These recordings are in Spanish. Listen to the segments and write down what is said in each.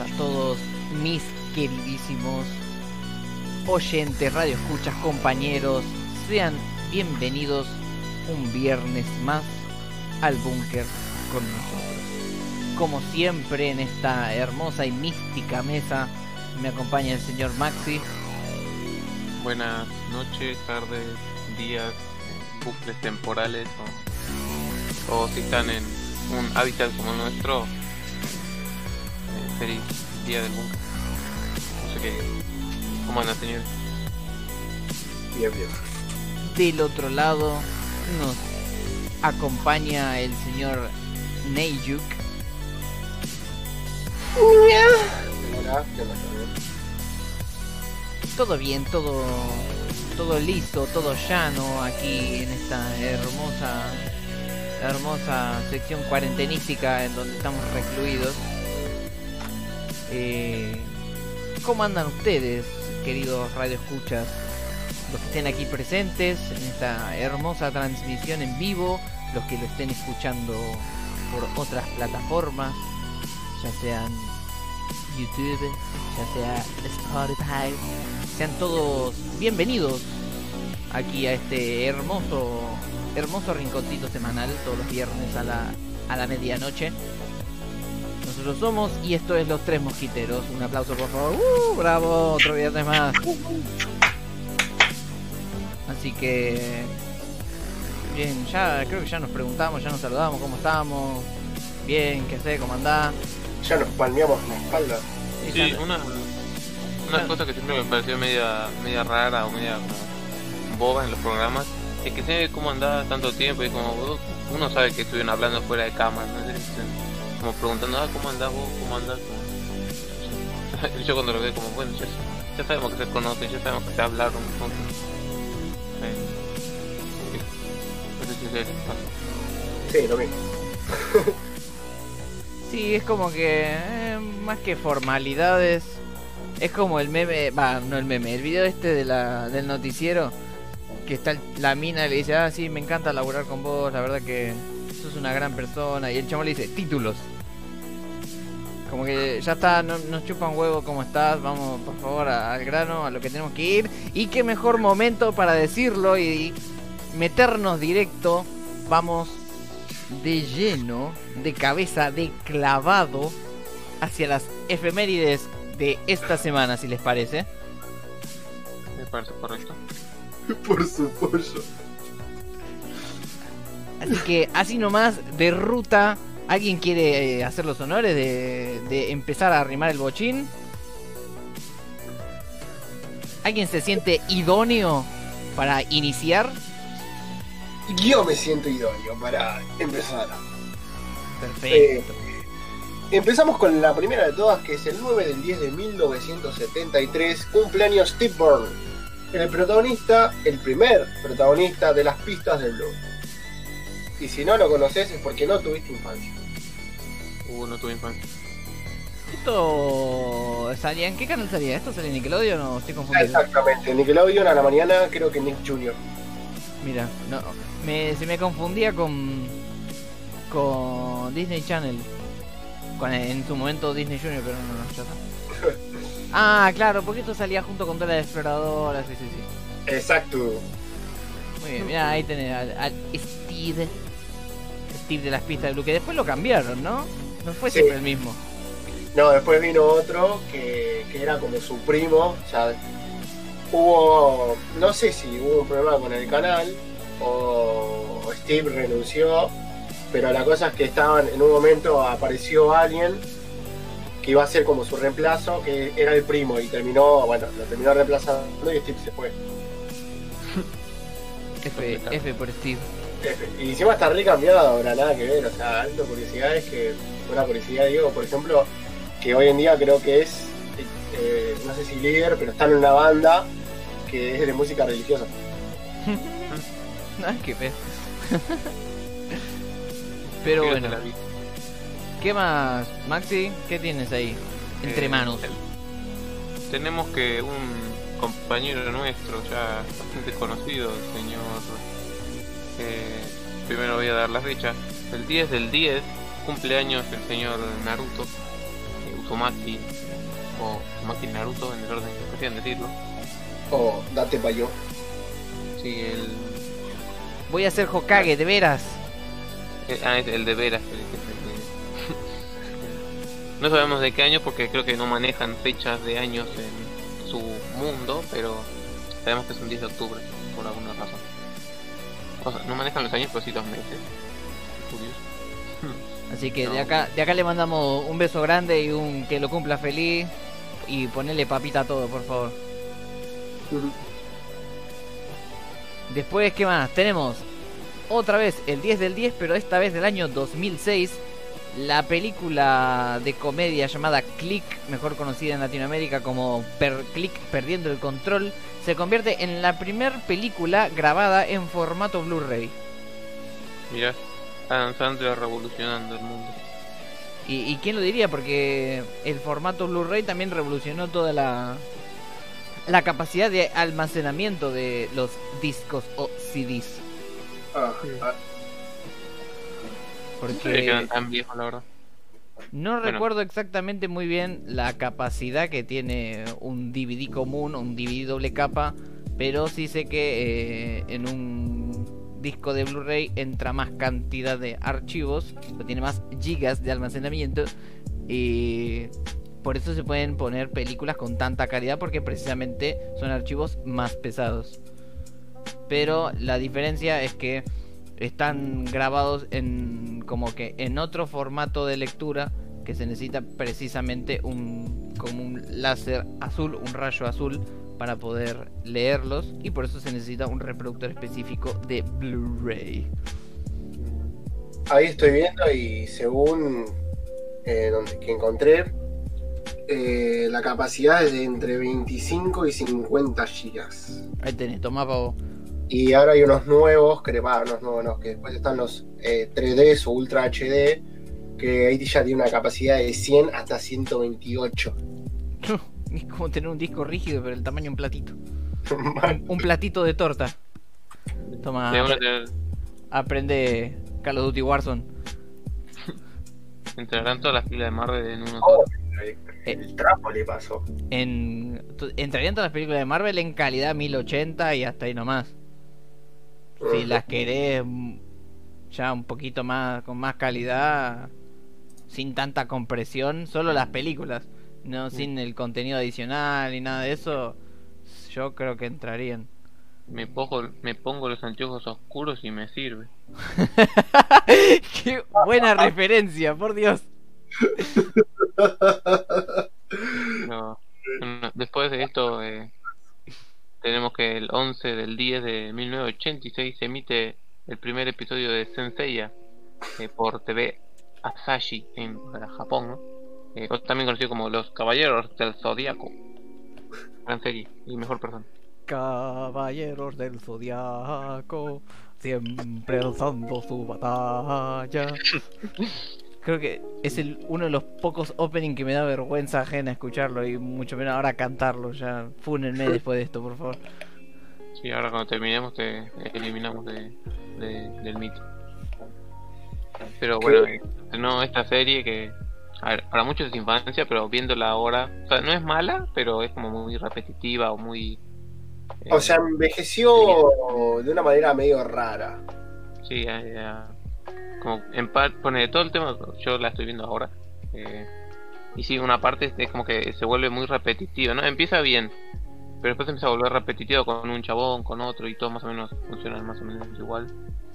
a todos mis queridísimos oyentes, radioescuchas, compañeros. Sean bienvenidos un viernes más al búnker con nosotros. Como siempre en esta hermosa y mística mesa me acompaña el señor Maxi. Buenas noches, tardes, días, bucles temporales o, o si están en un hábitat como nuestro, feliz día del búnker. No sé qué. ¿Cómo andan, señores? Bien, bien. Del otro lado nos acompaña el señor Neyuk. Hola, ¿qué onda, todo bien? Todo bien, todo todo listo, todo llano aquí en esta hermosa hermosa sección cuarentenística en donde estamos recluidos. Eh, ¿Cómo andan ustedes, queridos radioescuchas? Los que estén aquí presentes en esta hermosa transmisión en vivo, los que lo estén escuchando por otras plataformas, ya sean YouTube, ya sea Spotify, sean todos bienvenidos aquí a este hermoso hermoso rinconcito semanal todos los viernes a la, a la medianoche. Nosotros somos y esto es Los Tres Mosquiteros. Un aplauso por favor. ¡Uh! ¡Bravo! Otro viernes más. Así que... Bien, ya creo que ya nos preguntamos, ya nos saludamos, ¿cómo estamos? Bien, ¿qué sé? ¿Cómo andás? Ya nos palmeamos la espalda. Sí, una, una cosa que siempre me pareció media, media rara o media boba en los programas es que sé cómo andaba tanto tiempo y como vos- uno sabe que estuvieron hablando fuera de cámara, ¿no? Como preguntando, ah, ¿cómo andás vos? ¿Cómo andás? Como- Yo cuando lo veo como, bueno, ya, ya sabemos que se conocen, ya sabemos que se hablaron juntos. Eh, no sé si se les pasa. Sí, lo mismo. Sí, es como que eh, más que formalidades, es como el meme, va, no el meme, el video este de la, del noticiero, que está el- la mina y le dice, ah, sí, me encanta laburar con vos, la verdad que sos una gran persona, y el chamo le dice, títulos. Como que ya está, no, nos chupa un huevo cómo estás, vamos por favor a- al grano, a lo que tenemos que ir, y qué mejor momento para decirlo y, y meternos directo, vamos de lleno, de cabeza, de clavado hacia las efemérides de esta semana, si les parece. Me parece correcto. Por su pollo. Así que así nomás, de ruta, ¿alguien quiere eh, hacer los honores de, de empezar a arrimar el bochín? ¿Alguien se siente idóneo para iniciar? Yo me siento idóneo para empezar. Perfecto. Empezamos con la primera de todas, que es el 9 del 10 de 1973, cumpleaños Steve Byrne. El protagonista, el primer protagonista de las pistas del blues. Y si no lo conoces es porque no tuviste infancia. Uh, no tuve infancia. ¿Esto salía en qué canal salía? ¿Esto salía en Nickelodeon o estoy confundido? Exactamente, Nickelodeon a la mañana, creo que Nick Jr. Mira, no, me, se me confundía con con Disney Channel. Con, en su momento Disney Junior, pero no, no, ya está. Ah, claro, porque esto salía junto con toda la exploradora, sí, sí, sí. Exacto. Muy bien, mira, ahí tenés al, al Steve. De las pistas de Blue, que después lo cambiaron, ¿no? No fue Sí. siempre el mismo. No, después vino otro que, que era como su primo. Ya hubo, no sé si hubo un problema con el canal o Steve renunció, pero la cosa es que estaban, en un momento apareció alguien que iba a ser como su reemplazo, que era el primo y terminó, bueno, lo terminó reemplazando y Steve se fue. F, F por Steve. Y encima está re cambiado ahora, nada que ver, o sea, alto curiosidad es que, una curiosidad digo, por ejemplo, que hoy en día creo que es, eh, no sé si líder, pero está en una banda que es de música religiosa. Ah, qué feo. Pero bueno. ¿qué más, Maxi? ¿Qué tienes ahí? Entre Eh, manos. Tenemos que un compañero nuestro, ya bastante conocido, el señor. Eh, primero voy a dar la fecha. El 10 del 10, cumpleaños el señor Naruto, eh, Uzumaki o Uzumaki Naruto en el orden que prefieran decirlo. O date pa' yo. Sí, el, Voy a ser Hokage, de veras. el- ah, es el de veras. el- el- el- no sabemos de qué año porque creo que no manejan fechas de años en su mundo, pero sabemos que es un 10 de octubre por alguna razón. O sea, no manejan los años, pero sí los meses. Curioso. Así que No. de acá, de acá le mandamos un beso grande y un que lo cumpla feliz. Y ponele papita a todo, por favor. Después, ¿qué más? Tenemos otra vez el 10 del 10, pero esta vez del año 2006. La película de comedia llamada Click, mejor conocida en Latinoamérica como Per Click Perdiendo el Control, se convierte en la primer película grabada en formato Blu-ray. Mira, Adam Sandler revolucionando el mundo. ¿Y, y quién lo diría? Porque el formato Blu-ray también revolucionó toda la, la capacidad de almacenamiento de los discos o CDs. Ah, ah, Porque eran tan viejos, la verdad. no Bueno. recuerdo exactamente muy bien la capacidad que tiene un DVD común, un DVD doble capa, pero sí sé que eh, en un disco de Blu-ray entra más cantidad de archivos, o tiene más gigas de almacenamiento y por eso se pueden poner películas con tanta calidad porque precisamente son archivos más pesados. Pero la diferencia es que están grabados en como que en otro formato de lectura que se necesita precisamente un como un láser azul, un rayo azul para poder leerlos y por eso se necesita un reproductor específico de Blu-ray. Ahí estoy viendo y según eh, donde que encontré, eh, la capacidad es de entre 25 y 50 gigas. Ahí tenés, toma pavo. Y ahora hay unos nuevos, que va, unos nuevos, no, que después están los eh, 3D o Ultra HD, que ahí ya tiene una capacidad de 100 hasta 128. Es como tener un disco rígido pero el tamaño de un platito. Un, un platito de torta. Toma, aprende Call of Duty Warzone. entrarán todas las pilas de Marvel en uno Oh. solo. El trapo le pasó. En, entrarían todas las películas de Marvel en calidad 1080 y hasta ahí nomás. Si las querés mm, ya un poquito más, con más calidad, sin tanta compresión, solo las películas, no sin el contenido adicional y nada de eso, yo creo que entrarían. Me pongo, me pongo los anteojos oscuros y me sirve. Qué buena referencia, por Dios. No. Bueno, después de esto, eh, tenemos que el 11 del 10 de 1986 se emite el primer episodio de Senseiya eh, por TV Asahi en Japón, ¿no? Eh, también conocido como Los Caballeros del Zodíaco. Gran serie y mejor persona. Caballeros del Zodiaco, siempre alzando su batalla. Creo que es el, uno de los pocos opening que me da vergüenza ajena escucharlo y mucho menos ahora cantarlo. Ya fúnenme después de esto, por favor. Sí, ahora cuando terminemos te eliminamos de, de- del mito. Pero bueno, eh, no esta serie que a ver, para muchos es infancia, pero viéndola ahora, o sea, no es mala, pero es como muy repetitiva o muy eh, O sea, envejeció de una manera medio rara. sí, ya- ya- como en parte pone todo el tema, yo la estoy viendo ahora. eh, y sí, una parte es como que se vuelve muy repetitiva, ¿no? Empieza bien, pero después empieza a volver repetitivo con un chabón, con otro, y todo más o menos funciona más o menos igual.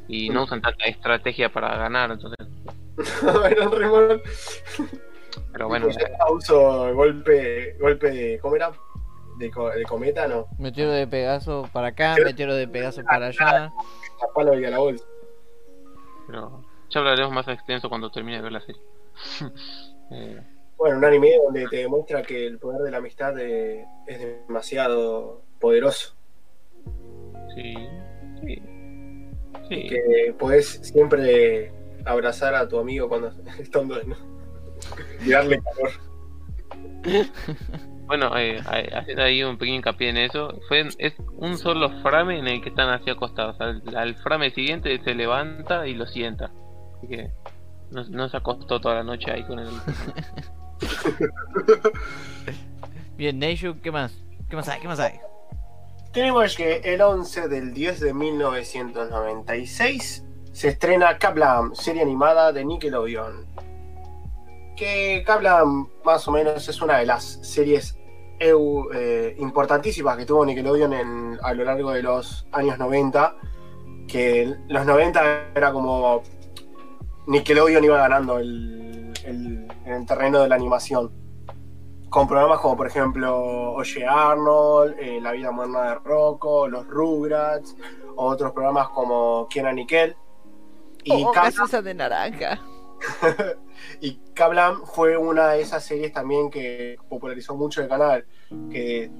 Y no usan tanta estrategia para ganar, entonces. Bueno, Pero bueno, uso golpe, golpe de, ¿cómo era? De, co- de cometa, no. Meteoro de Pegaso para acá, meteoro de Pegaso para allá. La palo y a la bolsa. pero ya hablaremos más extenso cuando termine de ver la serie. Eh, Bueno, un anime donde te demuestra que el poder de la amistad eh, es demasiado poderoso. sí, sí, Y que podés siempre abrazar a tu amigo cuando estando ¿no? y darle calor. Bueno, eh, hay- haciendo ahí un pequeño hincapié en eso, fue es un solo frame en el que están así acostados. Al, al frame siguiente se levanta y lo sienta. Así que no, no se acostó toda la noche ahí con el. Bien, Neishu, ¿qué más? ¿Qué más hay? ¿Qué más hay? Tenemos que el 11 del 10 de 1996 se estrena Kaplan, serie animada de Nickelodeon. Que Kaplan más o menos es una de las series EU, eh, importantísimas que tuvo Nickelodeon en, a lo largo de los años 90. Que los 90 era como Nickelodeon iba ganando el, el- en el terreno de la animación. Con programas como por ejemplo Oye Arnold, eh, La vida moderna de Rocco, Los Rugrats, o otros programas como Quién a Nickel. Y oh, gaseosa de naranja. y Kablam fue una de esas series también que popularizó mucho el canal, que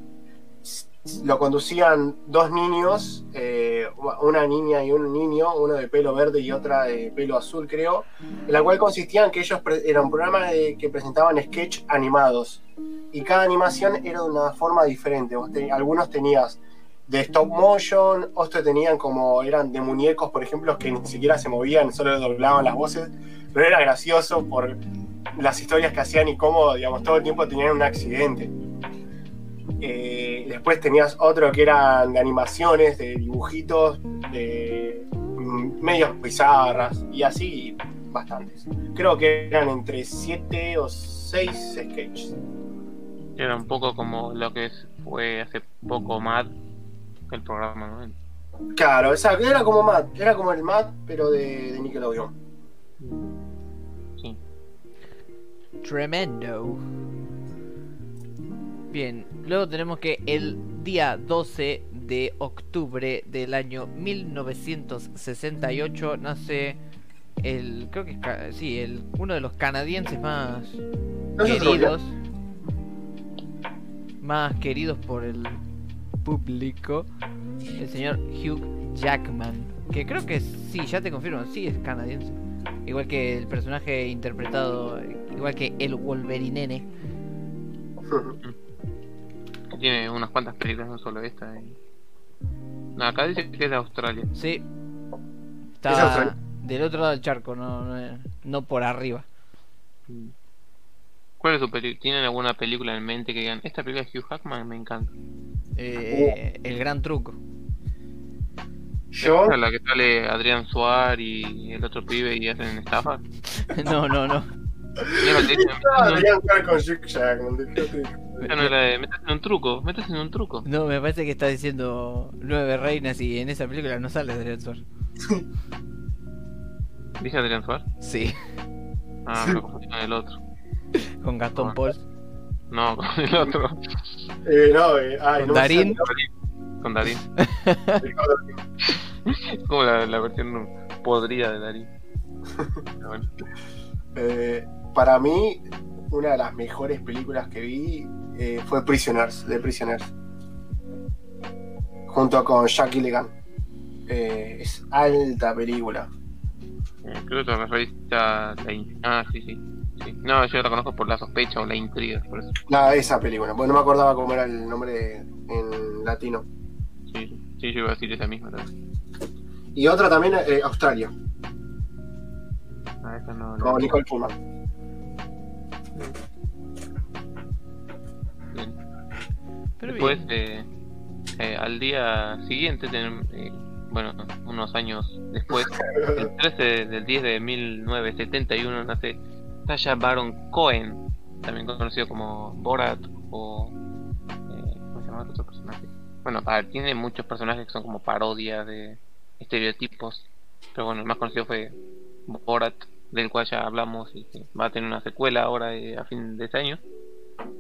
lo conducían dos niños, eh, una niña y un niño, uno de pelo verde y otra de pelo azul creo, en la cual consistían que ellos eran programas de- que presentaban sketch animados y cada animación era de una forma diferente. Vos te- algunos tenías de stop motion, otros tenían como eran de muñecos, por ejemplo, que ni siquiera se movían, solo doblaban las voces, pero era gracioso por las historias que hacían y cómo, digamos, todo el tiempo tenían un accidente. Eh, después tenías otro que eran de animaciones, de dibujitos, de medios bizarras y así bastantes. Creo que eran entre 7 o 6 sketches. Era un poco como lo que fue hace poco Mad, el programa, ¿no? Claro, exacto, era como Matt, era como el Matt, pero de, de Nickelodeon. Sí. Tremendo. Bien, luego tenemos que el día 12 de octubre del año 1968 nace el, creo que es, sí, el, uno de los canadienses más No queridos, más queridos por el público, el señor Hugh Jackman, que creo que sí, ya te confirmo, sí es canadiense, igual que el personaje interpretado, igual que el Wolverinene. Tiene unas cuantas películas, no solo esta. y- No, acá dice que es de Australia. Sí. ¿Es Está Australia? del otro lado del charco, no, no, no por arriba. ¿Cuál es su película? ¿Tienen alguna película en mente que digan, esta película de Hugh Jackman me encanta? Eh, el gran truco. Yo, ¿Esa es la que sale Adrián Suárez y el otro pibe y hacen estafas? no, no, no. Mira, te dicen, Ah, "Métase deberían jugar con Hugh Jackman, dejate. en- esa no es la de, "Métase en un truco, métase en un truco. No, me parece que está diciendo nueve reinas y en esa película no sale Adrián Suárez. ¿Dice Adrián Suárez? Sí, Ah, me confundí con el otro. con Gastón. Paul. No, con el otro. Eh, no, eh, ay, ¿Con no Darín? Con Darín. Como la, la versión podrida de Darín. Bueno. Eh, para mí, una de las mejores películas que vi eh, fue Prisoners, de Prisoners. Junto con Jack Gilligan. Eh, es alta película. Eh, Creo que te referís a la Ah, sí, sí, sí. No, yo la conozco por la sospecha o la intriga, por eso. La, esa película, porque no me acordaba cómo era el nombre en latino. Sí, sí, sí, yo iba a decir esa misma también. Y otra también, eh, Australia, Ah, esa no. no- con Nicole Puma. Bien. Pero Después, bien. eh, eh, al día siguiente, eh, bueno, unos años después, el 13 del 10 de 1971 nace Tasha Baron Cohen, también conocido como Borat o... eh, ¿Cómo se llama el otro personaje? Bueno, tiene muchos personajes que son como parodias de estereotipos, pero bueno, el más conocido fue Borat, del cual ya hablamos y que va a tener una secuela ahora eh, a fin de este año.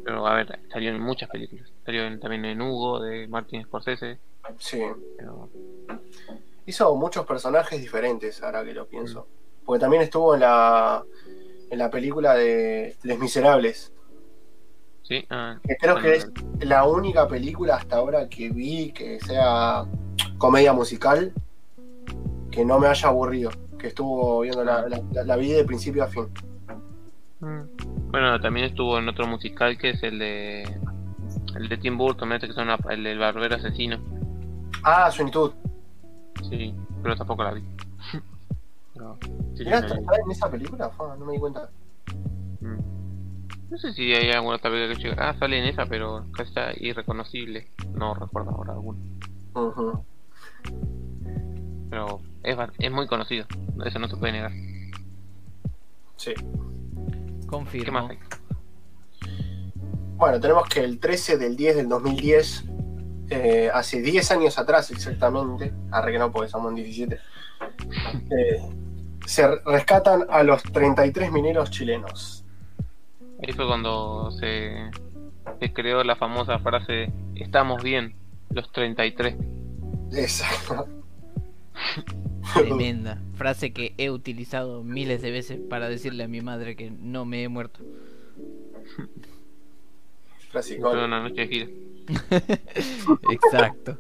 Pero a ver, salió en muchas películas. Salió en- también en Hugo de Martin Scorsese. Sí. Pero Hizo muchos personajes diferentes, ahora que lo pienso. Porque también estuvo en la, en la película de Les Miserables. sí, ah, creo que es la única película hasta ahora que vi que sea comedia musical que no me haya aburrido. Que estuvo viendo la, la, la- la vi de principio a fin. mm. Bueno, también estuvo en otro musical que es el de el de Tim Burton, este que una- el del barbero asesino. Ah, Todd. Sí, pero tampoco la vi. Sí, sí, Mirá, la ¿está vi. en esa película? Fua, no me di cuenta. Mm. No sé si hay alguna otra película que yo ah, sale en esa, pero casi está irreconocible. No recuerdo ahora alguna. Ujú. Pero es, muy conocido, eso no se puede negar. Sí. ¿Qué Confirmo. más hay? Bueno, tenemos que el 13 del 10 del 2010, eh, hace 10 años atrás exactamente, arre que no, porque estamos en 17, eh, se rescatan a los 33 mineros chilenos. Ahí fue cuando se, se creó la famosa frase, estamos bien, los 33. Exacto. Tremenda. Frase que he utilizado miles de veces para decirle a mi madre que no me he muerto. Frase Fue icónica. una noche de gira. Exacto.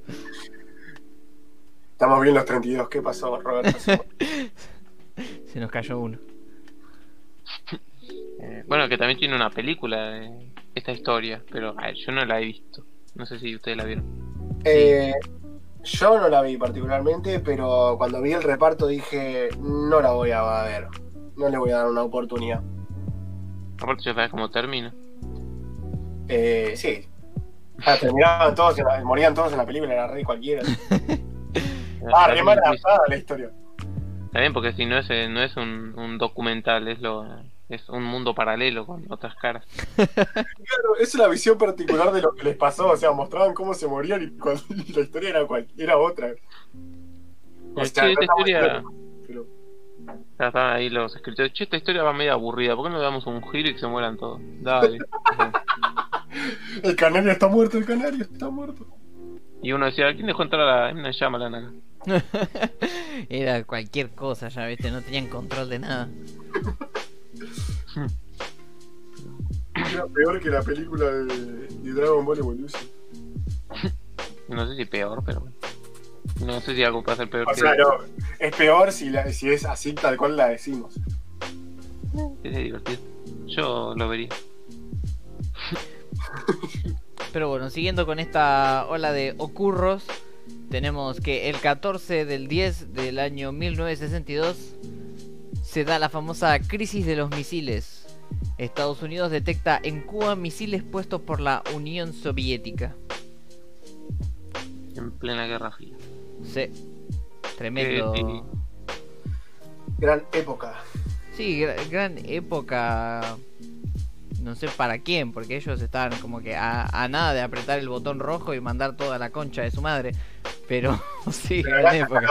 Estamos bien los 32. ¿Qué pasó, Roberto? Se nos cayó uno. Eh, bueno, que también tiene una película de esta historia, pero yo no la he visto. No sé si ustedes la vieron. Eh, yo no la vi particularmente, pero cuando vi el reparto dije, no la voy a ver. No le voy a dar una oportunidad. Aparte ya sabes cómo termina. Eh, sí. Ah, terminaban todos, en la- morían todos en la película, era re cualquiera. Ah, re mal adaptada la historia. Está bien, porque si no es, eh, no es un, un documental, es lo es un mundo paralelo con otras caras. Claro, es una visión particular de lo que les pasó, o sea, mostraban cómo se morían y, cuando- y la historia era, cual- era otra. O Eh, sea, che, no esta historia, pero- ya estaban ahí los escritores, che, esta historia va medio aburrida, ¿por qué no le damos un giro y que se mueran todos? Dale. El canario está muerto, el canario está muerto. y uno decía, ¿quién dejó entrar a la Shyamalan acá? Era cualquier cosa, ya viste, no tenían control de nada. Era peor que la película de, de Dragon Ball Evolution. No sé si peor, pero bueno. No sé si algo puede ser peor O que sea, no, es peor si, la- si es así tal cual la decimos. sea divertido. Yo lo vería. Pero bueno, siguiendo con esta ola de ocurros, tenemos que el 14 del 10 del año 1962 se da la famosa crisis de los misiles. Estados Unidos detecta en Cuba misiles puestos por la Unión Soviética. En plena Guerra Fría. Sí, tremendo. Eh. Gran época. Sí, gra- gran época. No sé para quién, porque ellos estaban como que a, a nada de apretar el botón rojo y mandar toda la concha de su madre. Pero sí, Pero gran época.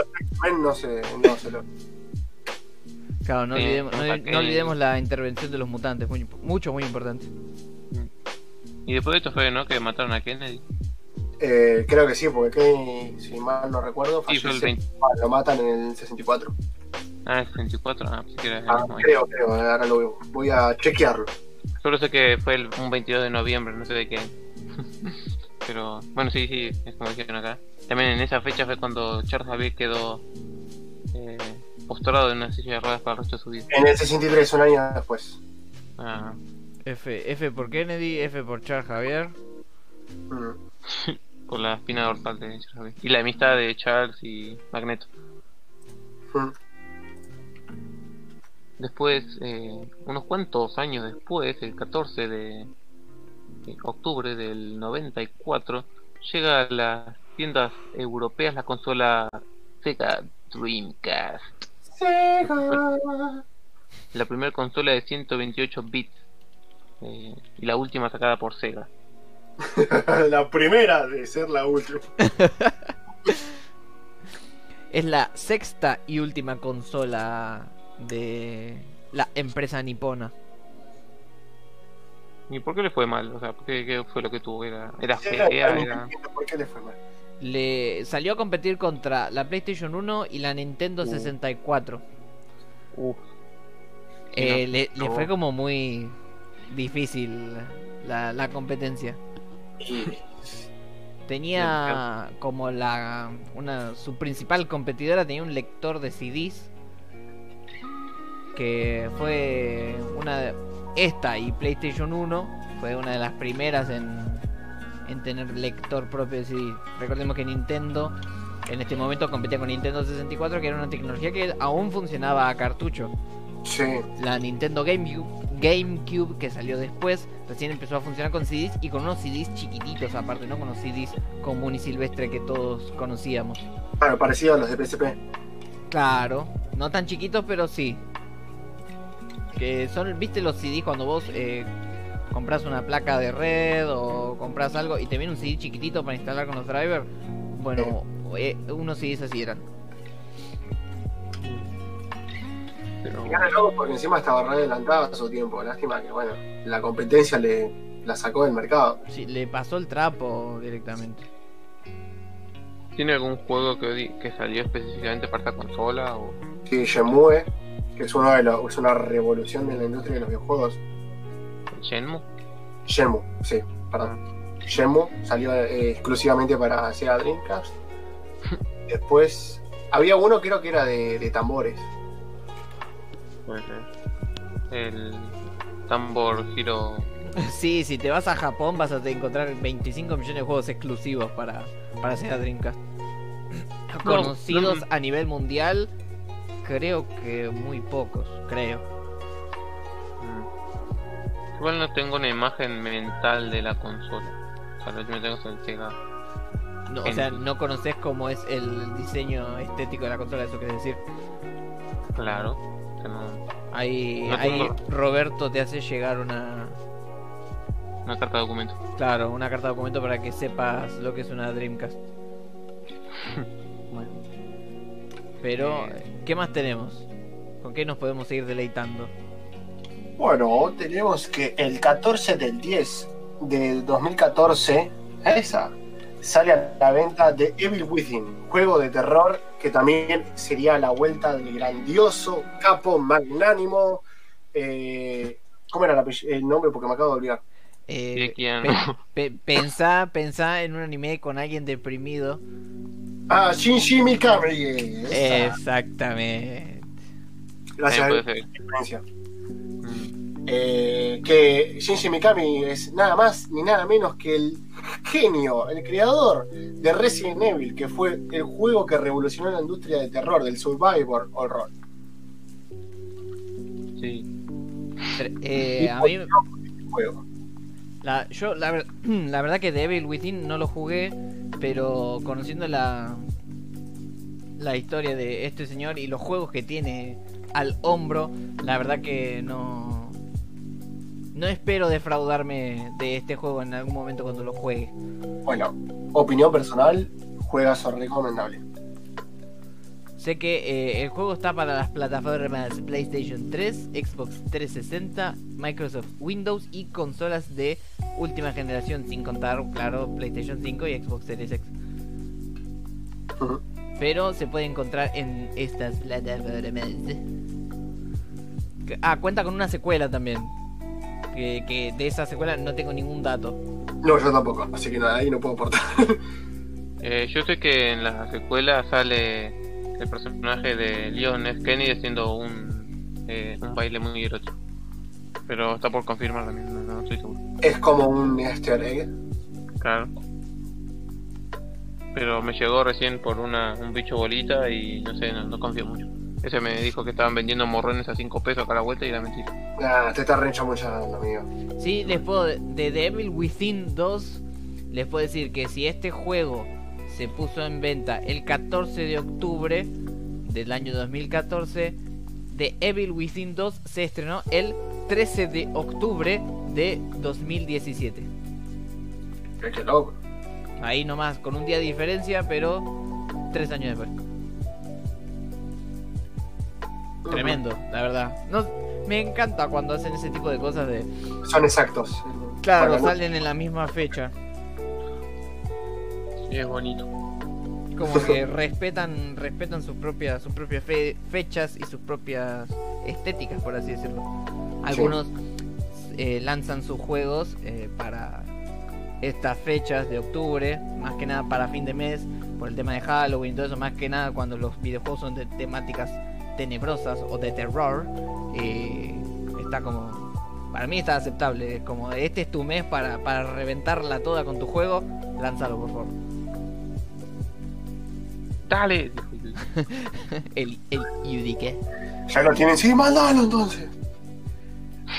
no se, no se lo. Claro, no Sí, olvidemos, no, nota que- no olvidemos la intervención de los mutantes, muy, mucho, muy importante. Y después de esto fue, ¿no? Que mataron a Kennedy. Eh, creo que sí, porque Kenny, si mal no recuerdo, Sí, fue el fallece- 20. ah, lo matan en el 64. Ah, el 64. Ah, que era el Ah, mismo creo, creo, ahora lo veo. Voy a chequearlo. Solo sé que fue el, un 22 de noviembre, no sé de qué. Pero bueno, sí, sí, es como dijeron acá. También en esa fecha fue cuando Charles Xavier quedó eh, postrado en una silla de ruedas para el resto de su vida. En el 63, un año después. Ah, F, F por Kennedy, F por Charles Javier. Mm. por la espina dorsal de Charles Xavier. Y la amistad de Charles y Magneto. Mm. Después, eh, unos cuantos años después, el 14 de de octubre del 94, llega a las tiendas europeas la consola Sega Dreamcast. La primera consola de 128 bits eh, y la última sacada por Sega. la primera de ser la última. Es la sexta y última consola de la empresa nipona. ¿Y por qué le fue mal? O sea, ¿por ¿qué, qué fue lo que tuvo? ¿Era, era fea? Era... ¿Por qué le fue mal? Le salió a competir contra la PlayStation 1 y la Nintendo Uh. 64. Uf, Eh, no, le, le fue como muy difícil la, la competencia. Tenía como la una su principal competidora tenía un lector de CDs que fue una de- esta y PlayStation 1 fue una de las primeras en, en tener lector propio de CD. Recordemos que Nintendo en este momento competía con Nintendo 64 que era una tecnología que aún funcionaba a cartucho. sí, La Nintendo GameCube, GameCube que salió después, recién empezó a funcionar con CDs y con unos CDs chiquititos aparte, no con los CDs común y silvestre que todos conocíamos. Claro, parecido a los de PSP. Claro, no tan chiquitos, pero sí. Que son, viste los CDs cuando vos eh, compras una placa de red o compras algo y te viene un CD chiquitito para instalar con los drivers. Bueno, eh, unos CDs así eran. Pero... Porque encima estaba re adelantado a su tiempo. Lástima que, bueno, la competencia le la sacó del mercado. Sí, le pasó el trapo directamente. ¿Tiene algún juego que, que salió específicamente para esta consola? O... Sí, Shenmue, que es, uno de los, es una revolución de la industria de los videojuegos. ¿Shenmue? Shenmue, sí, perdón. Shenmue salió eh, exclusivamente para Sega Dreamcast. Después, había uno creo que era de, de tambores. El Tambor Hero. Sí, si te vas a Japón vas a encontrar 25 millones de juegos exclusivos para, para Sega Dreamcast. Conocidos a nivel mundial, creo que muy pocos, creo. Mm. Igual no tengo una imagen mental de la consola. Lo que me tengo el Sega. No, o sea, no conoces cómo es el diseño estético de la consola, eso quiere decir. Claro. Que no... Ahí, No ahí tengo- Roberto te hace llegar una, Una carta de documento. claro, una carta de documento para que sepas lo que es una Dreamcast. bueno. Pero, Eh. ¿qué más tenemos? ¿Con qué nos podemos seguir deleitando? Bueno, tenemos que el 14 del 10 del 2014, esa, sale a la venta The Evil Within, juego de terror que también sería la vuelta del grandioso, capo, magnánimo. eh, ¿Cómo era el, nombre? Porque me acabo de olvidar. Eh, pe- pe- pensá, pensá en un anime con alguien deprimido. Ah, Shinji Mikami. esa. Exactamente. Gracias Eh, que Shinji Mikami es nada más ni nada menos que el genio, el creador de Resident Evil, que fue el juego que revolucionó la industria de terror, del survivor horror. Sí. Eh, a mí, Juego. la, yo la, la verdad que Devil Within no lo jugué, pero conociendo la la historia de este señor y los juegos que tiene al hombro, la verdad que no no espero defraudarme de este juego en algún momento cuando lo juegue. Bueno, opinión personal, juegazo recomendable. Sé que eh, el juego está para las plataformas PlayStation 3, Xbox 360, Microsoft Windows y consolas de última generación, sin contar, claro, PlayStation 5 y Xbox Series X. Pero se puede encontrar en estas plataformas. Ah, cuenta con una secuela también. Que, que de esa secuela no tengo ningún dato. No, yo tampoco, así que nada, ahí no puedo aportar. Eh, yo sé que en la secuela sale el personaje de Leon F. Kennedy haciendo un, eh, un baile muy erótico. Pero está por confirmar también, no, no estoy seguro. es como un easter egg. Claro. Pero me llegó recién por una, un bicho bolita y no sé, no, no confío mucho. Ese me dijo que estaban vendiendo morrones a 5 pesos cada vuelta y era mentira. Nah, te está rencha mucho, amigo. Sí, les puedo. De Devil Within 2, les puedo decir que si este juego se puso en venta el 14 de octubre del año 2014, The Evil Within 2 se estrenó el 13 de octubre de 2017. Qué, qué loco. Ahí nomás, con un día de diferencia, pero tres años después. Tremendo, la verdad. No, me encanta cuando hacen ese tipo de cosas de... Son exactos. Claro, Bueno, salen en la misma fecha. Sí, es bonito. como que respetan respetan sus propias sus propias fe- fechas y sus propias estéticas por así decirlo algunos eh, lanzan sus juegos eh, para estas fechas de octubre más que nada para fin de mes por el tema de Halloween y todo eso más que nada cuando los videojuegos son de temáticas tenebrosas o de terror eh, está como para mí está aceptable es como este es tu mes para, para reventarla toda con tu juego lánzalo por favor ¡Dale! el, el Yudique. Ya lo tienen, sí, mandalo entonces.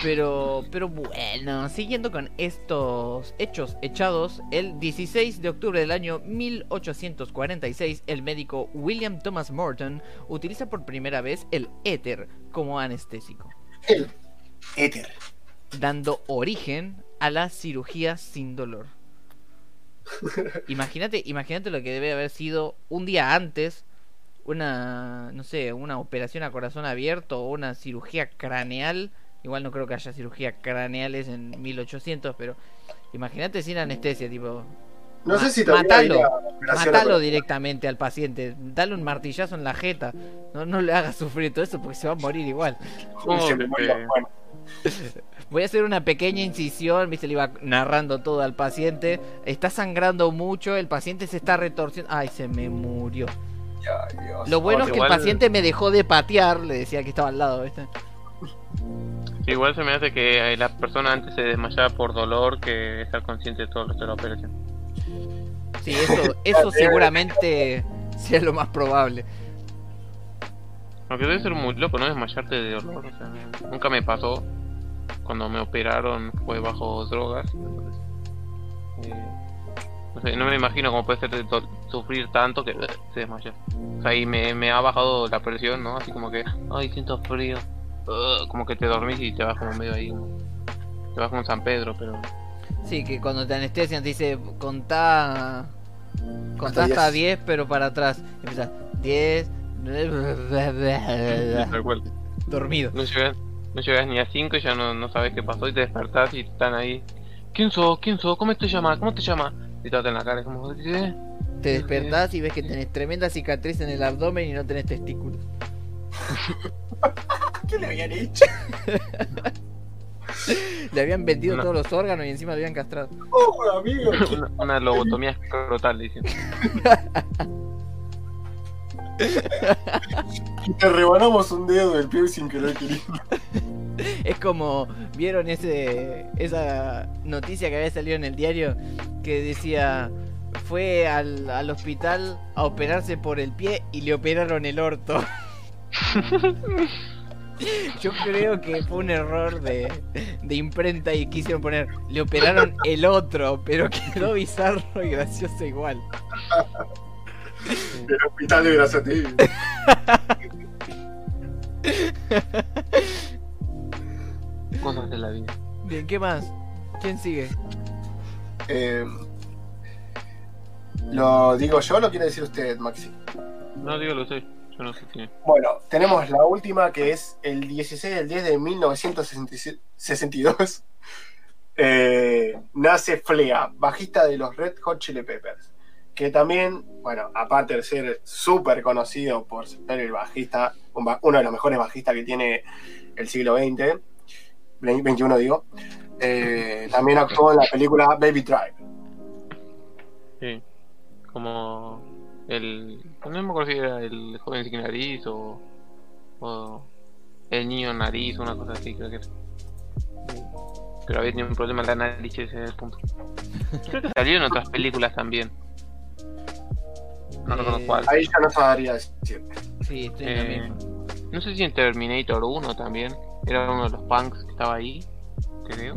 Pero, pero bueno, siguiendo con estos hechos echados, el 16 de octubre del año 1846, el médico William Thomas Morton utiliza por primera vez el éter como anestésico. El éter. Dando origen a la cirugía sin dolor. Imagínate, imagínate lo que debe haber sido un día antes una, no sé, una operación a corazón abierto o una cirugía craneal. Igual no creo que haya cirugía craneales en 1800, pero imagínate sin anestesia, tipo. No sé si matalo, matalo directamente al paciente, dale un martillazo en la jeta, no, no le hagas sufrir todo eso porque se va a morir igual. Voy a hacer una pequeña incisión, viste, le iba narrando todo al paciente. Está sangrando mucho, el paciente se está retorciendo. Ay, se me murió. Lo bueno es que el paciente me dejó de patear, le decía que estaba al lado, ¿viste? Igual se me hace que la persona antes se desmayaba por dolor que estar consciente de todo lo de la operación. Sí, eso, eso seguramente sea lo más probable. Aunque debe ser muy loco, ¿no? Desmayarte de dolor. nunca me pasó. Cuando me operaron fue bajo drogas. Eh, no, me imagino cómo puede ser sufrir tanto que eh, se desmaya. O sea, y me, me, ha bajado la presión, ¿no? Así como que, ay, siento frío. Como que te dormís y te vas como medio ahí. Te vas como San Pedro, pero. Sí, que cuando te anestesian te dice, contá. Contá hasta 10, pero para atrás. Empieza, 10. Dormido. No llegas, no llegas ni a 5 y ya no, no sabes qué pasó y te despertás y están ahí. ¿Quién sos? ¿Quién sos? ¿Cómo te llamas? ¿Cómo te llamas? Y te en la cara, como, ¿qué? Te despertás y ves que tenés tremenda cicatriz en el abdomen y no tenés testículos. ¿Qué le habían hecho? le habían vendido todos los órganos y encima le habían castrado. ¡Oh, amigo! una, lobotomía escrotal, dicen. Te rebanamos un dedo del pie sin querer queriendo. Es como, ¿vieron ese esa noticia que había salido en el diario? Que decía, fue al, al hospital a operarse por el pie y le operaron el orto. Yo creo que fue un error de, de, imprenta y quisieron poner, le operaron el otro, pero quedó bizarro y gracioso igual. El hospital de Grazati. Cosas de la vida. Bien, ¿qué más? ¿Quién sigue? Eh, ¿Lo digo yo o lo quiere decir usted, Maxi? No, digo lo sé. Yo no sé quién. Bueno, tenemos la última que es el 16 del 10 de 1962. Eh, nace Flea, bajista de los Red Hot Chili Peppers que también, bueno, aparte de ser súper conocido por ser el bajista, uno de los mejores bajistas que tiene el siglo XX, 21 digo, eh, también actuó en la película Baby Drive. Sí, como el. No me acuerdo si era el joven sin nariz o. o el niño nariz, una cosa así, creo que era. Pero había tenido un problema en la nariz ese es el punto. Creo que salió en otras películas también. No recuerdo cuál. Ahí ya no sabría decir. Sí, estoy en eh, No sé si en Terminator 1 también. Era uno de los punks que estaba ahí, creo.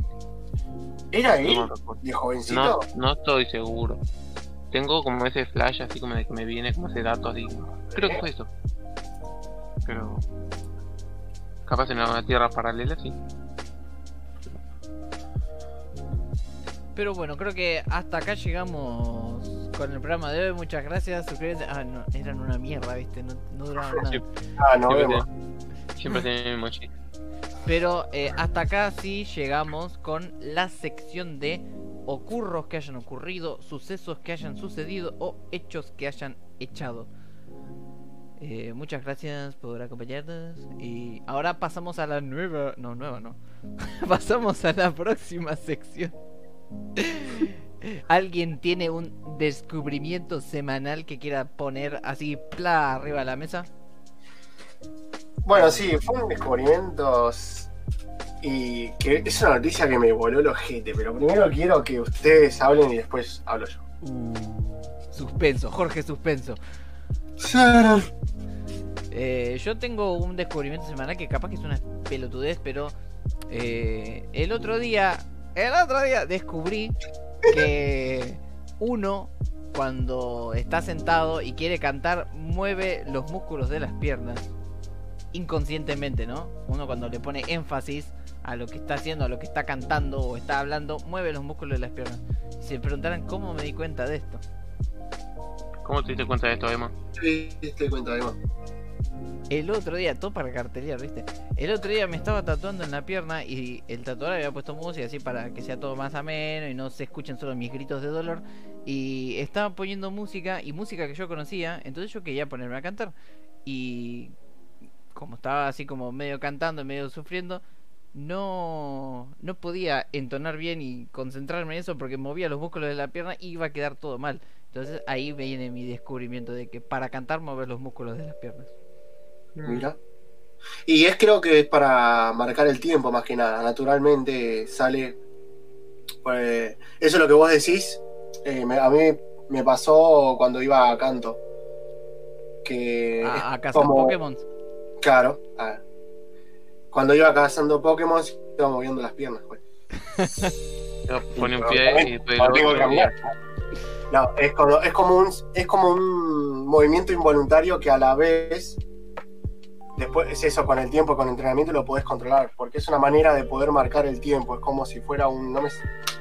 ¿Era él? ¿De jovencito? No, no estoy seguro. Tengo como ese flash así como de que me viene como ese dato así. Creo que fue eso. Pero. Capaz en una tierra paralela, sí. Pero bueno, creo que hasta acá llegamos con el programa de hoy. Muchas gracias. Suscríbete. Ah, no, eran una mierda, ¿viste? No, no duraban nada. Ah, no, siempre, siempre tienen mochi. Pero eh, hasta acá sí llegamos con la sección de ocurros que hayan ocurrido, sucesos que hayan sucedido o hechos que hayan echado. Eh, muchas gracias por acompañarnos. Y ahora pasamos a la nueva. No, nueva no. pasamos a la próxima sección. ¿Alguien tiene un descubrimiento semanal que quiera poner así pla arriba de la mesa? Bueno, sí, fue un y que es una noticia que me voló el ojete, pero primero quiero que ustedes hablen y después hablo yo. Uh, suspenso, Jorge Suspenso. Eh, yo tengo un descubrimiento semanal que capaz que es una pelotudez, pero Eh, el otro día, el otro día descubrí que uno cuando está sentado y quiere cantar mueve los músculos de las piernas inconscientemente, ¿no? Uno cuando le pone énfasis a lo que está haciendo, a lo que está cantando o está hablando, mueve los músculos de las piernas. Y se preguntarán cómo me di cuenta de esto. ¿Cómo te diste cuenta de esto, Emma? Sí, te di cuenta, Emma. El otro día, todo para cartería, ¿viste? El otro día me estaba tatuando en la pierna y el tatuador había puesto música así para que sea todo más ameno y no se escuchen solo mis gritos de dolor. Y estaba poniendo música y música que yo conocía, entonces yo quería ponerme a cantar. Y como estaba así como medio cantando, medio sufriendo, no, no podía entonar bien y concentrarme en eso porque movía los músculos de la pierna y iba a quedar todo mal. Entonces ahí viene mi descubrimiento de que para cantar mover los músculos de las piernas. Mira. Y es creo que es para marcar el tiempo más que nada. Naturalmente sale. Pues, eso es lo que vos decís. eh, me- a mí me pasó cuando iba a canto. Que. A, a cazar como- Pokémon. Claro. a- cuando iba cazando Pokémon, iba moviendo las piernas. pues. Yo Pone un pie también y después tengo que caminar. No, es como, es como un es como un movimiento involuntario que a la vez después es eso con el tiempo, con el entrenamiento lo podés controlar, porque es una manera de poder marcar el tiempo, es como si fuera un no me,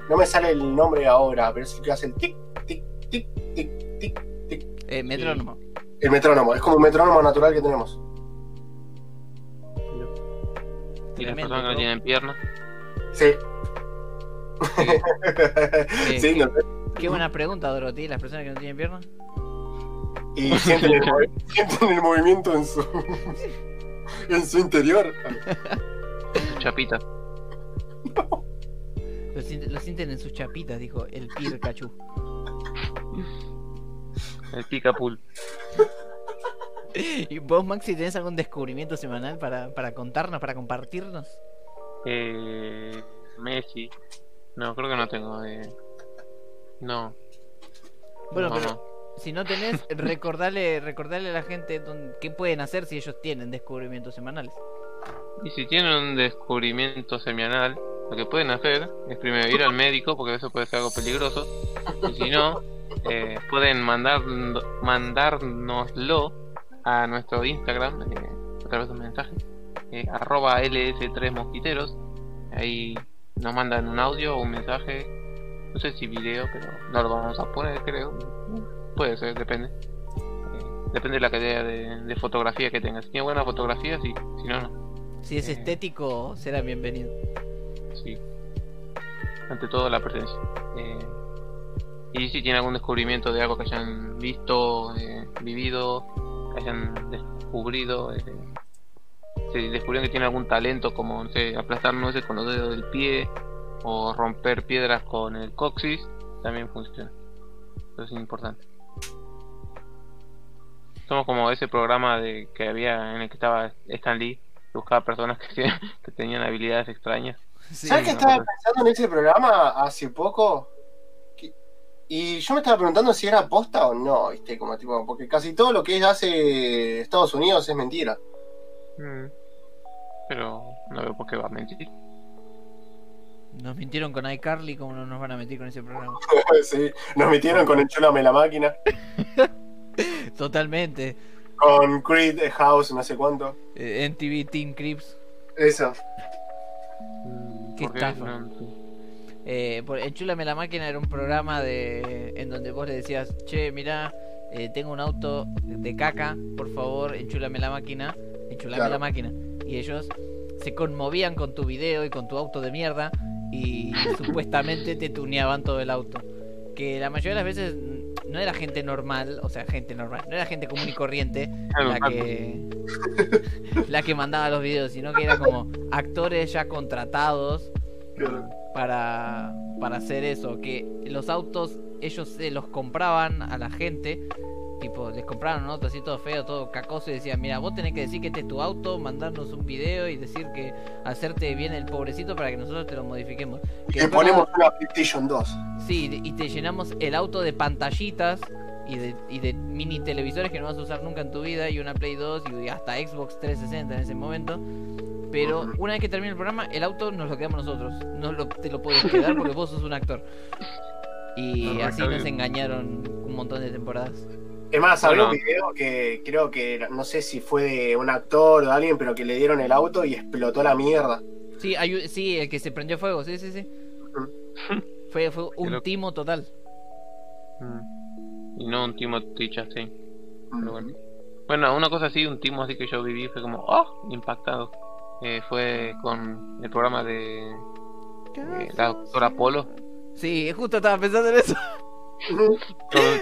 no me sale el nombre ahora, pero es el que hace el tic tic tic tic tic tic Eh, metrónomo. el metrónomo, es como un metrónomo natural que tenemos. Y las Tremendo, personas que no tienen piernas. Sí. Sí, no sé. Qué buena pregunta, Dorothy. Las personas que no tienen piernas. Y sienten el, movi- sienten el movimiento en su en su interior. Sus chapitas. Lo sienten, lo sienten en sus chapitas, dijo el Pikachu. El pica pool. ¿Y vos, Maxi, tenés algún descubrimiento semanal para, para contarnos, para compartirnos? Eh, Messi. No, creo que no tengo. Eh... No. Bueno, No, pero no. si no tenés, recordale, recordale a la gente dónde- qué pueden hacer si ellos tienen descubrimientos semanales. Y si tienen un descubrimiento semanal, lo que pueden hacer es primero ir al médico, porque eso puede ser algo peligroso. Y si no, eh, pueden mandar, mandárnoslo a nuestro Instagram eh, a través de un mensaje. eh, arroba ls3 mosquiteros. Ahí nos mandan un audio o un mensaje. No sé si video, pero no lo vamos a poner, creo. Puede ser, depende. Eh, depende de la calidad de, de fotografía que tengas. Si tiene buena fotografía, sí. Si no, no. Si es Eh. estético, será bienvenido. Sí. Ante todo la presencia. Eh, y si tiene algún descubrimiento de algo que hayan visto, eh, vivido, hayan descubrido, eh, si descubrieron que tiene algún talento como, no sé, aplastar nueces con los dedos del pie o romper piedras con el coxis, también funciona. Eso es importante. Somos como ese programa de que había en el que estaba Stan Lee, que buscaba personas que, que tenían habilidades extrañas. Sí, ¿Sabes qué no, estaba pensando en ese programa hace poco? Y yo me estaba preguntando si era posta o no, ¿viste? Como tipo, porque casi todo lo que hace Estados Unidos es mentira. Mm. Pero no veo por qué va a mentir. Nos mintieron con iCarly, como no nos van a mentir con ese programa? sí, nos metieron con Enchúlame la máquina, Totalmente. con Creed House, no sé cuánto. Eh, NTV Team Crips. Eso. Qué ¿Por qué? estafa. No, no. Eh, por, Enchúlame la máquina era un programa de en donde vos le decías, che, mira, tengo un auto de caca, por favor, enchúlame la máquina, enchúlame Claro. la máquina. Y ellos se conmovían con tu video y con tu auto de mierda y supuestamente te tuneaban todo el auto. Que la mayoría de las veces no era gente normal, o sea, gente normal, no era gente común y corriente la que la que mandaba los videos, sino que era como actores ya contratados para, para hacer eso, que los autos ellos se los compraban a la gente, tipo, les compraban un auto así todo feo, todo cacoso y decían, mira, vos tenés que decir que este es tu auto, mandarnos un video y decir que hacerte bien el pobrecito para que nosotros te lo modifiquemos. Que después ponemos una PlayStation 2. Sí, y te llenamos el auto de pantallitas y de, y de mini televisores que no vas a usar nunca en tu vida y una Play 2 y hasta Xbox 360 en ese momento. Pero una vez que termine el programa, el auto nos lo quedamos nosotros. No lo, te lo puedes quedar porque vos sos un actor. Y No, así nos bien. engañaron un montón de temporadas. Es más, había Bueno. un video que creo que, no sé si fue de un actor o de alguien, pero que le dieron el auto y explotó la mierda. Sí, hay, un- sí, el que se prendió fuego, sí, sí, sí. Fue, fue un timo total. Mm. Y no un Timothy Chastain. Pero bueno. Bueno, una cosa así, un timo así que yo viví fue como, ¡oh! Impactado. Eh, fue con el programa de eh, la doctora Polo. Sí, justo estaba pensando en eso.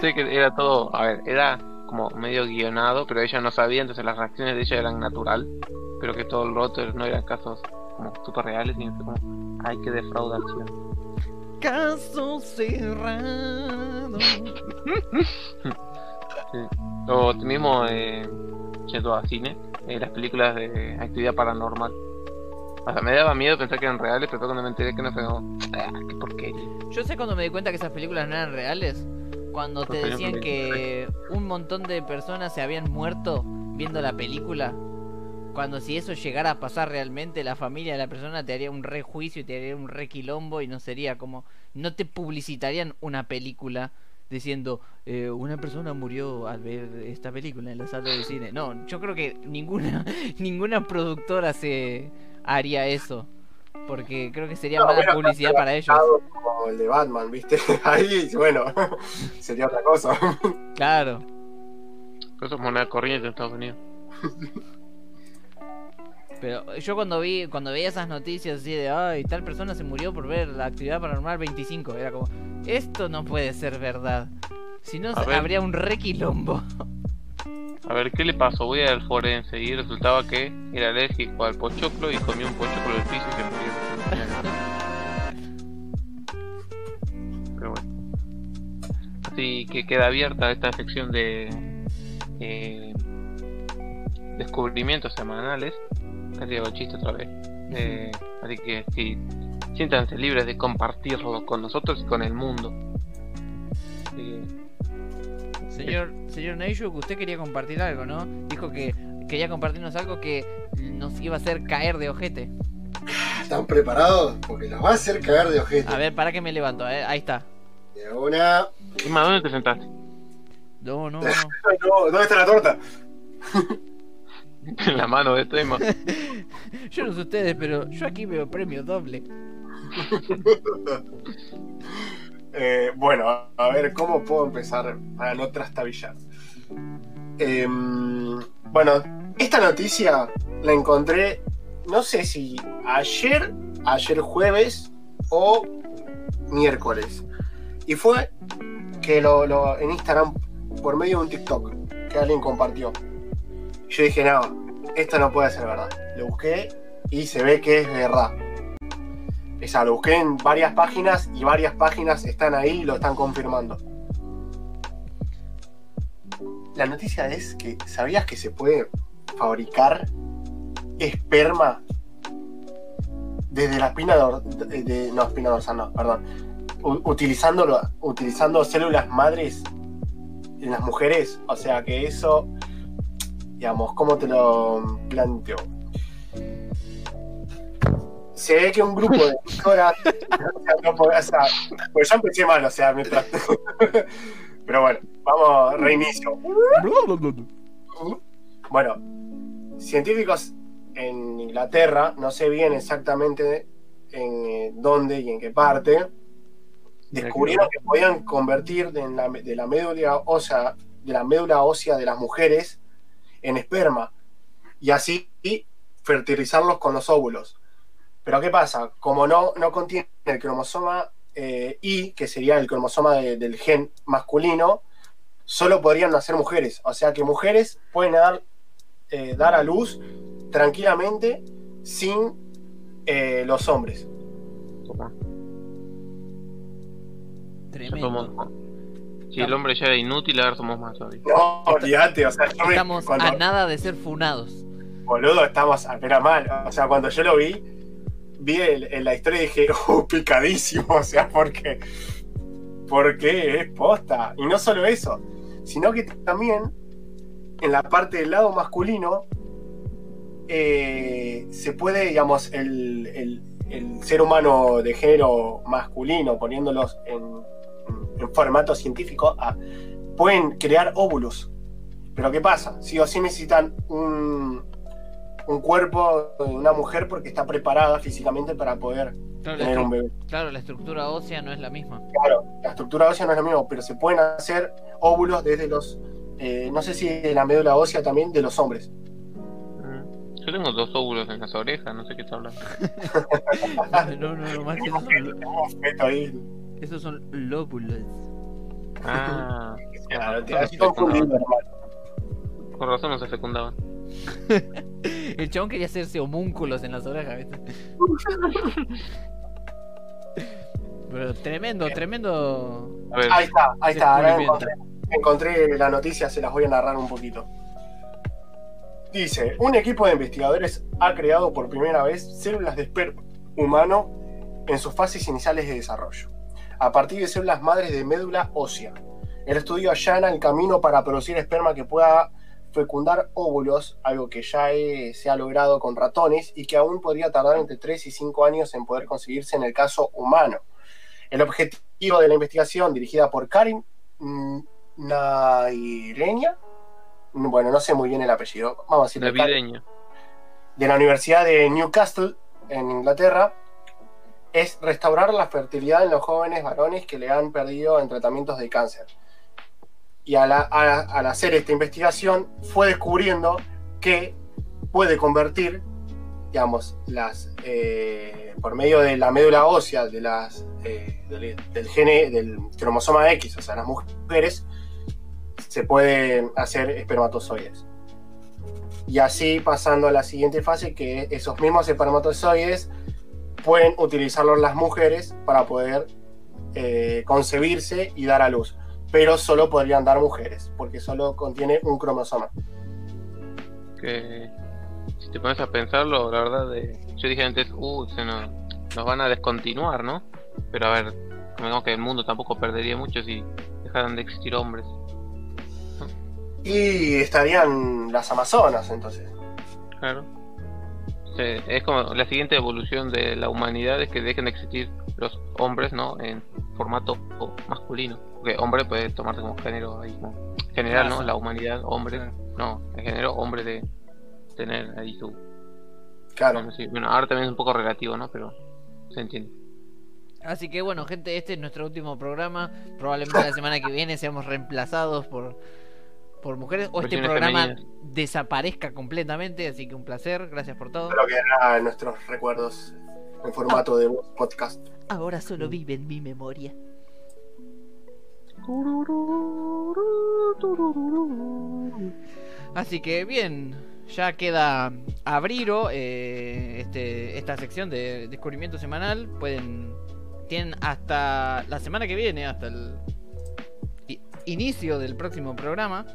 Sé que era todo, a ver, era como medio guionado, pero ella no sabía, entonces las reacciones de ella eran natural, pero que todo el rato no eran casos como súper reales, sino fue como, ay, qué defraudación. Caso cerrado. Sí. O mismo, eh, yendo a cine, eh, las películas de actividad paranormal. O sea, me daba miedo pensar que eran reales, pero cuando me enteré que no fue como, ah, qué porquería. Yo sé cuando me di cuenta que esas películas no eran reales. Cuando te decían que un montón de personas se habían muerto viendo la película. Cuando si eso llegara a pasar realmente, la familia de la persona te haría un re juicio y te haría un re quilombo y no sería como... No te publicitarían una película diciendo eh, una persona murió al ver esta película en la sala de cine. No, yo creo que ninguna, ninguna productora se haría eso. Porque creo que sería No, mala bueno, publicidad para ellos. Como el de Batman, ¿viste? Ahí, bueno, sería otra cosa. Claro. Eso es moneda corriente en Estados Unidos. Pero yo cuando vi cuando veía esas noticias así de, ay, tal persona se murió por ver la actividad paranormal 25, era como, esto no puede ser verdad. Si no, ver. habría un requilombo. A ver, ¿qué le pasó? Voy al forense y resultaba que era alérgico al pochoclo y comió un pochoclo del piso y se murió. Pero bueno. Así que queda abierta esta sección de eh, descubrimientos semanales. Casi hago chiste otra vez. Eh, así que sí, siéntanse libres de compartirlo con nosotros y con el mundo. Que, Señor, señor Neishuk, usted quería compartir algo, ¿no? Dijo que quería compartirnos algo que nos iba a hacer caer de ojete. ¿Están preparados? Porque los va a hacer cagar de ojete. A ver, para que me levanto, eh, ahí está. De una. ¿dónde te sentaste? No, no, no, ¿Dónde está la torta? En la mano de Emma. Yo no sé ustedes, pero yo aquí veo premio doble. Eh, bueno, a ver cómo puedo empezar para no trastabillar. Em, bueno, esta noticia la encontré, no sé si ayer, ayer jueves o miércoles. Y fue que lo, lo- en Instagram, por medio de un TikTok, que alguien compartió. Yo dije, no, esto no puede ser verdad. Lo busqué y se ve que es verdad. O sea, lo busqué en varias páginas y varias páginas están ahí y lo están confirmando. La noticia es que, ¿sabías que se puede fabricar esperma desde la espina de, no, espina dorsal, no, perdón. Utilizando células madres en las mujeres? O sea que eso, digamos, ¿cómo te lo planteo? se ve que un grupo de emisoras. o sea, no o sea, pues yo empecé mal, o sea, mientras. Pero bueno, vamos, reinicio. Bueno, científicos en Inglaterra, no sé bien exactamente en eh, dónde y en qué parte, descubrieron que podían convertir de la, de la médula ósea de la médula ósea de las mujeres en esperma y así fertilizarlos con los óvulos. Pero ¿qué pasa? Como no, no contiene el cromosoma eh, Y, que sería el cromosoma de- del gen masculino, solo podrían nacer mujeres. O sea que mujeres pueden dar, eh, dar a luz tranquilamente sin eh, los hombres. Tremendo. Si el hombre ya era inútil, ahora somos más todavía. No, olvídate, o sea, yo me- Estamos cuando- a nada de ser funados. boludo, estamos apenas mal. O sea, cuando yo lo vi, vi el- en la historia y dije, uh, picadísimo, o sea, porque, porque es posta. Y no solo eso, sino que también en la parte del lado masculino eh, se puede, digamos, el, el- el ser humano de género masculino, poniéndolos en, en formato científico, pueden crear óvulos. Pero ¿qué pasa? Sí o sí necesitan un, un cuerpo de una mujer porque está preparada físicamente para poder Claro, la, tener un bebé. claro, la estructura ósea no es la misma. Claro, la estructura ósea no es lo mismo, pero se pueden hacer óvulos desde los, eh, no sé si de la médula ósea también, de los hombres. Mm. Yo tengo dos óvulos en las orejas, no sé qué está hablando. No, no, no, más que eso esos son lóbulos. Ah, claro, confundido, hermano. con razón no se fecundaban. El chabón quería hacerse homúnculos en las orejas, ¿viste? Pero tremendo, tremendo. A ver, Ahí está, ahí está. Ahora encontré, encontré la noticia, se las voy a narrar un poquito. Dice, un equipo de investigadores ha creado por primera vez células de esperma humano en sus fases iniciales de desarrollo, a partir de células madres de médula ósea. El estudio allana el camino para producir esperma que pueda fecundar óvulos, algo que ya se ha logrado con ratones y que aún podría tardar entre 3 y 5 años en poder conseguirse en el caso humano. El objetivo de la investigación, dirigida por Karin mm, Naireña, bueno, no sé muy bien el apellido, vamos a navideño. de la Universidad de Newcastle, en Inglaterra, es restaurar la fertilidad en los jóvenes varones que le han perdido en tratamientos de cáncer. Y al, hacer esta investigación fue descubriendo que puede convertir, digamos, las eh, por medio de la médula ósea de las, eh, del, del gene del cromosoma X, o sea, las mujeres, se pueden hacer espermatozoides. Y así pasando a la siguiente fase, que esos mismos espermatozoides pueden utilizarlos las mujeres para poder eh, concebirse y dar a luz. Pero solo podrían dar mujeres, porque solo contiene un cromosoma. Que si te pones a pensarlo, la verdad, de, yo dije antes, uh, se nos, nos van a descontinuar, ¿no? Pero a ver, digamos que el mundo tampoco perdería mucho si dejaran de existir hombres. Y estarían las Amazonas, entonces. Claro. Sí, es como la siguiente evolución de la humanidad es que dejen de existir los hombres, ¿no? En formato masculino. Porque hombre puede tomarse como género ahí, como general, ¿no? La humanidad, hombre. No, el género hombre de tener ahí su... Claro. Bueno, sí, bueno, ahora también es un poco relativo, ¿no? Pero se entiende. Así que bueno, gente, este es nuestro último programa. Probablemente la semana que viene seamos reemplazados por, por mujeres o este programa femeninas. desaparezca completamente. Así que un placer, gracias por todo. Lo que era nuestros recuerdos en formato de podcast. Ahora solo vive en mi memoria. Así que bien, ya queda abriro eh, este, esta sección de descubrimiento semanal. Pueden, tienen hasta la semana que viene, hasta el inicio del próximo programa,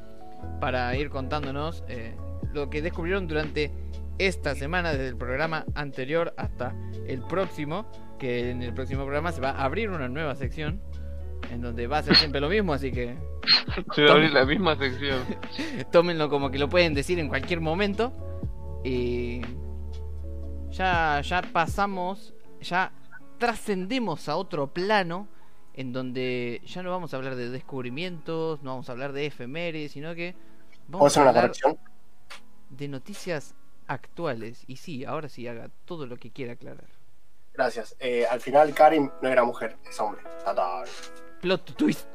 para ir contándonos eh, lo que descubrieron durante esta semana, desde el programa anterior hasta el próximo, que en el próximo programa se va a abrir una nueva sección, en donde va a ser siempre lo mismo, así que Se va a abrir la misma sección. tómenlo como que lo pueden decir en cualquier momento. Y ya, ya pasamos, ya trascendemos a otro plano en donde ya no vamos a hablar de descubrimientos, no vamos a hablar de efemérides, sino que ¿Puedo vamos hacer a una hablar corrección? de noticias actuales. Y sí, ahora sí haga todo lo que quiera aclarar. Gracias. Eh, al final, Karin no era mujer, es hombre. Plot twist.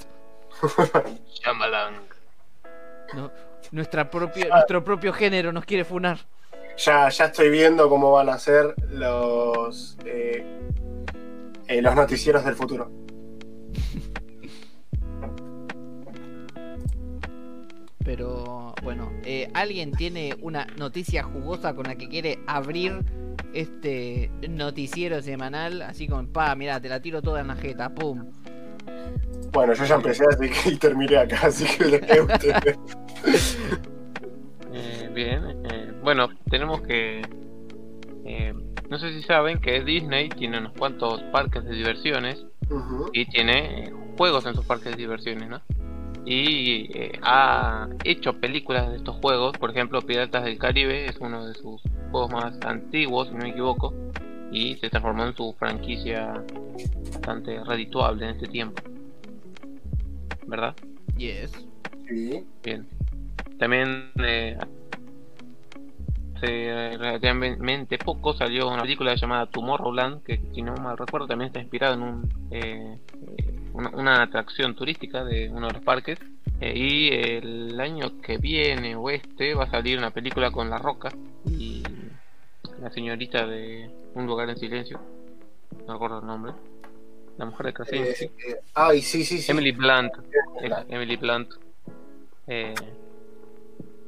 Shyamalan. ¿no? Nuestra propia, nuestro propio género nos quiere funar. Ya, ya estoy viendo cómo van a ser los, eh, eh, los noticieros del futuro. Pero bueno, eh, ¿alguien tiene una noticia jugosa con la que quiere abrir este noticiero semanal? Así como, pa, mira, te la tiro toda en la jeta, pum. Bueno, yo ya empecé así que, y terminé acá, así que les queda a ustedes. Eh, bien, eh, bueno, tenemos que... eh, no sé si saben que Disney tiene unos cuantos parques de diversiones Y tiene juegos en sus parques de diversiones, ¿no? Y eh, ha hecho películas de estos juegos, por ejemplo, Piratas del Caribe es uno de sus juegos más antiguos, si no me equivoco, y se transformó en su franquicia bastante redituable en este tiempo. ¿Verdad? Yes. Sí. Bien. También eh, relativamente poco salió una película llamada Tomorrowland, que si no mal recuerdo también está inspirada en un, eh, una, una atracción turística de uno de los parques. Eh, y el año que viene o este va a salir una película con La Roca y la señorita de Un lugar en silencio. No recuerdo el nombre. La mujer de Krasinski. Eh, ay, sí, sí, sí. Emily Blunt. Emily Blunt. Eh,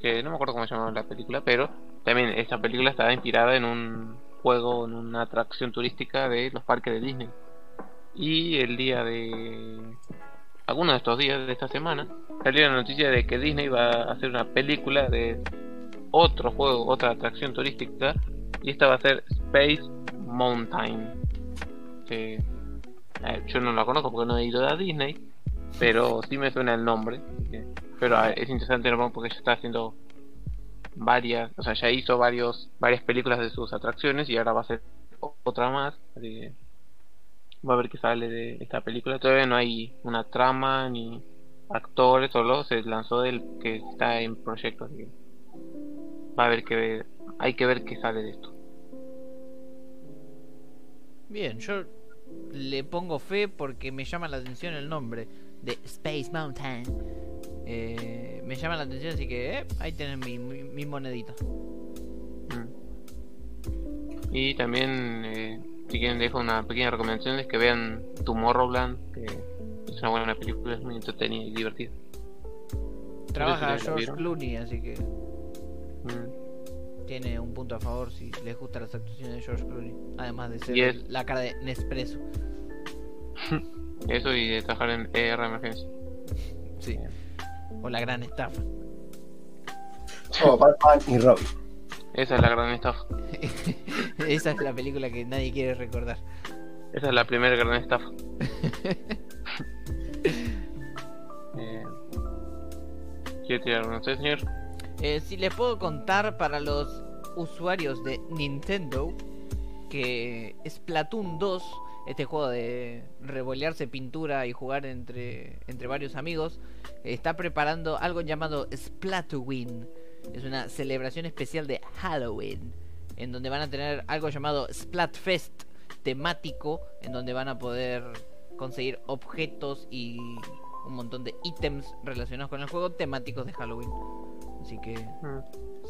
que no me acuerdo cómo se llamaba la película, pero también esta película está inspirada en un juego, en una atracción turística de los parques de Disney. Y el día de. Algunos de estos días de esta semana salió la noticia de que Disney va a hacer una película de otro juego, otra atracción turística. Y esta va a ser Space Mountain. Eh, yo no la conozco porque no he ido a Disney, pero sí me suena el nombre. Pero eh, es interesante porque ya está haciendo varias, o sea, ya hizo varios varias películas de sus atracciones y ahora va a o- otra más. Que va a ver qué sale de esta película. Todavía no hay una trama ni actores, solo se lanzó del que está en proyecto. Así que va a ver que hay que ver qué sale de esto. Bien, yo le pongo fe porque me llama la atención el nombre de Space Mountain. Eh, me llama la atención, así que eh, ahí tenés mi, mi, mi monedita. Mm. Y también, eh, si quieren, dejo una pequeña recomendación: es que vean Tomorrowland, que es una buena película, es muy entretenida y divertida. Trabaja George. Clooney, así que Mm. tiene un punto a favor si les gustan las actuaciones de George Clooney. Además de ser es- la cara de Nespresso. Eso y de trabajar en ER Emergencia. Sí. O la gran estafa. Oh, Batman y Robin. Esa es la gran estafa. Esa es la película que nadie quiere recordar. Esa es la primera gran estafa. eh, ¿Quiere tirar uno usted, señor? Eh, si les puedo contar para los usuarios de Nintendo que Splatoon 2, este juego de revolearse pintura y jugar entre, entre varios amigos, está preparando algo llamado Splatoween. Es una celebración especial de Halloween, en donde van a tener algo llamado Splatfest temático, en donde van a poder conseguir objetos y un montón de ítems relacionados con el juego temáticos de Halloween. Así que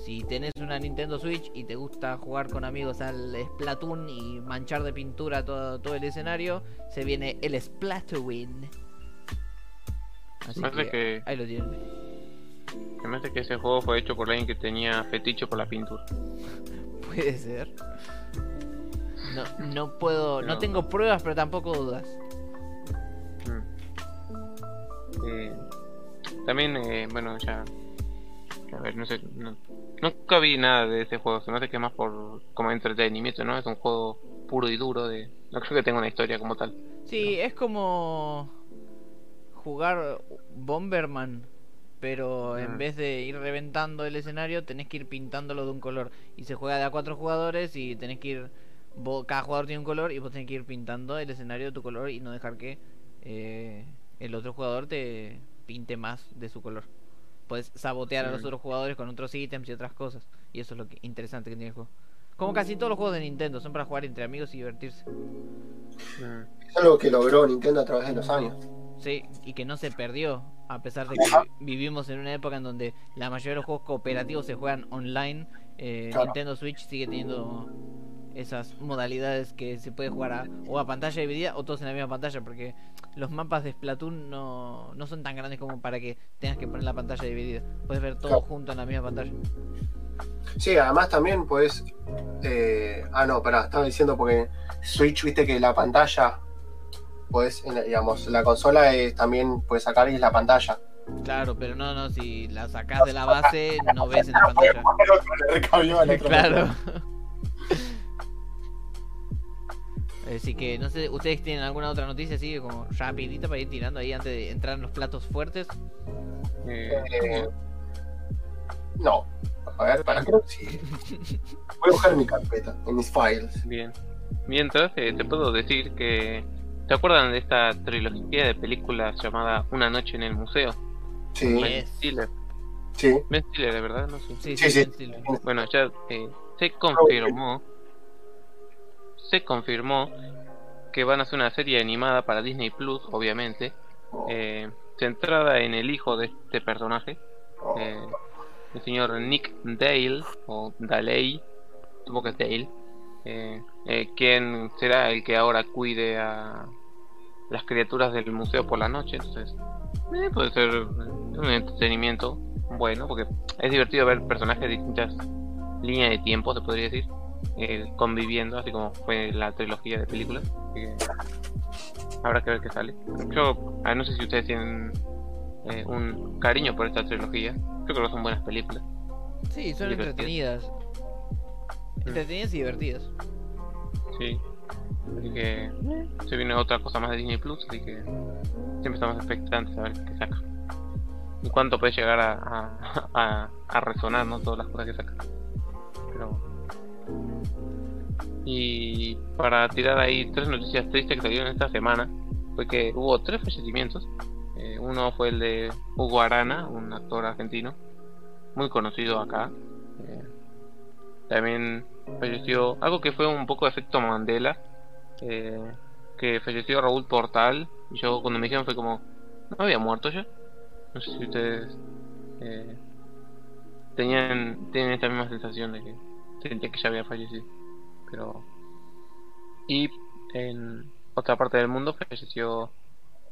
si tenés una Nintendo Switch y te gusta jugar con amigos al Splatoon y manchar de pintura todo, todo el escenario, se viene el Splatoween. Así parece que, que- ahí lo tienen. Me hace que ese juego fue hecho por alguien que tenía fetiche por la pintura. Puede ser. No, no puedo, no No. tengo pruebas, pero tampoco dudas. Mm. Eh, también, eh, bueno, ya. A ver, no sé. no- nunca vi nada de ese juego. Se me hace que es más por como entretenimiento, ¿no? Es un juego puro y duro. de No creo que tenga una historia como tal. Sí, es como jugar Bomberman, pero en Mm. vez de ir reventando el escenario, tenés que ir pintándolo de un color. Y se juega de a cuatro jugadores y tenés que ir. vos- cada jugador tiene un color y vos tenés que ir pintando el escenario de tu color y no dejar que eh, el otro jugador te pinte más de su color. Puedes sabotear a los Mm. otros jugadores con otros ítems y otras cosas. Y eso es lo que, interesante que tiene el juego. Como casi todos los juegos de Nintendo, son para jugar entre amigos y divertirse. Mm. Es algo que logró Nintendo a través de los años. Sí, y que no se perdió, a pesar de que vi- vivimos en una época en donde la mayoría de los juegos cooperativos se juegan online. eh, Claro. Nintendo Switch sigue teniendo esas modalidades que se puede jugar a, o a pantalla dividida o todos en la misma pantalla, porque los mapas de Splatoon no, no son tan grandes como para que tengas que poner la pantalla dividida. Puedes ver todo Claro. junto en la misma pantalla. Sí, además también pues. eh, ah, no, pará, estaba diciendo porque Switch, viste que la pantalla. Pues, en la- digamos, la consola es, también puedes sacar y es la pantalla. Claro, pero no, no, si la sacás de la base no ves en la pantalla. Claro. Así que no sé, ¿ustedes tienen alguna otra noticia así como rapidita para ir tirando ahí antes de entrar en los platos fuertes? Eh, Eh, no, A ver, para qué sí. Voy a buscar mi carpeta, en mis files. Bien. Mientras, eh, te puedo decir que. ¿Te acuerdan de esta trilogía de películas llamada Una noche en el museo? Sí, Ben Stiller. sí. Ben Stiller, de verdad, no sé. Sí, Sí, sí, sí. Bueno, ya eh, se confirmó. Se confirmó que van a hacer una serie animada para Disney Plus, obviamente. eh, centrada en el hijo de este personaje, eh, el señor Nick Dale, o Daley, supongo que es Dale, eh, eh, quien será el que ahora cuide a las criaturas del museo por la noche. Entonces, eh, puede ser un entretenimiento bueno, porque es divertido ver personajes de distintas líneas de tiempo, se podría decir, eh, conviviendo, así como fue la trilogía de películas. Así que habrá que ver qué sale. Yo ah, no sé si ustedes tienen eh, un cariño por esta trilogía. Creo que son buenas películas. Sí, son entretenidas. Entretenidas y divertidas. Sí. Así que se viene otra cosa más de Disney Plus, así que siempre estamos expectantes a ver qué saca. Y cuánto puede llegar a, a, a- resonar, ¿no? Todas las cosas que saca. Pero... Y para tirar ahí tres noticias tristes que salieron esta semana, fue que hubo tres fallecimientos. Eh, uno fue el de Hugo Arana, un actor argentino, muy conocido acá. Eh, también falleció algo que fue un poco efecto Mandela, eh, que falleció Raúl Portal. Y yo cuando me dijeron fue como, ¿no había muerto ya? No sé si ustedes eh, tenían, tienen esta misma sensación de que sentía que ya había fallecido. Pero... Y en otra parte del mundo falleció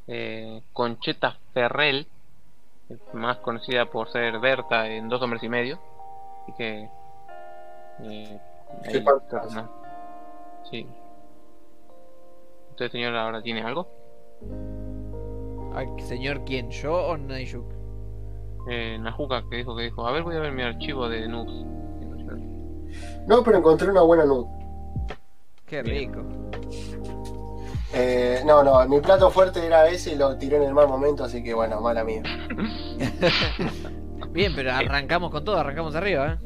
eh, Concheta Ferrell, más conocida por ser Berta en Dos Hombres y Medio. Y que... eh, ahí. Sí. ¿Usted, señor, ahora tiene algo? Ay, señor, ¿quién? ¿Yo o Naishuk? Eh, Najuka que dijo que dijo, a ver, voy a ver mi archivo de yo. No, pero encontré una buena nude. Qué rico. Eh, no, no, mi plato fuerte era ese y lo tiré en el mal momento, así que bueno, mala mía. Bien, pero arrancamos con todo, arrancamos arriba, ¿eh?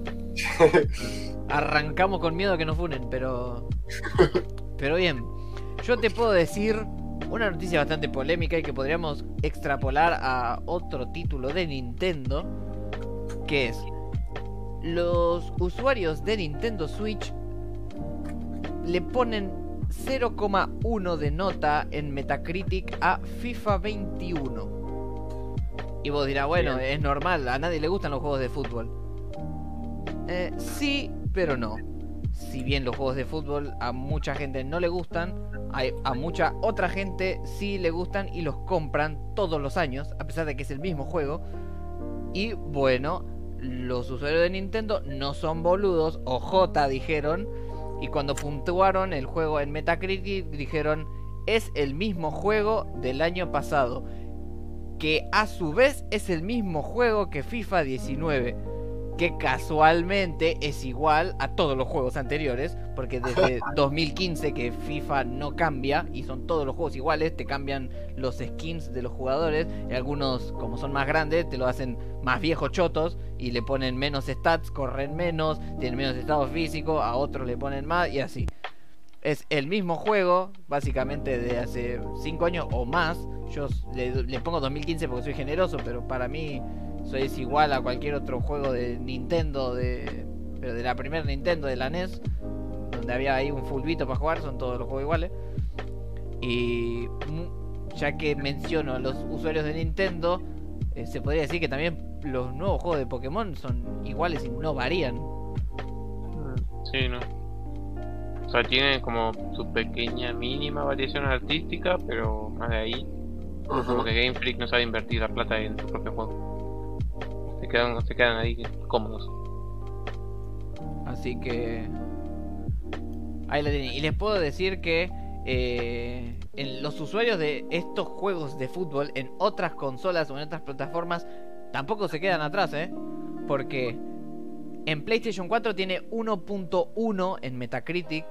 Arrancamos con miedo a que nos funen, pero. Pero bien. Yo te puedo decir una noticia bastante polémica y que podríamos extrapolar a otro título de Nintendo. Que es. Los usuarios de Nintendo Switch le ponen 0,1 de nota en Metacritic a FIFA 21. Y vos dirás, bueno, Bien. es normal, a nadie le gustan los juegos de fútbol. Eh, sí, pero no. Si bien los juegos de fútbol a mucha gente no le gustan, hay- a mucha otra gente sí le gustan y los compran todos los años, a pesar de que es el mismo juego. Y bueno, los usuarios de Nintendo no son boludos, o J dijeron, y cuando puntuaron el juego en Metacritic dijeron, es el mismo juego del año pasado que a su vez es el mismo juego que FIFA 19, que casualmente es igual a todos los juegos anteriores, porque desde 2015 que FIFA no cambia y son todos los juegos iguales, te cambian los skins de los jugadores, y algunos como son más grandes te lo hacen más viejos chotos y le ponen menos stats, corren menos, tienen menos estado físico, a otros le ponen más y así. Es el mismo juego, básicamente de hace 5 años o más. Yo le pongo 2015 porque soy generoso, pero para mí soy es igual a cualquier otro juego de Nintendo, de, pero de la primera Nintendo, de la NES, donde había ahí un fulbito para jugar, son todos los juegos iguales. Y ya que menciono a los usuarios de Nintendo, eh, se podría decir que también los nuevos juegos de Pokémon son iguales y no varían. Sí, ¿no? O sea, tiene como su pequeña mínima variación artística, pero más de ahí, como que Game Freak no sabe invertir la plata en su propio juego. Se quedan, se quedan ahí cómodos. Así que. Ahí la tienen. Y les puedo decir que. eh, en los usuarios de estos juegos de fútbol en otras consolas o en otras plataformas tampoco se quedan atrás, ¿eh? Porque en PlayStation 4 tiene 1.1 en Metacritic,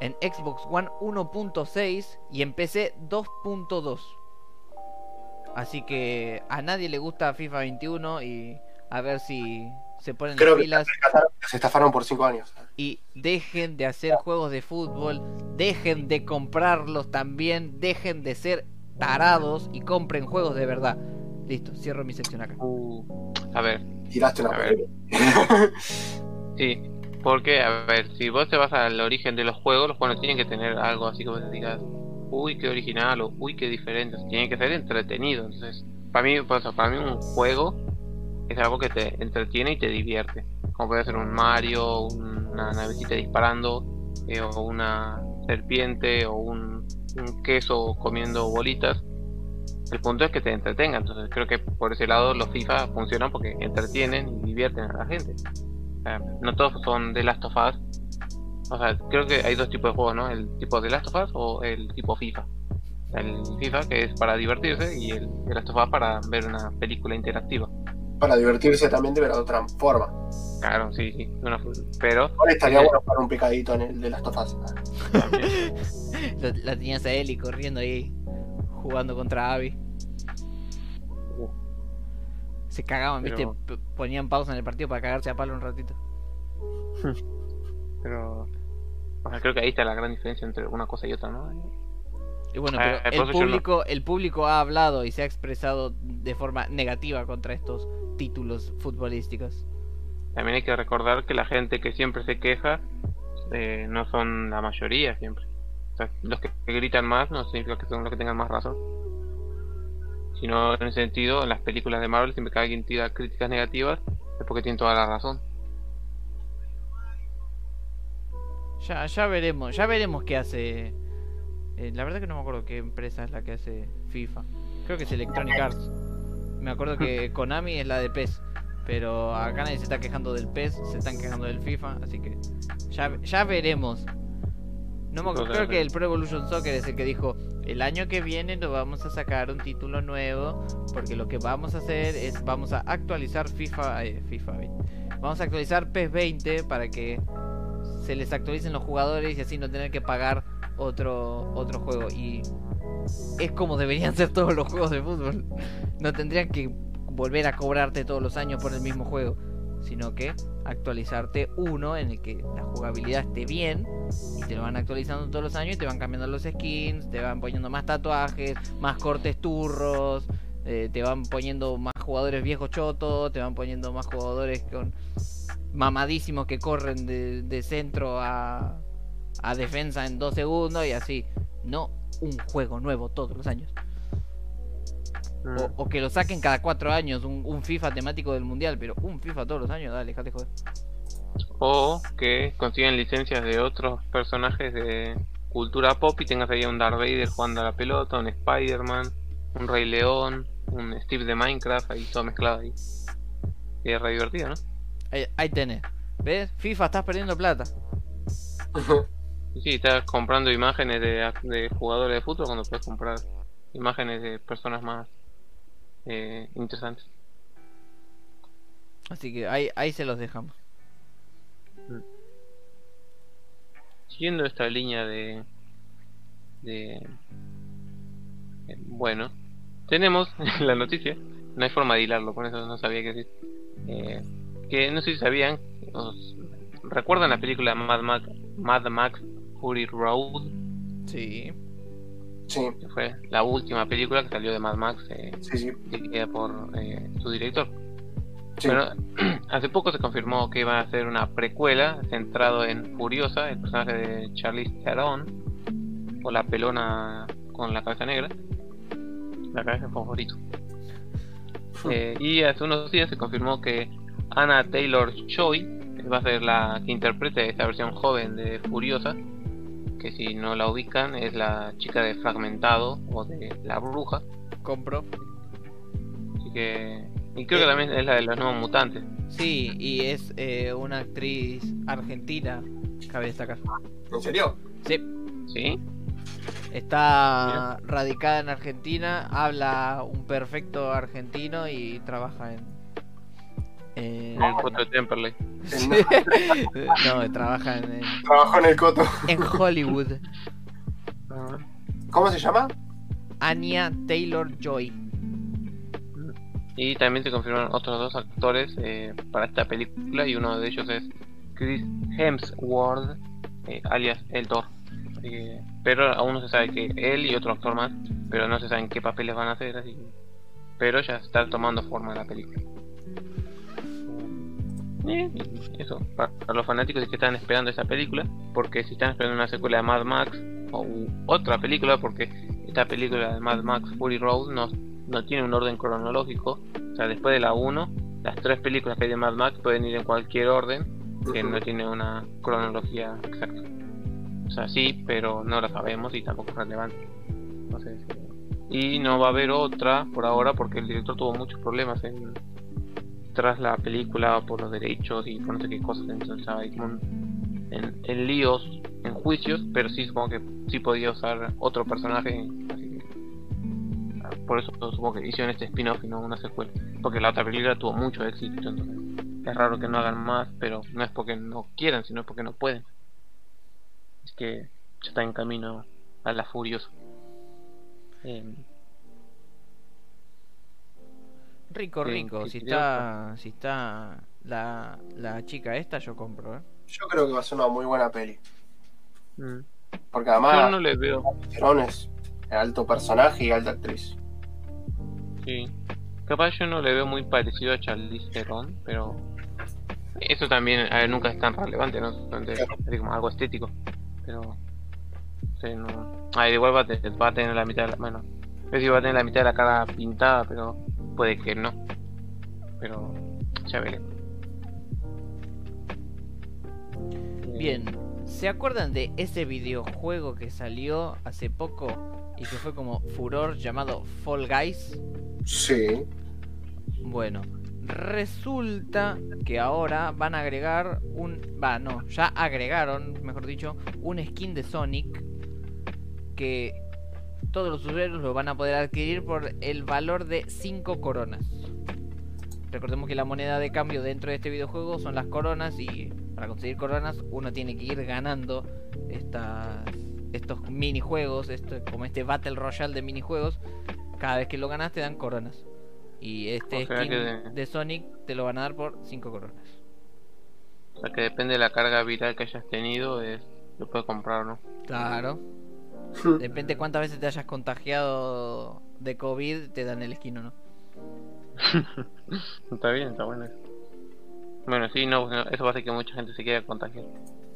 en Xbox One 1.6 y en PC 2.2. Así que a nadie le gusta FIFA 21 y a ver si, se ponen Creo las que pilas se estafaron por 5 años. y dejen de hacer juegos de fútbol, dejen de comprarlos también, dejen de ser tarados y compren juegos de verdad. Listo, cierro mi sección acá. Uh, a ver, Tiraste una A ver. sí. Porque, a ver, si vos te vas al origen de los juegos, los juegos tienen que tener algo así como que digas, uy, qué original o uy, qué diferente. Tienen que ser entretenidos. Entonces, para mí, para mí un juego es algo que te entretiene y te divierte. Como puede ser un Mario, una navecita disparando, eh, o una serpiente, o un, queso comiendo bolitas. El punto es que te entretenga, entonces creo que por ese lado los FIFA funcionan porque entretienen y divierten a la gente. No todos son de Last of. O sea, creo que hay dos tipos de juegos, ¿no? El tipo de Last of Us o el tipo FIFA. El FIFA que es para divertirse y el de Last of Us para ver una película interactiva. Para divertirse también de ver de otra forma. Claro, sí, sí. una- pero Ahora estaría Sí. bueno para un picadito en el de las tofas. también, Lo- La tenías a Eli corriendo ahí, jugando contra Abby. uh, Se cagaban, ¿viste? P- Ponían pausa en el partido para cagarse a palo un ratito. pero o sea, creo que ahí está la gran diferencia entre una cosa y otra, ¿no? Y bueno, Ah, pero por el no- público, el público ha hablado y se ha expresado de forma negativa contra estos títulos futbolísticos. También hay que recordar que la gente que siempre se queja eh, no son la mayoría siempre. O sea, los que gritan más no significa que son los que tengan más razón. Sino en el sentido, en las películas de Marvel siempre que alguien tira críticas negativas es porque tiene toda la razón. Ya, ya veremos, ya veremos qué hace. eh, la verdad que no me acuerdo qué empresa es la que hace FIFA. Creo que es Electronic Arts. Me acuerdo que Konami es la de PES. Pero acá nadie se está quejando del PES, se están quejando del FIFA, así que ya, ya veremos. No me acuerdo, creo que el Pro Evolution Soccer es el que dijo, el año que viene nos vamos a sacar un título nuevo, porque lo que vamos a hacer es, vamos a actualizar FIFA, eh, FIFA 20. Vamos a actualizar PES 20 para que se les actualicen los jugadores y así no tener que pagar otro, otro juego. Y es como deberían ser todos los juegos de fútbol. No tendrían que volver a cobrarte todos los años por el mismo juego, sino que actualizarte uno en el que la jugabilidad esté bien y te lo van actualizando todos los años y te van cambiando los skins, te van poniendo más tatuajes, más cortes turros, eh, te van poniendo más jugadores viejos chotos, te van poniendo más jugadores con mamadísimos que corren de, de centro a, a defensa en dos segundos y así. No un juego nuevo todos los años. O, o que lo saquen cada cuatro años, un, un FIFA temático del mundial, pero un FIFA todos los años, dale, dejate joder. O que consigan licencias de otros personajes de cultura pop y tengas ahí un Darth Vader jugando a la pelota, un Spider-Man, un Rey León, un Steve de Minecraft, ahí todo mezclado ahí. Y es re divertido, ¿no? Ahí, ahí tenés. ¿Ves? FIFA, estás perdiendo plata. Sí, estás comprando imágenes de, de jugadores de fútbol cuando puedes comprar imágenes de personas más eh, interesantes. Así que ahí, ahí se los dejamos. Siguiendo esta línea de... de eh, bueno, tenemos la noticia, no hay forma de hilarlo, por eso no sabía qué decir. Eh, que no sé si sabían, os- ¿recuerdan la película Mad Max, Mad Max Fury Road? Sí. Sí, Que fue la última película que salió de Mad Max, eh, sí, sí. dirigida por eh, su director. sí. Bueno, hace poco se confirmó que iba a ser una precuela centrado en Furiosa, el personaje de Charlize Theron, o la pelona con la cabeza negra, la cabeza favorito. Eh, y hace unos días se confirmó que Anna Taylor Joy va a ser la que interprete esta versión joven de Furiosa, que si no la ubican es la chica de Fragmentado o de La Bruja, Compro. así que y creo que también es la de los nuevos mutantes. Sí, y es eh, una actriz argentina, cabe destacar. ¿En serio? Sí, ¿Sí? está radicada en Argentina, habla un perfecto argentino y trabaja en... en- En el foto de Temperley. Sí. no, trabaja en, en- Trabajó en el coto. en Hollywood. ¿Cómo se llama? Anya Taylor Joy. Y también se confirmaron otros dos actores eh, para esta película y uno de ellos es Chris Hemsworth, eh, alias El Thor. pero aún no se sabe que él y otro actor más, pero no se sabe qué papeles van a hacer, así pero ya está tomando forma la película. Eh, eso, para, los fanáticos que están esperando esa película, porque si están esperando una secuela de Mad Max o otra película, porque esta película de Mad Max Fury Road no, no tiene un orden cronológico, o sea, después de la 1, las tres películas que hay de Mad Max pueden ir en cualquier orden, que no tiene una cronología exacta. O sea, sí, pero no la sabemos y tampoco es relevante. y no va a haber otra por ahora porque el director tuvo muchos problemas en, tras la película por los derechos y no sé qué cosas, entonces estaba como en, líos, en juicios, pero sí supongo que sí podía usar otro personaje, por eso supongo que hicieron este spin-off y no una secuela, porque la otra película tuvo mucho éxito, entonces es raro que no hagan más, pero no es porque no quieran, sino porque no pueden. Es que ya está en camino a la furiosa. Eh, Rico, rico. Si está, si está la, la chica esta, yo compro, ¿eh? Yo creo que va a ser una muy buena peli. Mm. Porque además. Yo no le veo. es alto personaje y alta actriz. Sí. Capaz yo no le veo muy parecido a Charlize Theron, pero. Eso también nunca es tan relevante, ¿no? Es como algo estético. Pero. Sí, no. Ah, igual va a, va a tener la mitad de la. Bueno. Es decir, va a tener la mitad de la cara pintada, pero puede que no. Pero ya veremos. Bien, ¿se acuerdan de ese videojuego que salió hace poco y que fue como furor llamado Fall Guys? Sí. Bueno, resulta que ahora van a agregar un... Va, no, ya agregaron, mejor dicho, un skin de Sonic que todos los usuarios lo van a poder adquirir por el valor de 5 coronas. Recordemos que la moneda de cambio dentro de este videojuego son las coronas y para conseguir coronas uno tiene que ir ganando estas, estos minijuegos, esto, como este Battle Royale de minijuegos. Cada vez que lo ganas te dan coronas. Y este skin de... Sonic te lo van a dar por 5 coronas. O sea que depende de la carga viral que hayas tenido, es, lo puedes comprar, ¿no? Claro. Depende cuántas veces te hayas contagiado de COVID, te dan el esquino, ¿no? está bien, está bueno eso. Bueno, sí, no, eso va a hacer que mucha gente se quede contagiar.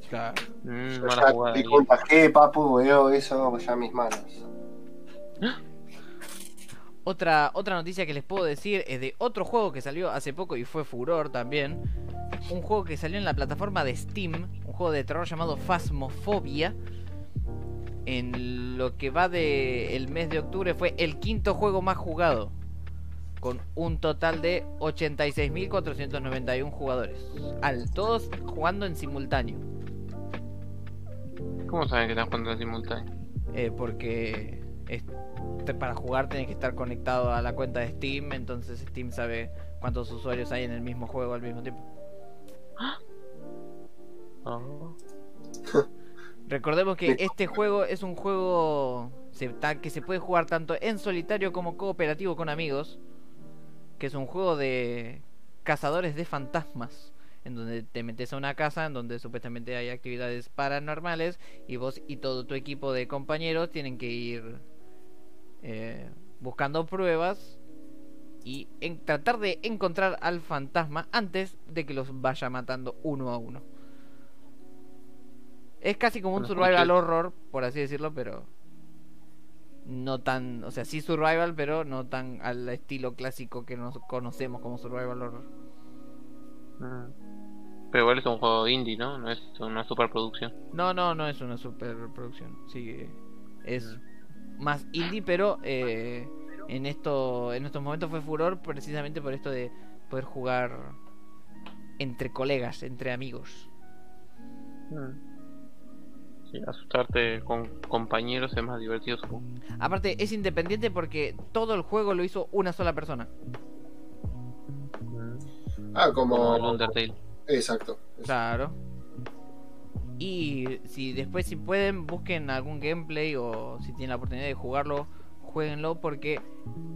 Claro. Mm, mala jugada. Te contagié, papu, veo eso ya en mis manos. Otra, otra noticia que les puedo decir es de otro juego que salió hace poco y fue furor también. Un juego que salió en la plataforma de Steam, un juego de terror llamado Phasmophobia en lo que va de el mes de octubre fue el quinto juego más jugado con un total de 86.491 jugadores, al todos jugando en simultáneo. ¿Cómo saben que están jugando en simultáneo? Eh, porque para jugar tienes que estar conectado a la cuenta de Steam, entonces Steam sabe cuántos usuarios hay en el mismo juego al mismo tiempo. Oh. Recordemos que este juego es un juego que se puede jugar tanto en solitario como cooperativo con amigos. Que es un juego de cazadores de fantasmas. En donde te metes a una casa en donde supuestamente hay actividades paranormales. Y vos y todo tu equipo de compañeros tienen que ir eh, buscando pruebas. Y en, tratar de encontrar al fantasma antes de que los vaya matando uno a uno. Es casi como un survival horror, por así decirlo, pero no tan, o sea, sí survival, pero no tan al estilo clásico que nos conocemos como survival horror. Ah. Pero igual es un juego indie, ¿no? No es una superproducción. No, no, no es una superproducción. Sí, es más indie, pero eh, en esto, en estos momentos fue furor precisamente por esto de poder jugar entre colegas, entre amigos. Ah asustarte con compañeros es más divertido Aparte, es independiente porque todo el juego lo hizo una sola persona. Ah, como, el Undertale. Exacto. Claro. Y si después si pueden busquen algún gameplay o si tienen la oportunidad de jugarlo, jueguenlo porque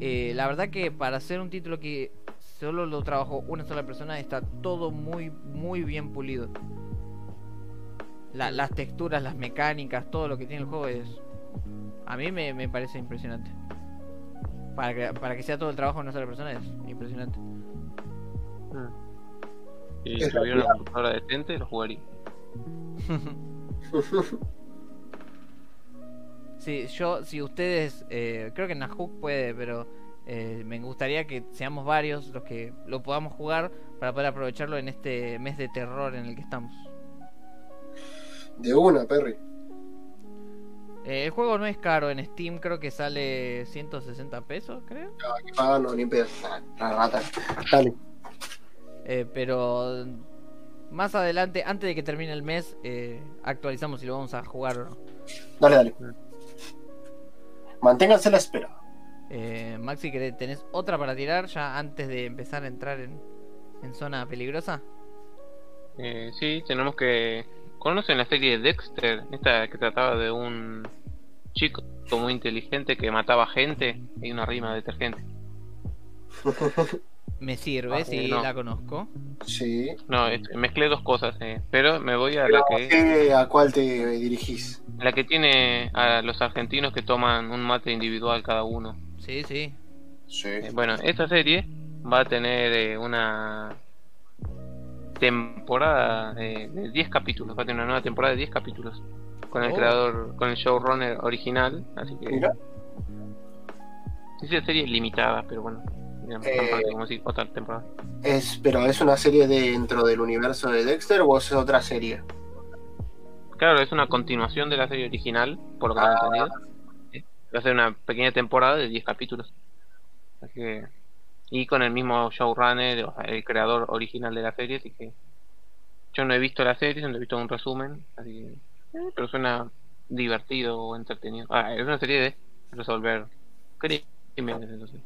eh, la verdad que para hacer un título que solo lo trabajó una sola persona está todo muy, muy bien pulido. La- las texturas, las mecánicas, todo lo que tiene el juego es... A mí me, me parece impresionante. Para que, para que sea todo el trabajo de una sola persona es impresionante. Si Es tuviera una computadora decente, lo jugaría. Sí, yo, si ustedes, eh, creo que Nahuk puede, pero eh, me gustaría que seamos varios los que lo podamos jugar para poder aprovecharlo en este mes de terror en el que estamos. De una, Perry. Eh, el juego no es caro en Steam, creo que sale 160 pesos, creo. No, que ni pedo. Ah, La rata. Dale. Eh, pero más adelante, antes de que termine el mes, eh, actualizamos si lo vamos a jugar o no. Dale, dale. Manténganse a la espera. Eh, Maxi, ¿querés- ¿tenés otra para tirar ya antes de empezar a entrar en, en zona peligrosa? Eh, sí, tenemos que... ¿Conocen la serie Dexter? Esta que trataba de un chico muy inteligente que mataba gente y una rima de detergente. Me sirve, Ah, sí, no. la conozco. Sí. No, es- mezclé dos cosas, eh, pero me voy a la que, ¿Qué- ¿A cuál te dirigís? la que tiene a los argentinos que toman un mate individual cada uno. Sí, sí. Sí. Eh, bueno, esta serie va a tener eh, una temporada eh, de 10 capítulos, va a tener una nueva temporada de 10 capítulos con el Oh. creador, con el showrunner original, así que Mira. Esa serie es limitada, pero bueno, Eh. como decir, otra temporada. Es, pero es una serie dentro del universo de Dexter o es otra serie? Claro, es una continuación de la serie original, por lo que tengo Ah. entendido. Eh, Va a ser una pequeña temporada de 10 capítulos. Así que... Y con el mismo showrunner, o sea, el creador original de la serie, así que... Yo no he visto la serie, solo he visto un resumen, así que... eh, pero suena divertido o entretenido. Ah, es una serie de resolver crímenes, entonces. No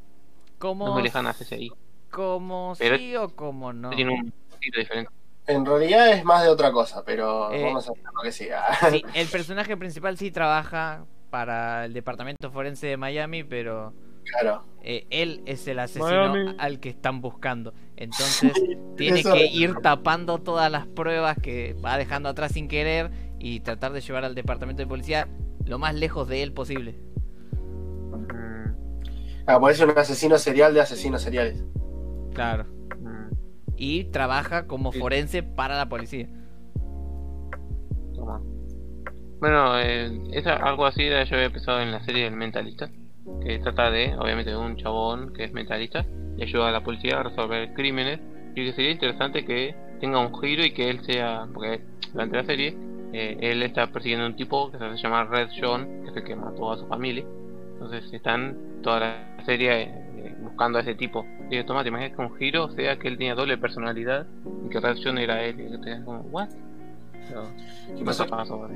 ¿Cómo, es muy lejana a CSI. ¿Cómo Pero- sí o cómo no? Tiene un estilo diferente. En realidad es más de otra cosa, pero Eh, vamos a hacer lo que siga. Sí, el personaje principal sí trabaja para el departamento forense de Miami, pero claro. eh, él es el asesino Miami. al que están buscando. Entonces tiene eso- que ir tapando todas las pruebas que va dejando atrás sin querer y tratar de llevar al departamento de policía lo más lejos de él posible. Mm, Ah, por eso es un asesino serial de asesinos seriales. Claro. mm, Y trabaja como Sí. forense para la policía. toma. Bueno, eh, es algo así de- yo había pensado en la serie El Mentalista, que trata de, obviamente, de un chabón que es mentalista y ayuda a la policía a resolver crímenes. Y que sería interesante que tenga un giro y que él sea, porque durante la serie eh, él está persiguiendo a un tipo que se hace llamar Red John, que es el que mató a su familia. Entonces están toda la serie eh, buscando a ese tipo. Y de toma, te imaginas que un giro sea que él tenía doble personalidad y que Red John era él. Y que te como, ¿what? Pero, ¿Qué pasó?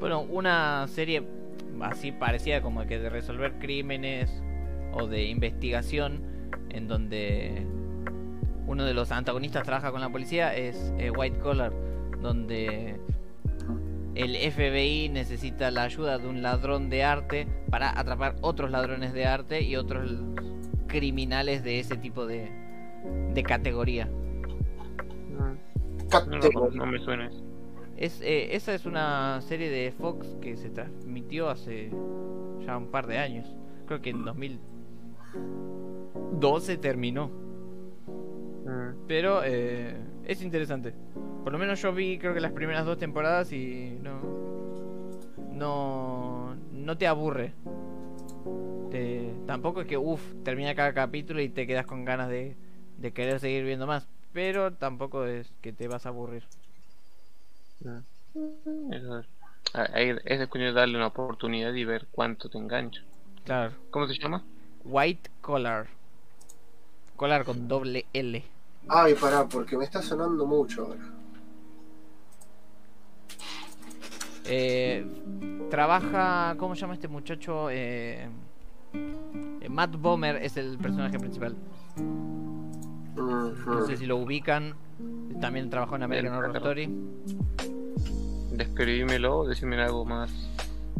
Bueno, una serie así parecida como que de resolver crímenes o de investigación en donde uno de los antagonistas trabaja con la policía es eh, White Collar, donde el FBI necesita la ayuda de un ladrón de arte para atrapar otros ladrones de arte y otros criminales de ese tipo de, de categoría. No, no, no me suena eso. Es, eh, esa es una serie de Fox que se transmitió hace ya un par de años. Creo que en 2012 terminó. Mm, Pero eh, es interesante. Por lo menos yo vi creo que las primeras dos temporadas y no... No, no te aburre. Te- tampoco es que, uff, termina cada capítulo y te quedas con ganas de, de querer seguir viendo más. Pero tampoco es que te vas a aburrir. Mm. Eso es. Ah, ahí Es de cuestión de darle una oportunidad y ver cuánto te engancha. Claro. ¿Cómo se llama? White Collar. Collar con doble L. Ay, pará, porque me está sonando mucho ahora. Eh, trabaja. ¿Cómo se llama este muchacho? Eh, eh, Matt Bomer es el personaje principal. No sé si lo ubican. También trabajó en American Horror. Story. Describímelo, decime algo más.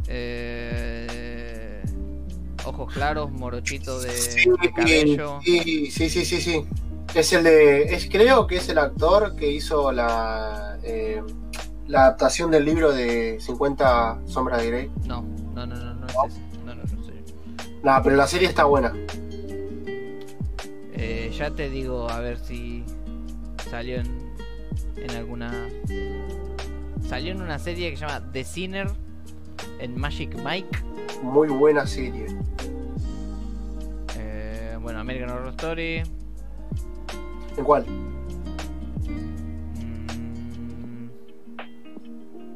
Eh, ojos claros, morochito de, Sí, de cabello. sí, sí, sí, sí, sí. Es el de. Es, creo que es el actor que hizo la. eh, la adaptación del libro de 50 Sombras de Grey. No, no, no, no, no es ese. No, no, no. Nada, pero la serie está buena. Eh, ya te digo, a ver si salió en, en alguna. Salió en una serie que se llama The Sinner en Magic Mike. Muy buena serie. Eh, bueno, American Horror Story. ¿En cuál?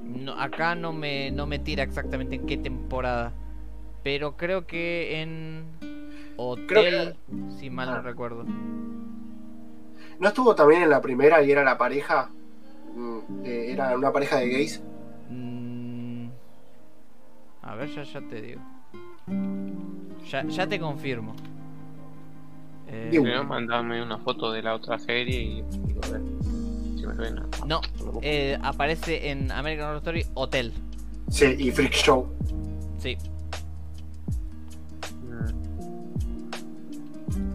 Mm, no, acá no me, no me tira exactamente en qué temporada. Pero creo que en Hotel, si mal no Ah. recuerdo. ¿No estuvo también en la primera y era la pareja? Mm, eh, era una pareja de gays. Mm, a ver, ya, ya te digo. Ya, ya te confirmo. Eh, mandame una foto de la otra serie y a ver si me suena. no, eh, aparece en American Horror Story Hotel. Sí, y Freak Show. Sí.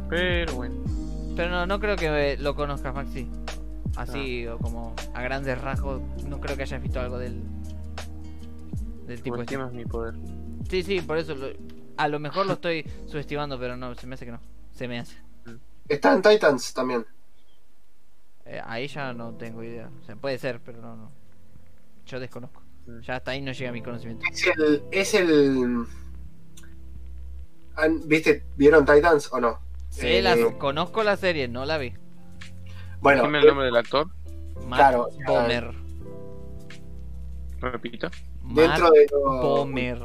Pero bueno. Pero no, no creo que lo conozcas, Maxi. Así o como a grandes rasgos, no creo que hayas visto algo del del tipo este. Subestimas mi poder. Sí, sí, por eso lo- a lo mejor lo estoy subestimando, pero no, se me hace que no. Se me hace. Está en Titans también. Eh, ahí ya no tengo idea. O sea, puede ser, pero no, no. Yo desconozco. Mm. Ya hasta ahí no llega mi conocimiento. Es el. Es el... ¿Han- ¿Viste? ¿Vieron Titans o no? Sí, Eh, las, conozco la serie, no la vi. Bueno, Dime el nombre del actor. Matt Claro, Bomer. Repito. dentro de los Bomer.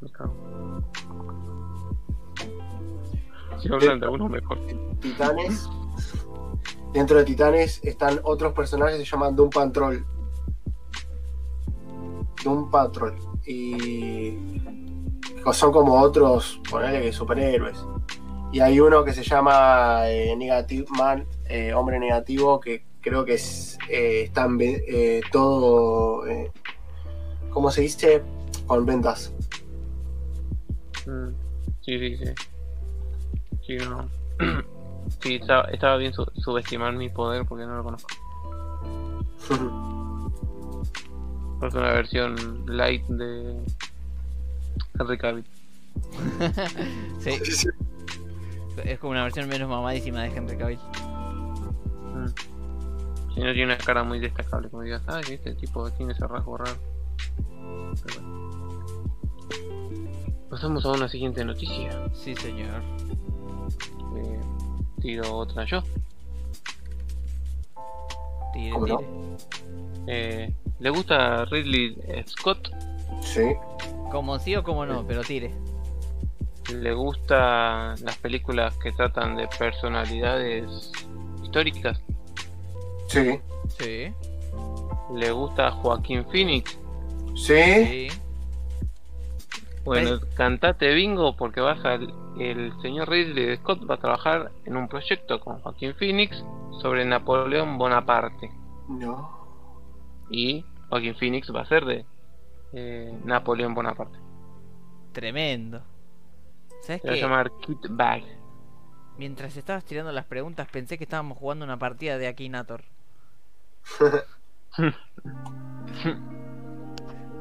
Me cago. Si hablan de uno mejor. Titanes. Dentro de Titanes están otros personajes que se llaman Doom Patrol. Doom Patrol. Y son como otros, ponele superhéroes. Y hay uno que se llama eh, Negative Man, eh, Hombre Negativo, que creo que es, eh, está eh, todo, eh, ¿cómo se dice? Con ventas. Mm. Sí, sí, sí. Sí, no. Sí, estaba, estaba bien su- subestimar mi poder porque no lo conozco. Es una versión light de Henry Cavill. sí, es como una versión menos mamadísima de Henry Cavill. Mm. Si no tiene una cara muy destacable, como digas, ah, que este tipo tiene ese rasgo raro. Pero bueno. Pasamos a una siguiente noticia. Sí, señor. Eh, tiro otra yo. Tire, ¿Cómo no? Eh, ¿Le gusta Ridley Scott? Sí. Como sí o como no, pero tire. ¿Le gustan las películas que tratan de personalidades históricas? Sí. Sí. ¿Le gusta Joaquín Phoenix? Sí. Sí. Bueno, Ay. cantate bingo porque vas al, el señor Ridley Scott va a trabajar en un proyecto con Joaquín Phoenix sobre Napoleón Bonaparte. No. Y Joaquín Phoenix va a ser de eh, Napoleón Bonaparte. Tremendo. ¿Sabes qué? llamar Kit Bag. Mientras estabas tirando las preguntas pensé que estábamos jugando una partida de Akinator.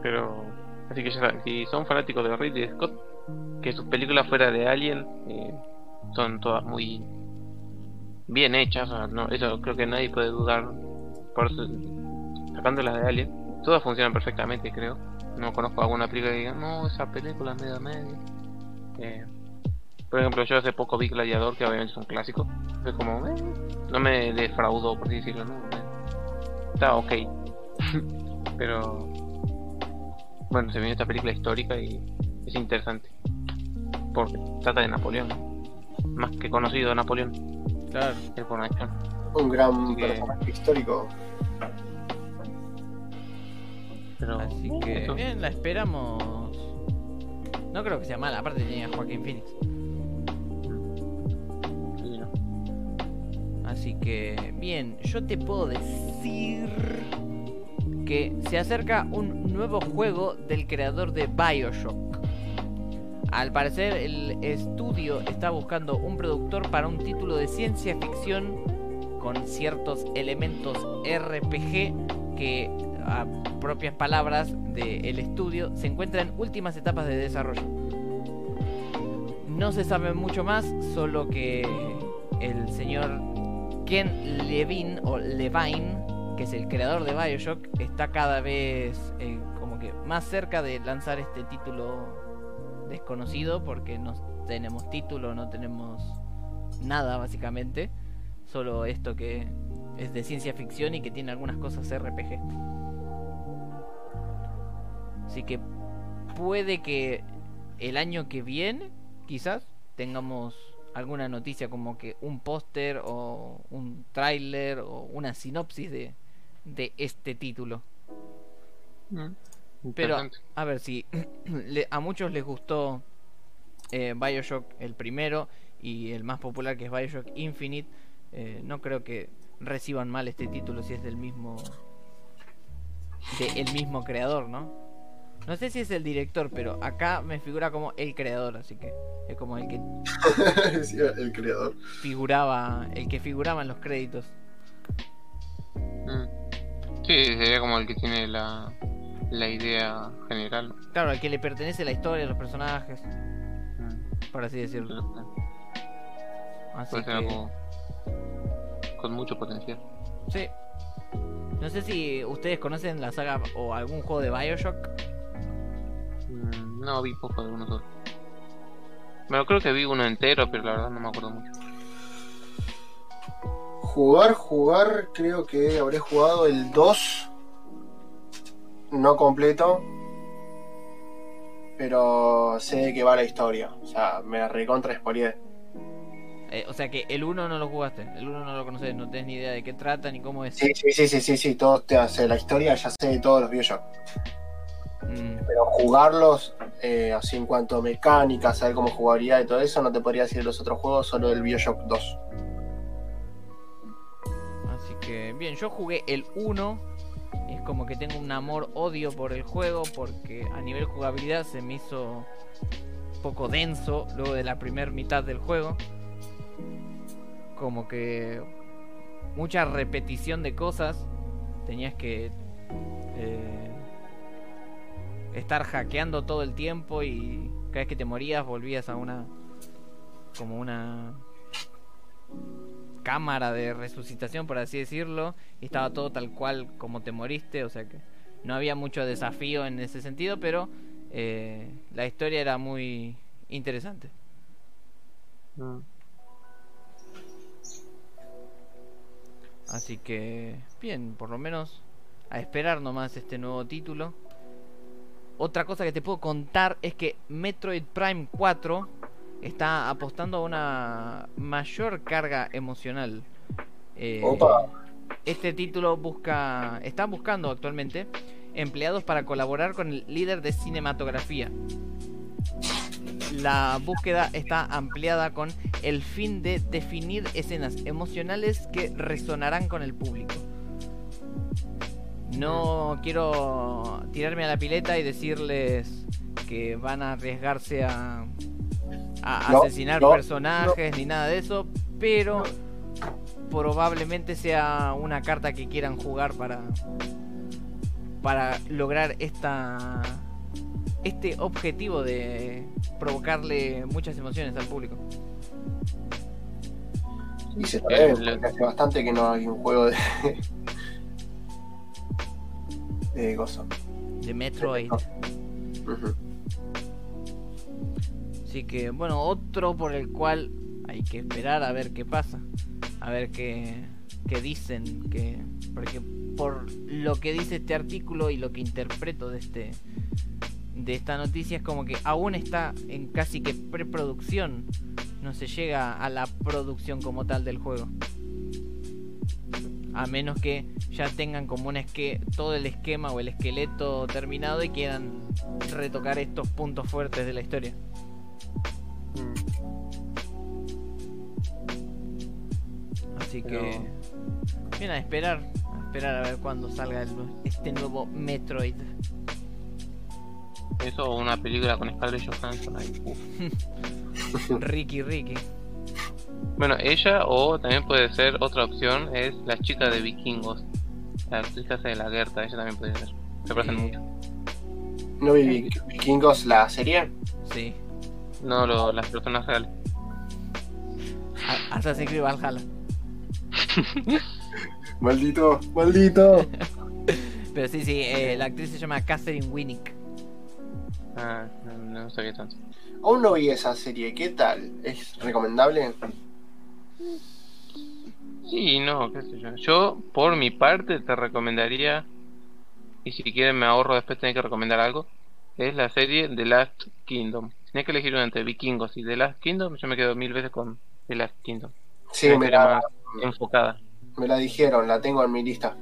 Pero, así que ya saben, si son fanáticos de Ridley Scott, que sus películas fuera de Alien eh, son todas muy bien hechas, o sea, no, eso creo que nadie puede dudar, por eso, sacándolas de Alien, todas funcionan perfectamente, creo. No conozco alguna película que diga, no, esa película es medio medio. Eh, por ejemplo, yo hace poco vi Gladiador, que obviamente es un clásico. Fue como, eh, no me defraudó, por así decirlo, ¿no? Está ok. Pero bueno, se viene esta película histórica y es interesante. Porque trata de Napoleón. Más que conocido Napoleón, Claro. el por acción. Un gran Así que- personaje histórico. Pero Así que bien, la esperamos. No creo que sea mala, aparte tenía a Joaquín Phoenix. Sí, no. Así que bien, yo te puedo decir que se acerca un nuevo juego del creador de Bioshock. Al parecer el estudio está buscando un productor para un título de ciencia ficción con ciertos elementos RPG que a propias palabras del estudio se encuentra en últimas etapas de desarrollo. No se sabe mucho más, solo que el señor Ken Levine o Levine, que es el creador de Bioshock, está cada vez eh, como que más cerca de lanzar este título desconocido porque no tenemos título, no tenemos nada básicamente. Solo esto que es de ciencia ficción y que tiene algunas cosas RPG. Así que puede que el año que viene, quizás, tengamos alguna noticia como que un póster o un tráiler o una sinopsis de, de este título. Mm. Pero, a ver, si a muchos les gustó eh, Bioshock el primero y el más popular que es Bioshock Infinite, eh, no creo que reciban mal este título si es del mismo de el mismo creador, ¿no? No sé si es el director, pero acá me figura como el creador, así que es como el que el creador figuraba, el que figuraba en los créditos. Mm. Sí, sería como el que tiene la la idea general. Claro, al que le pertenece la historia, los personajes. Mm. Por así decirlo. Así que... con mucho potencial. Sí. No sé si ustedes conocen la saga o algún juego de Bioshock. Mm, no, vi poco de uno solo. Bueno, creo que vi uno entero, pero la verdad no me acuerdo mucho. Jugar, jugar, creo que habré jugado el 2 no completo, pero sé de qué va la historia. O sea, me recontra spoileé. Eh, o sea que el 1 no lo jugaste, el 1 no lo conoces, no tienes ni idea de qué trata ni cómo es. Sí, sí, sí, sí, sí, sí todo te hace la historia, ya sé de todos los Bioshock. Mm. Pero jugarlos, eh, así en cuanto a mecánica, saber cómo jugaría y todo eso, no te podría decir los otros juegos, solo el Bioshock 2. Así que, bien, yo jugué el 1 es como que tengo un amor-odio por el juego porque a nivel jugabilidad se me hizo un poco denso luego de la primera mitad del juego. Como que mucha repetición de cosas. Tenías que eh, estar hackeando todo el tiempo y cada vez que te morías volvías a una como una cámara de resucitación, por así decirlo, y estaba todo tal cual como te moriste, o sea que no había mucho desafío en ese sentido, pero eh, la historia era muy interesante. Mm. Así que, bien, por lo menos a esperar nomás este nuevo título. Otra cosa que te puedo contar es que Metroid Prime 4 está apostando a una mayor carga emocional. Eh, este título busca, está buscando actualmente empleados para colaborar con el líder de cinematografía. La búsqueda está ampliada con el fin de definir escenas emocionales que resonarán con el público. No quiero tirarme a la pileta y decirles que van a arriesgarse a a asesinar personajes ni nada de eso, pero probablemente sea una carta que quieran jugar para para lograr esta este objetivo de provocarle muchas emociones al público. Y se ve, hace bastante que no hay un juego de de gozo. De Metroid. Así que, bueno, otro por el cual hay que esperar a ver qué pasa. A ver qué, qué dicen. Que, porque por lo que dice este artículo y lo que interpreto de este de esta noticia es como que aún está en casi que preproducción. No se llega a la producción como tal del juego. A menos que ya tengan como un esque todo el esquema o el esqueleto terminado y quieran retocar estos puntos fuertes de la historia. Así que. Bien, a esperar. A esperar a ver cuándo salga este nuevo Metroid. Eso o una película con Scarlett Johansson ahí. uf. Ricky, Ricky. Bueno, ella o también puede ser otra opción es la chica de vikingos. La hace de la Gerta, ella también puede ser. Se parecen Sí. mucho. ¿No vi Vik- Vikingos la serie? Sí. No lo- las personas reales. Assassin's Creed Valhalla. Maldito, maldito. Pero sí, sí, eh, la actriz se llama Catherine Winnick. Ah, no, no sabía tanto. Aún no vi esa serie, ¿qué tal? ¿Es recomendable? Sí, no, qué sé yo. Yo, por mi parte, te recomendaría, y si quieren me ahorro después tener que recomendar algo, es la serie The Last Kingdom. Tienes que elegir una entre Vikingos y The Last Kingdom, yo me quedo mil veces con The Last Kingdom. Sí, me la, enfocada. me la dijeron, la tengo en mi lista.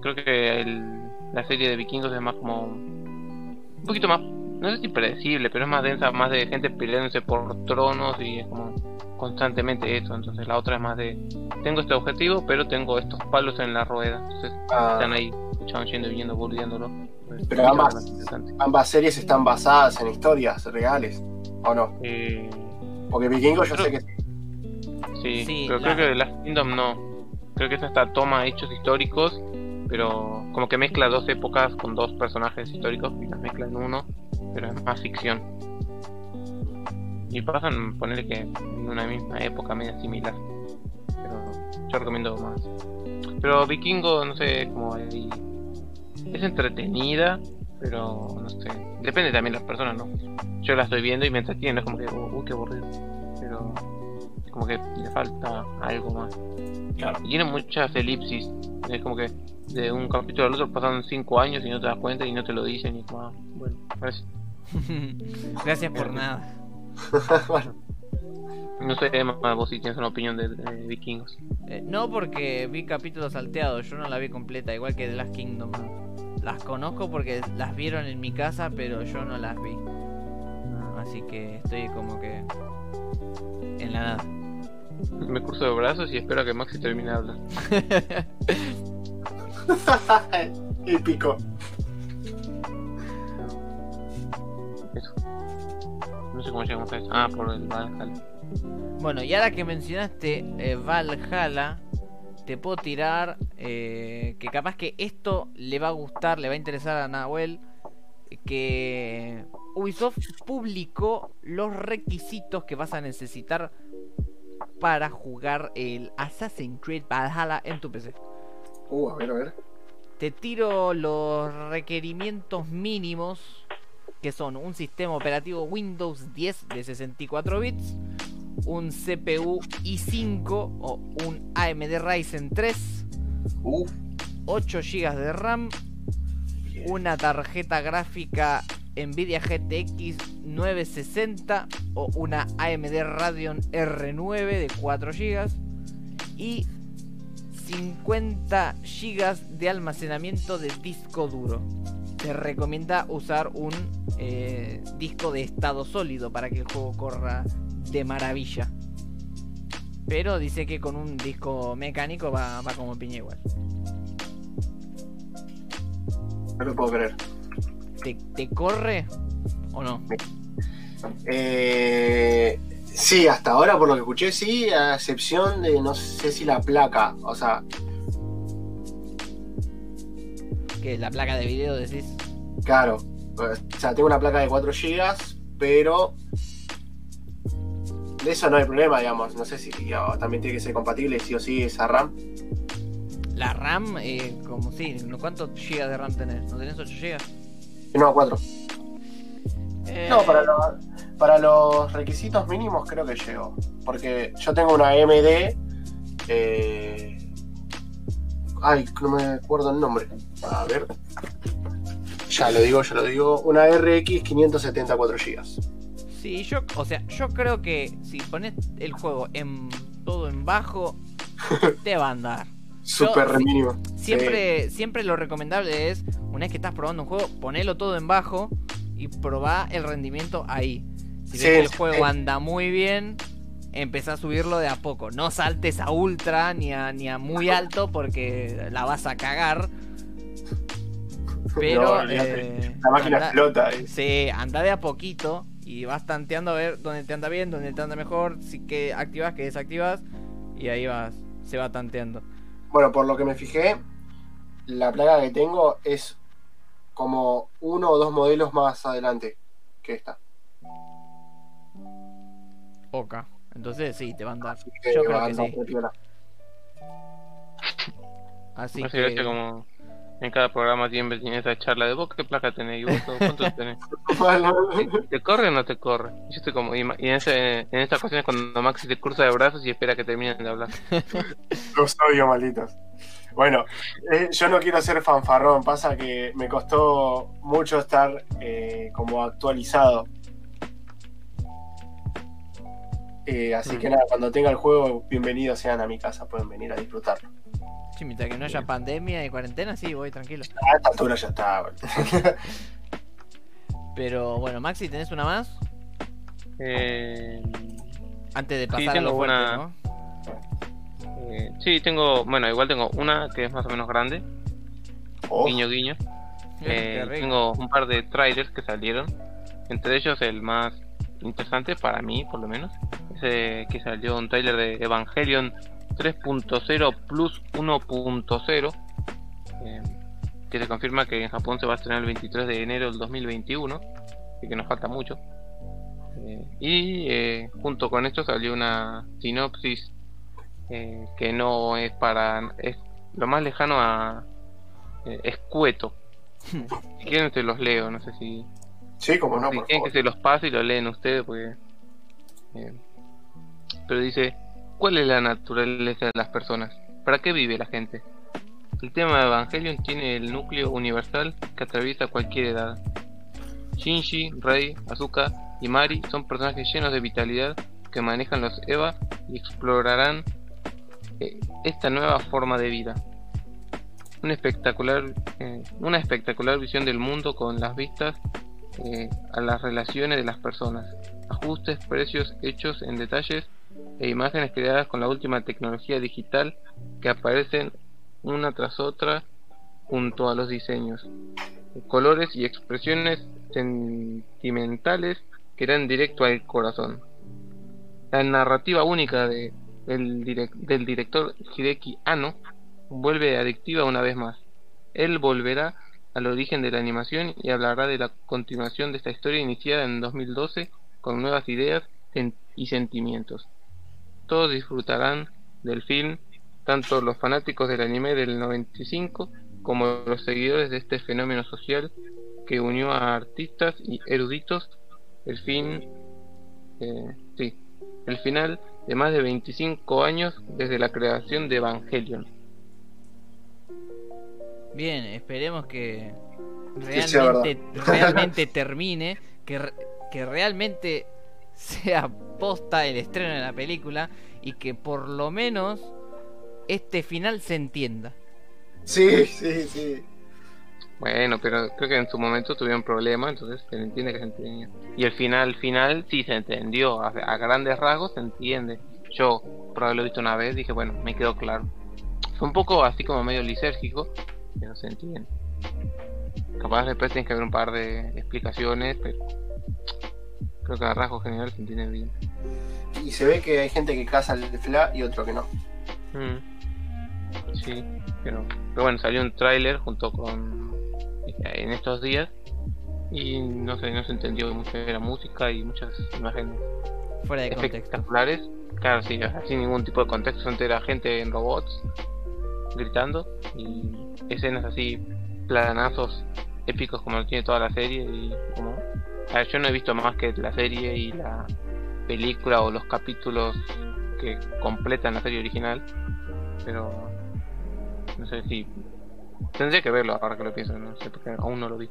Creo que el- la serie de Vikingos es más como... Un poquito más, no sé si predecible, pero es más densa, más de gente peleándose por tronos y es como constantemente eso. Entonces la otra es más de... Tengo este objetivo, pero tengo estos palos en la rueda. Entonces Ah, están ahí escuchando, yendo y viniendo, boludeándolo. Pero ambas- ambas series están basadas en historias reales, ¿o no? Eh, Porque Vikingos yo sé que sí, Sí, pero la- creo que The Last Kingdom no. Creo que esa está toma hechos históricos, pero como que mezcla dos épocas con dos personajes históricos y las mezcla en uno, pero es más ficción. Y pasan, ponerle que en una misma época media similar. Pero yo recomiendo más. Pero Vikingo, no sé, como ahí- es entretenida, pero no sé. Depende también de las personas, ¿no? Yo la estoy viendo y me entretiene, es como que, uy, qué aburrido. Como que le falta algo más. Claro. Y tiene muchas elipsis. Es como que de un capítulo al otro pasan 5 años y no te das cuenta y no te lo dicen. Y como, ah, bueno, gracias. Gracias por nada. bueno, No sé, Emma, vos si tienes una opinión de, de vikingos. Eh, no porque vi capítulos salteados, yo no la vi completa, igual que The Last Kingdom. Las conozco porque las vieron en mi casa, pero yo no las vi. Así que estoy como que en la nada. Me cruzo de brazos y espero a que Maxi termine de hablar. épico. Eso. No sé cómo llegamos a eso. Ah, por el Valhalla. Bueno, y ahora que mencionaste eh, Valhalla, te puedo tirar eh, que capaz que esto le va a gustar, le va a interesar a Nahuel, que Ubisoft publicó los requisitos que vas a necesitar para jugar el Assassin's Creed Valhalla en tu PC. Uh, a ver, a ver. Te tiro los requerimientos mínimos que son un sistema operativo Windows 10 de 64 bits, un CPU i5 o un AMD Ryzen 3, Uh, 8 GB de RAM, una tarjeta gráfica Nvidia GTX 960 o una AMD Radeon R9 de 4 GB y 50 GB de almacenamiento de disco duro. Se recomienda usar un eh, disco de estado sólido para que el juego corra de maravilla. Pero dice que con un disco mecánico va, va como piña igual. No lo puedo creer. ¿Te, te corre o no? Eh, sí, hasta ahora por lo que escuché, sí, a excepción de no sé si la placa. O sea, Que la placa de video decís. claro. O sea, tengo una placa de 4 GB, pero de eso no hay problema, digamos. No sé si digamos, también tiene que ser compatible sí o sí esa RAM. La RAM, eh, como si, ¿cuántos GB de RAM tenés? ¿No tenés 8 GB? No, 4. Eh, No, para, lo- para los requisitos mínimos creo que llego. Porque yo tengo una AMD. eh, Ay, no me acuerdo el nombre. A ver. Ya lo digo, ya lo digo. Una RX 574 GB. Sí, yo, o sea, yo creo que si pones el juego en todo en bajo, te va a andar. Súper re mínimo. Siempre, siempre lo recomendable es, una vez que estás probando un juego, ponelo todo en bajo y probá el rendimiento ahí. Si ves Sí, que el sí, juego sí. anda muy bien, empezá a subirlo de a poco. No saltes a ultra ni a, ni a muy alto porque la vas a cagar. Pero No, eh, La máquina anda- explota. eh. Sí, anda de a poquito y vas tanteando a ver dónde te anda bien, dónde te anda mejor, si que activas, que desactivas y ahí vas, se va tanteando. Bueno, por lo que me fijé, la placa que tengo es como uno o dos modelos más adelante que esta. Oca. Entonces sí, te va a que Yo creo que sí. Así que que como en cada programa siempre tiene esa charla de vos qué placa tenés y vos cuánto tenés. ¿Te, corre o no te corre? Yo estoy como, y, en, ese, en estas ocasiones cuando Maxi te cruza de brazos y espera que terminen de hablar. Los odio, malditos. Bueno, eh, yo no quiero ser fanfarrón, pasa que me costó mucho estar eh, como actualizado. Eh, así que nada, cuando tenga el juego, bienvenidos sean a mi casa, pueden venir a disfrutarlo. Sí, mientras que no haya pandemia y cuarentena, sí, voy tranquilo. A esta altura ya está. Pero bueno, Maxi, ¿tenés una más? Eh, Antes de Sí, pasar a tengo lo fuerte, una- ¿no? eh, sí, tengo, bueno, igual tengo una que es más o menos grande, Oh, guiño guiño. Eh, tengo un par de trailers que salieron. Entre ellos el más interesante para mí, por lo menos. Ese que salió un trailer de Evangelion 3.0 plus 1.0. eh, que se confirma que en Japón se va a estrenar el 23 de enero del 2021. Así que nos falta mucho. Eh, y eh, junto con esto salió una sinopsis eh, que no es para... es lo más lejano a... eh, escueto. Si quieren te los leo, no sé si, sí, como no, si por quieren que se los pase y lo leen ustedes, porque... eh, pero dice, ¿cuál es la naturaleza de las personas? ¿Para qué vive la gente? El tema de Evangelion tiene el núcleo universal que atraviesa cualquier edad. Shinji, Rei, Asuka y Mari son personajes llenos de vitalidad que manejan los Eva y explorarán eh, esta nueva forma de vida. Una espectacular, eh, una espectacular visión del mundo con las vistas eh, a las relaciones de las personas, ajustes, precios, hechos en detalles e imágenes creadas con la última tecnología digital que aparecen una tras otra junto a los diseños, colores y expresiones sentimentales que irán directo al corazón. La narrativa única de, del, direc- del director Hideki Anno vuelve adictiva una vez más. Él volverá al origen de la animación y hablará de la continuación de esta historia iniciada en 2012 con nuevas ideas y sentimientos. Todos disfrutarán del film, tanto los fanáticos del anime del 95 como los seguidores de este fenómeno social que unió a artistas y eruditos. El fin, eh, sí, el final de más de 25 años desde la creación de Evangelion. Bien, esperemos que realmente, realmente termine, que, re- que realmente sea posta el estreno de la película y que por lo menos este final se entienda. Sí, sí, sí. Bueno, pero creo que en su momento tuvieron problemas, entonces se entiende que se entendió. Y el final, final, sí se entendió, a, a grandes rasgos se entiende. Yo, por haberlo visto una vez, dije, bueno, me quedó claro. Fue un poco así como medio lisérgico, pero se entiende. Capaz después tienes que ver un par de explicaciones, pero creo que a rasgos generales se entiende bien. Y se ve que hay gente que caza el fla y otro que no. Mm. Sí, pero, pero bueno, salió un tráiler junto con en estos días y no sé, no se entendió mucho de la música y muchas imágenes Fuera de contexto. espectaculares. Claro, sí, sin ningún tipo de contexto, solamente era gente en robots gritando y escenas así, planazos épicos como lo tiene toda la serie y como yo no he visto más que la serie y la película o los capítulos que completan la serie original, pero no sé si tendría que verlo ahora que lo pienso, no sé porque aún no lo vi.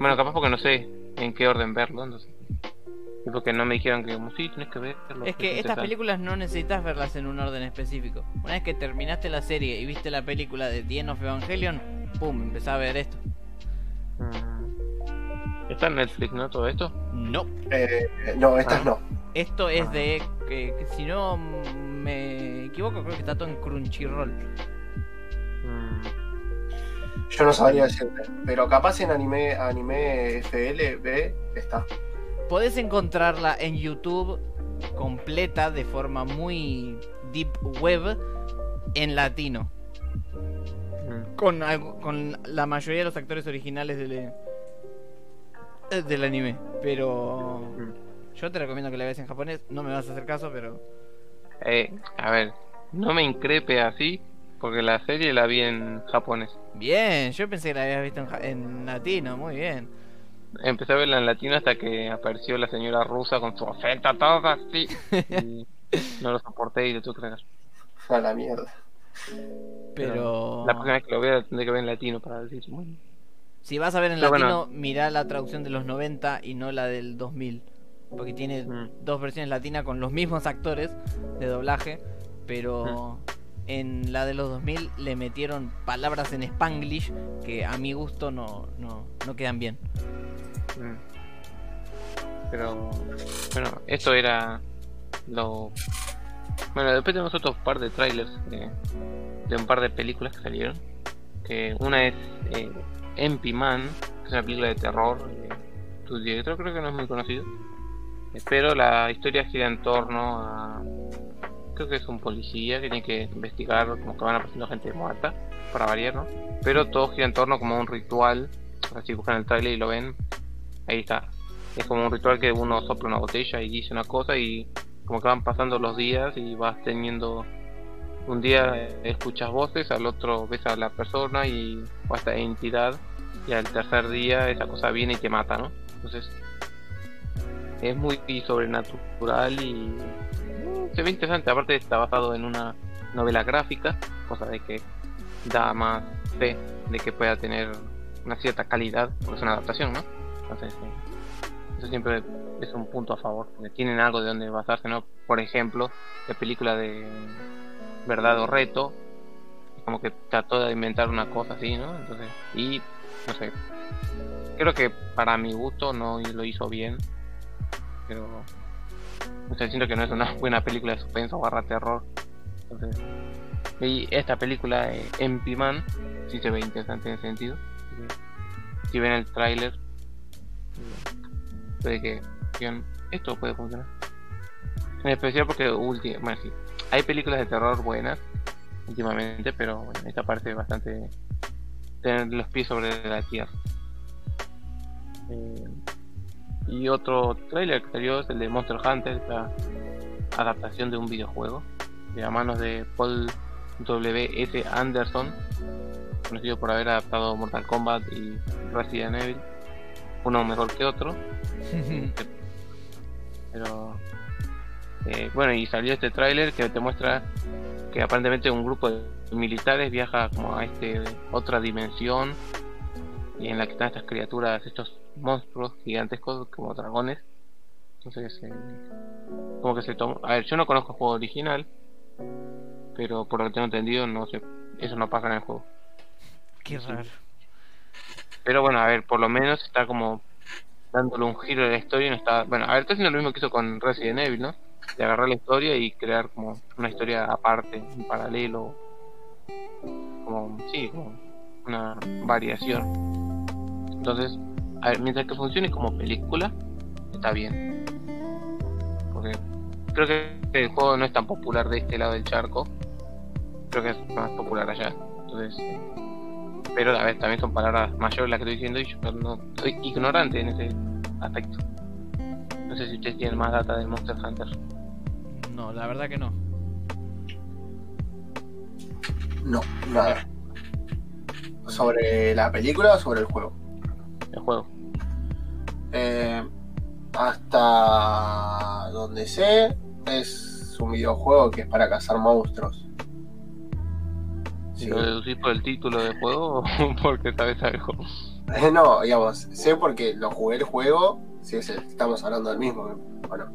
Bueno, capaz porque no sé en qué orden verlo, entonces. Y porque no me dijeron que como sí, tienes que verlo. Es que estas interesante". películas no necesitas verlas en un orden específico. Una vez que terminaste la serie y viste la película de The End of Evangelion, pum, empezás a ver esto. Mm. Está en Netflix, ¿no? Todo esto. No, Eh, no, estas Ah. no. esto es de que, que si no me equivoco, creo que está todo en Crunchyroll. Mm. Yo no sabría decirte, pero capaz en anime, anime FLB está. Podés encontrarla en YouTube completa de forma muy deep web en latino. Mm. Con, algo- con la mayoría de los actores originales del, eh, del anime. Pero Mm. yo te recomiendo que la veas en japonés. No me vas a hacer caso, pero... Eh, a ver, no me increpe así, porque la serie la vi en japonés. Bien, yo pensé que la habías visto en, ja- en latino. Muy bien. Empecé a verla en latino hasta que apareció la señora rusa con su acento todo así. Y no lo soporté y lo tuve que. A la mierda. Pero... La próxima vez que lo vea tendré que ver en latino para decir, bueno. Si vas a ver en Pero latino, bueno. mirá la traducción de los 90 y no la del 2000. Porque tiene Mm. dos versiones latinas con los mismos actores de doblaje, pero en la de los 2000 le metieron palabras en spanglish que a mi gusto no, no, no quedan bien. Mm. Pero bueno, esto era lo. Bueno, después tenemos otro par de trailers de, de un par de películas que salieron. Que una es eh, MP Man, que es una película de terror. eh, su director creo que no es muy conocido. Eh, Pero la historia gira en torno a. Creo que es un policía que tiene que investigar, como que van apareciendo gente muerta, para variar, ¿no? Pero todo gira en torno como a un ritual. Así buscan el trailer y lo ven. Ahí está. Es como un ritual que uno sopla una botella y dice una cosa y como que van pasando los días y vas teniendo un día escuchas voces, al otro ves a la persona y o hasta entidad y al tercer día esa cosa viene y te mata, ¿no? Entonces es muy sobrenatural y mm, se ve interesante. Aparte está basado en una novela gráfica, cosa de que da más fe de que pueda tener una cierta calidad, porque es una adaptación, ¿no? Entonces, eh, eso siempre es un punto a favor, porque tienen algo de donde basarse, ¿no? Por ejemplo, la película de Verdad o Reto, como que trató de inventar una cosa así, ¿no? Entonces, y no sé, creo que para mi gusto no lo hizo bien, pero no sé, siento que no es una buena película de suspenso barra terror. Entonces, y esta película, eh, MP Man, sí se ve interesante en ese sentido. Si ven el tráiler, eh, puede que esto puede funcionar. En especial porque ulti- bueno, sí, hay películas de terror buenas últimamente, pero bueno, esta parece bastante tener los pies sobre la tierra. Eh, y otro tráiler que salió es el de Monster Hunter, la adaptación de un videojuego de a manos de Paul W.S. Anderson, conocido por haber adaptado Mortal Kombat y Resident Evil, uno mejor que otro, pero eh, bueno, y salió este tráiler que te muestra que aparentemente un grupo de militares viaja como a este otra dimensión y en la que están estas criaturas, estos monstruos gigantescos como dragones. Entonces, eh, como que se toma. A ver, yo no conozco el juego original, pero por lo que tengo entendido, no sé, eso no pasa en el juego. Qué raro. Pero bueno, a ver, por lo menos está como dándole un giro a la historia y no está. Bueno, a ver, está haciendo lo mismo que hizo con Resident Evil, ¿no? De agarrar la historia y crear como una historia aparte, en paralelo. Como, sí, como una variación. Entonces, a ver, mientras que funcione como película, está bien. Porque creo que el juego no es tan popular de este lado del charco. Creo que es más popular allá. Entonces, pero a ver, también son palabras mayores las que estoy diciendo y yo no soy ignorante en ese aspecto. No sé si ustedes tienen más data de Monster Hunter. No, la verdad que no. No, nada. ¿Sobre la película o sobre el juego? El juego. Eh, hasta donde sé, es un videojuego que es para cazar monstruos. Sí. ¿Lo deducís por el título del juego o porque sabes algo? No, digamos, sé porque lo jugué el juego, si es el- estamos hablando del mismo. Bueno,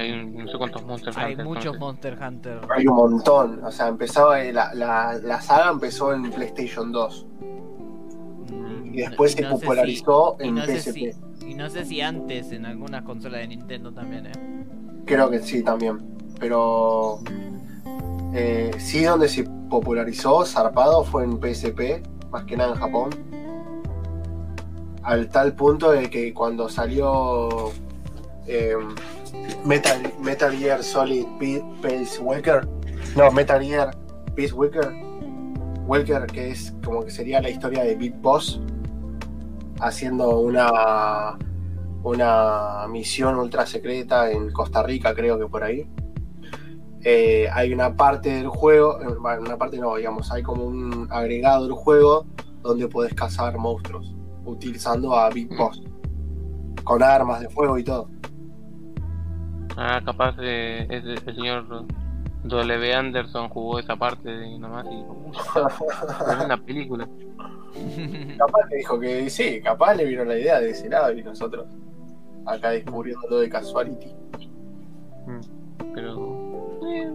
hay no sé cuántos Monster Hay Hunter. muchos entonces. Monster Hunter. hay un montón. O sea, empezaba la, la, la saga empezó en PlayStation 2 Mm, y después y se no popularizó si- en no PSP. si- y no sé si antes en algunas consolas de Nintendo también, ¿eh? Creo que sí también. Pero eh, sí donde se popularizó, zarpado, fue en PSP más que nada en Japón. Al tal punto de que cuando salió eh, Metal, Metal Gear Solid Peace Walker, no, Metal Gear Peace Walker, Walker, que es como que sería la historia de Big Boss, haciendo una, una misión ultra secreta en Costa Rica, creo que por ahí. Eh, hay una parte del juego, eh, bueno, una parte no, digamos, hay como un agregado del juego donde puedes cazar monstruos utilizando a Big mm. Boss con armas de fuego y todo. Ah, capaz de, el señor W. Anderson jugó esa parte de nomás y es una película. capaz le dijo que sí, capaz le vino la idea de ese lado y nosotros acá descubriendo de casuality. Mm, pero eh,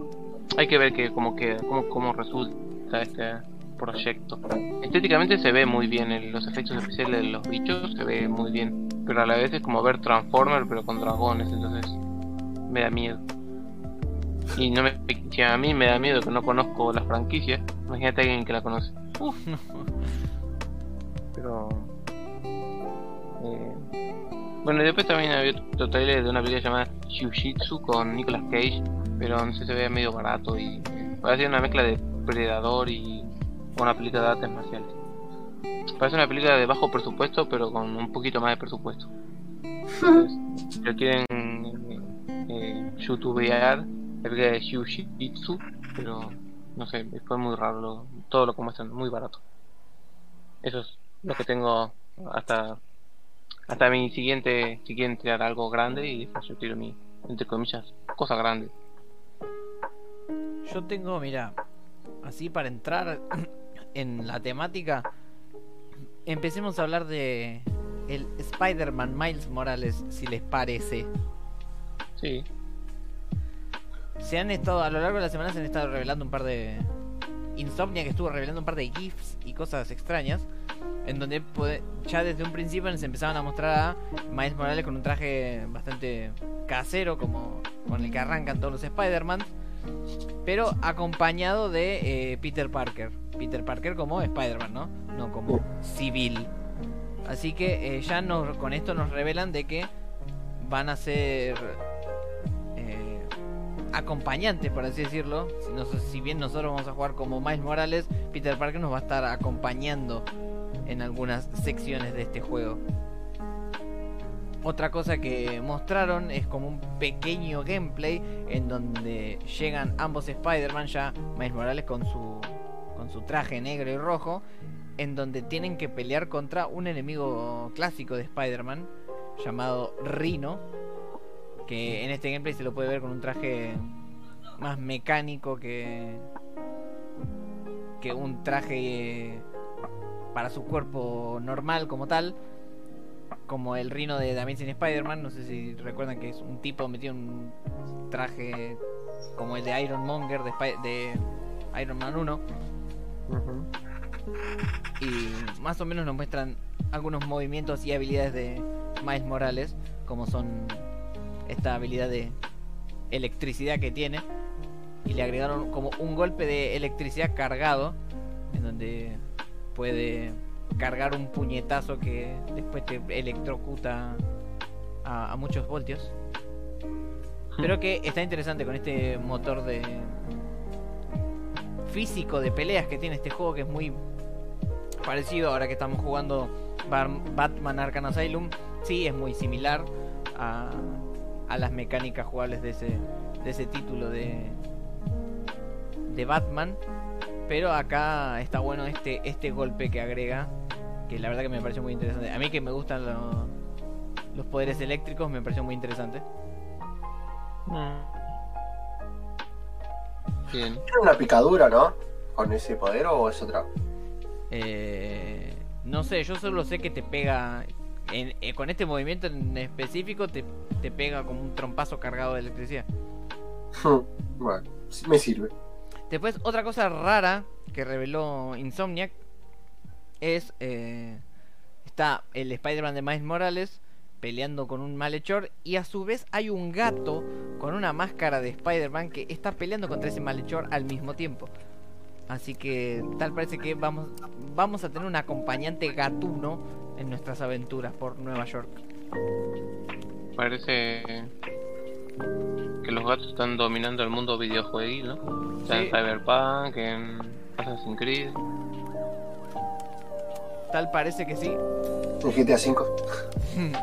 hay que ver que como que cómo, cómo resulta este proyecto. Estéticamente se ve muy bien, los efectos especiales de los bichos se ve muy bien, pero a la vez es como ver Transformer pero con dragones, entonces me da miedo. Y no me, a mí me da miedo que no conozco la franquicia, imagínate a alguien que la conoce. Pero. Eh, bueno, y después también había otro trailer de una película llamada Shujitsu con Nicolas Cage, pero no sé, se ve medio barato y eh, parece una mezcla de Predador y una película de artes marciales. Parece una película de bajo presupuesto, pero con un poquito más de presupuesto. si lo quieren eh, youtubear, el de Shujitsu, pero no sé, fue muy raro todo lo que muestran, muy barato. Eso es lo que tengo hasta hasta mi siguiente si quieren tirar algo grande y después yo tiro mi entre comillas cosa grande yo tengo mira así para entrar en la temática empecemos a hablar de el Spider-Man Miles Morales si les parece sí se han estado a lo largo de las semanas se han estado revelando un par de Insomnia que estuvo revelando un par de GIFs y cosas extrañas. En donde ya desde un principio nos empezaban a mostrar a Miles Morales con un traje bastante casero, como con el que arrancan todos los Spider-Man. Pero acompañado de eh, Peter Parker. Peter Parker como Spider-Man, ¿no? No como civil. Así que eh, ya nos, con esto nos revelan de que van a ser acompañante, por así decirlo. Si, si bien nosotros vamos a jugar como Miles Morales, Peter Parker nos va a estar acompañando en algunas secciones de este juego. Otra cosa que mostraron es como un pequeño gameplay en donde llegan ambos Spider-Man, ya Miles Morales con su, con su traje negro y rojo, en donde tienen que pelear contra un enemigo clásico de Spider-Man llamado Rhino, que en este gameplay se lo puede ver con un traje más mecánico que que un traje para su cuerpo normal como tal como el rino de The Amazing Spider-Man. No sé si recuerdan que es un tipo metido en un traje como el de Iron Monger de, de Iron Man 1 y más o menos nos muestran algunos movimientos y habilidades de Miles Morales como son esta habilidad de electricidad que tiene. Y le agregaron como un golpe de electricidad cargado, en donde puede cargar un puñetazo que después te electrocuta a, muchos voltios. Pero que está interesante con este motor de físico de peleas que tiene este juego, que es muy parecido ahora que estamos jugando Batman Arkham Asylum. Sí, es muy similar a a las mecánicas jugables de ese, de ese título de, de Batman. Pero acá está bueno este, este golpe que agrega, que la verdad que me pareció muy interesante. A mí que me gustan los poderes eléctricos, me pareció muy interesante. Bien. Tiene una picadura, ¿no? Con ese poder o es otra. Eh, no sé, yo solo sé que te pega con este movimiento en específico te, pega como un trompazo cargado de electricidad. bueno, me sirve. Después, otra cosa rara que reveló Insomniac es. Eh, está el Spider-Man de Miles Morales peleando con un malhechor y a su vez hay un gato con una máscara de Spider-Man que está peleando contra ese malhechor al mismo tiempo. Así que tal parece que vamos, vamos a tener un acompañante gatuno en nuestras aventuras por Nueva York. Parece que los gatos están dominando el mundo videojueguil, ¿no? O en Cyberpunk, en Assassin's Creed. Tal parece que sí. En GTA V.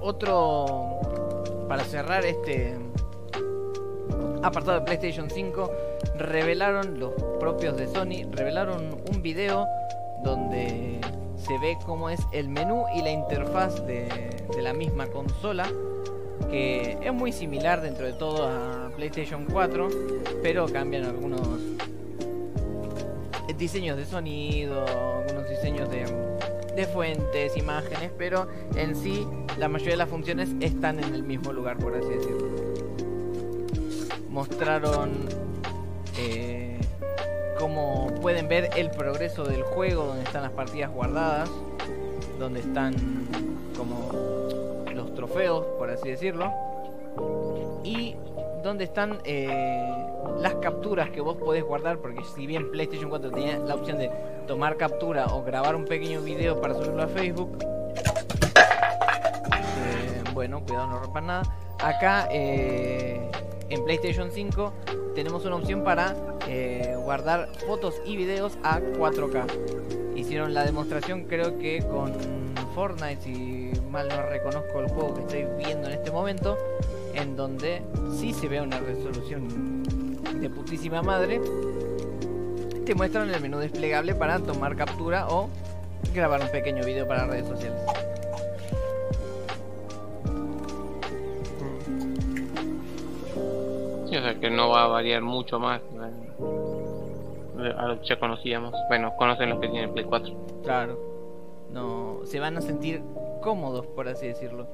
Otro. Para cerrar este apartado de PlayStation 5, revelaron los propios de Sony, revelaron un video donde se ve cómo es el menú y la interfaz de, la misma consola que es muy similar dentro de todo a PlayStation 4, pero cambian algunos diseños de sonido, algunos diseños de, de fuentes, imágenes, pero en sí la mayoría de las funciones están en el mismo lugar, por así decirlo. Mostraron eh, cómo pueden ver el progreso del juego, donde están las partidas guardadas, donde están como los trofeos, por así decirlo, y donde están eh, las capturas que vos podés guardar, porque si bien PlayStation 4 tenía la opción de tomar captura o grabar un pequeño video para subirlo a Facebook, bueno, cuidado no rompan nada, acá eh, en PlayStation 5 tenemos una opción para guardar fotos y videos a 4K. Hicieron la demostración creo que con Fortnite, si mal no reconozco el juego que estoy viendo en este momento, en donde sí se ve una resolución de putísima madre. Te muestran el menú desplegable para tomar captura o grabar un pequeño video para redes sociales. Sí, o sea que no va a variar mucho más a lo que ya conocíamos. Bueno, conocen los que tienen Play 4. Claro. No, se van a sentir cómodos, por así decirlo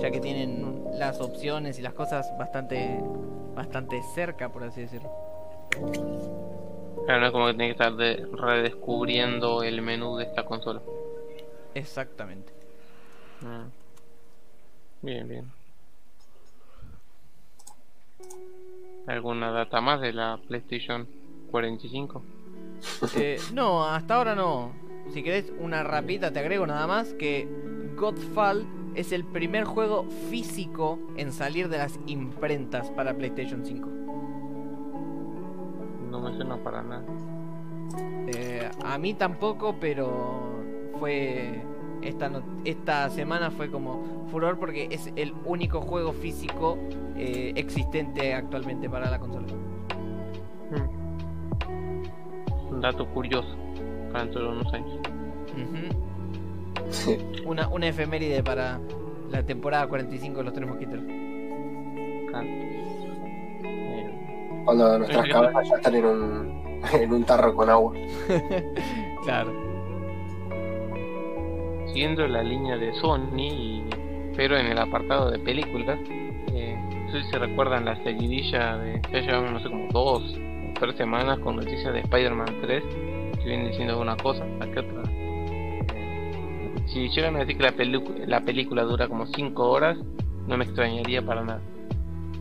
ya que tienen las opciones y las cosas bastante bastante cerca, por así decirlo. Claro, no es como que tiene que estar redescubriendo el menú de esta consola. Exactamente. Mm. Bien, bien. ¿Alguna data más de la PlayStation 45? Eh, no, hasta ahora no. Si querés una rapita te agrego nada más que Godfall es el primer juego físico en salir de las imprentas para PlayStation 5. No me suena para nada. Eh, a mí tampoco, pero fue esta, esta semana fue como furor porque es el único juego físico eh, existente actualmente para la consola. Hmm. Un dato curioso para dentro de unos años. Una, una efeméride para la temporada 45 de los Tres Mosquiteros. Cuando nuestras cabezas ya están en un, en un tarro con agua. claro. Siguiendo la línea de Sony, pero en el apartado de películas, eh, no sé si se recuerdan la seguidilla de ya llevamos no sé como dos o tres semanas con noticias de Spider-Man 3 que vienen diciendo una cosa, que otra si llegan a decir que la, la película dura como 5 horas, no me extrañaría para nada.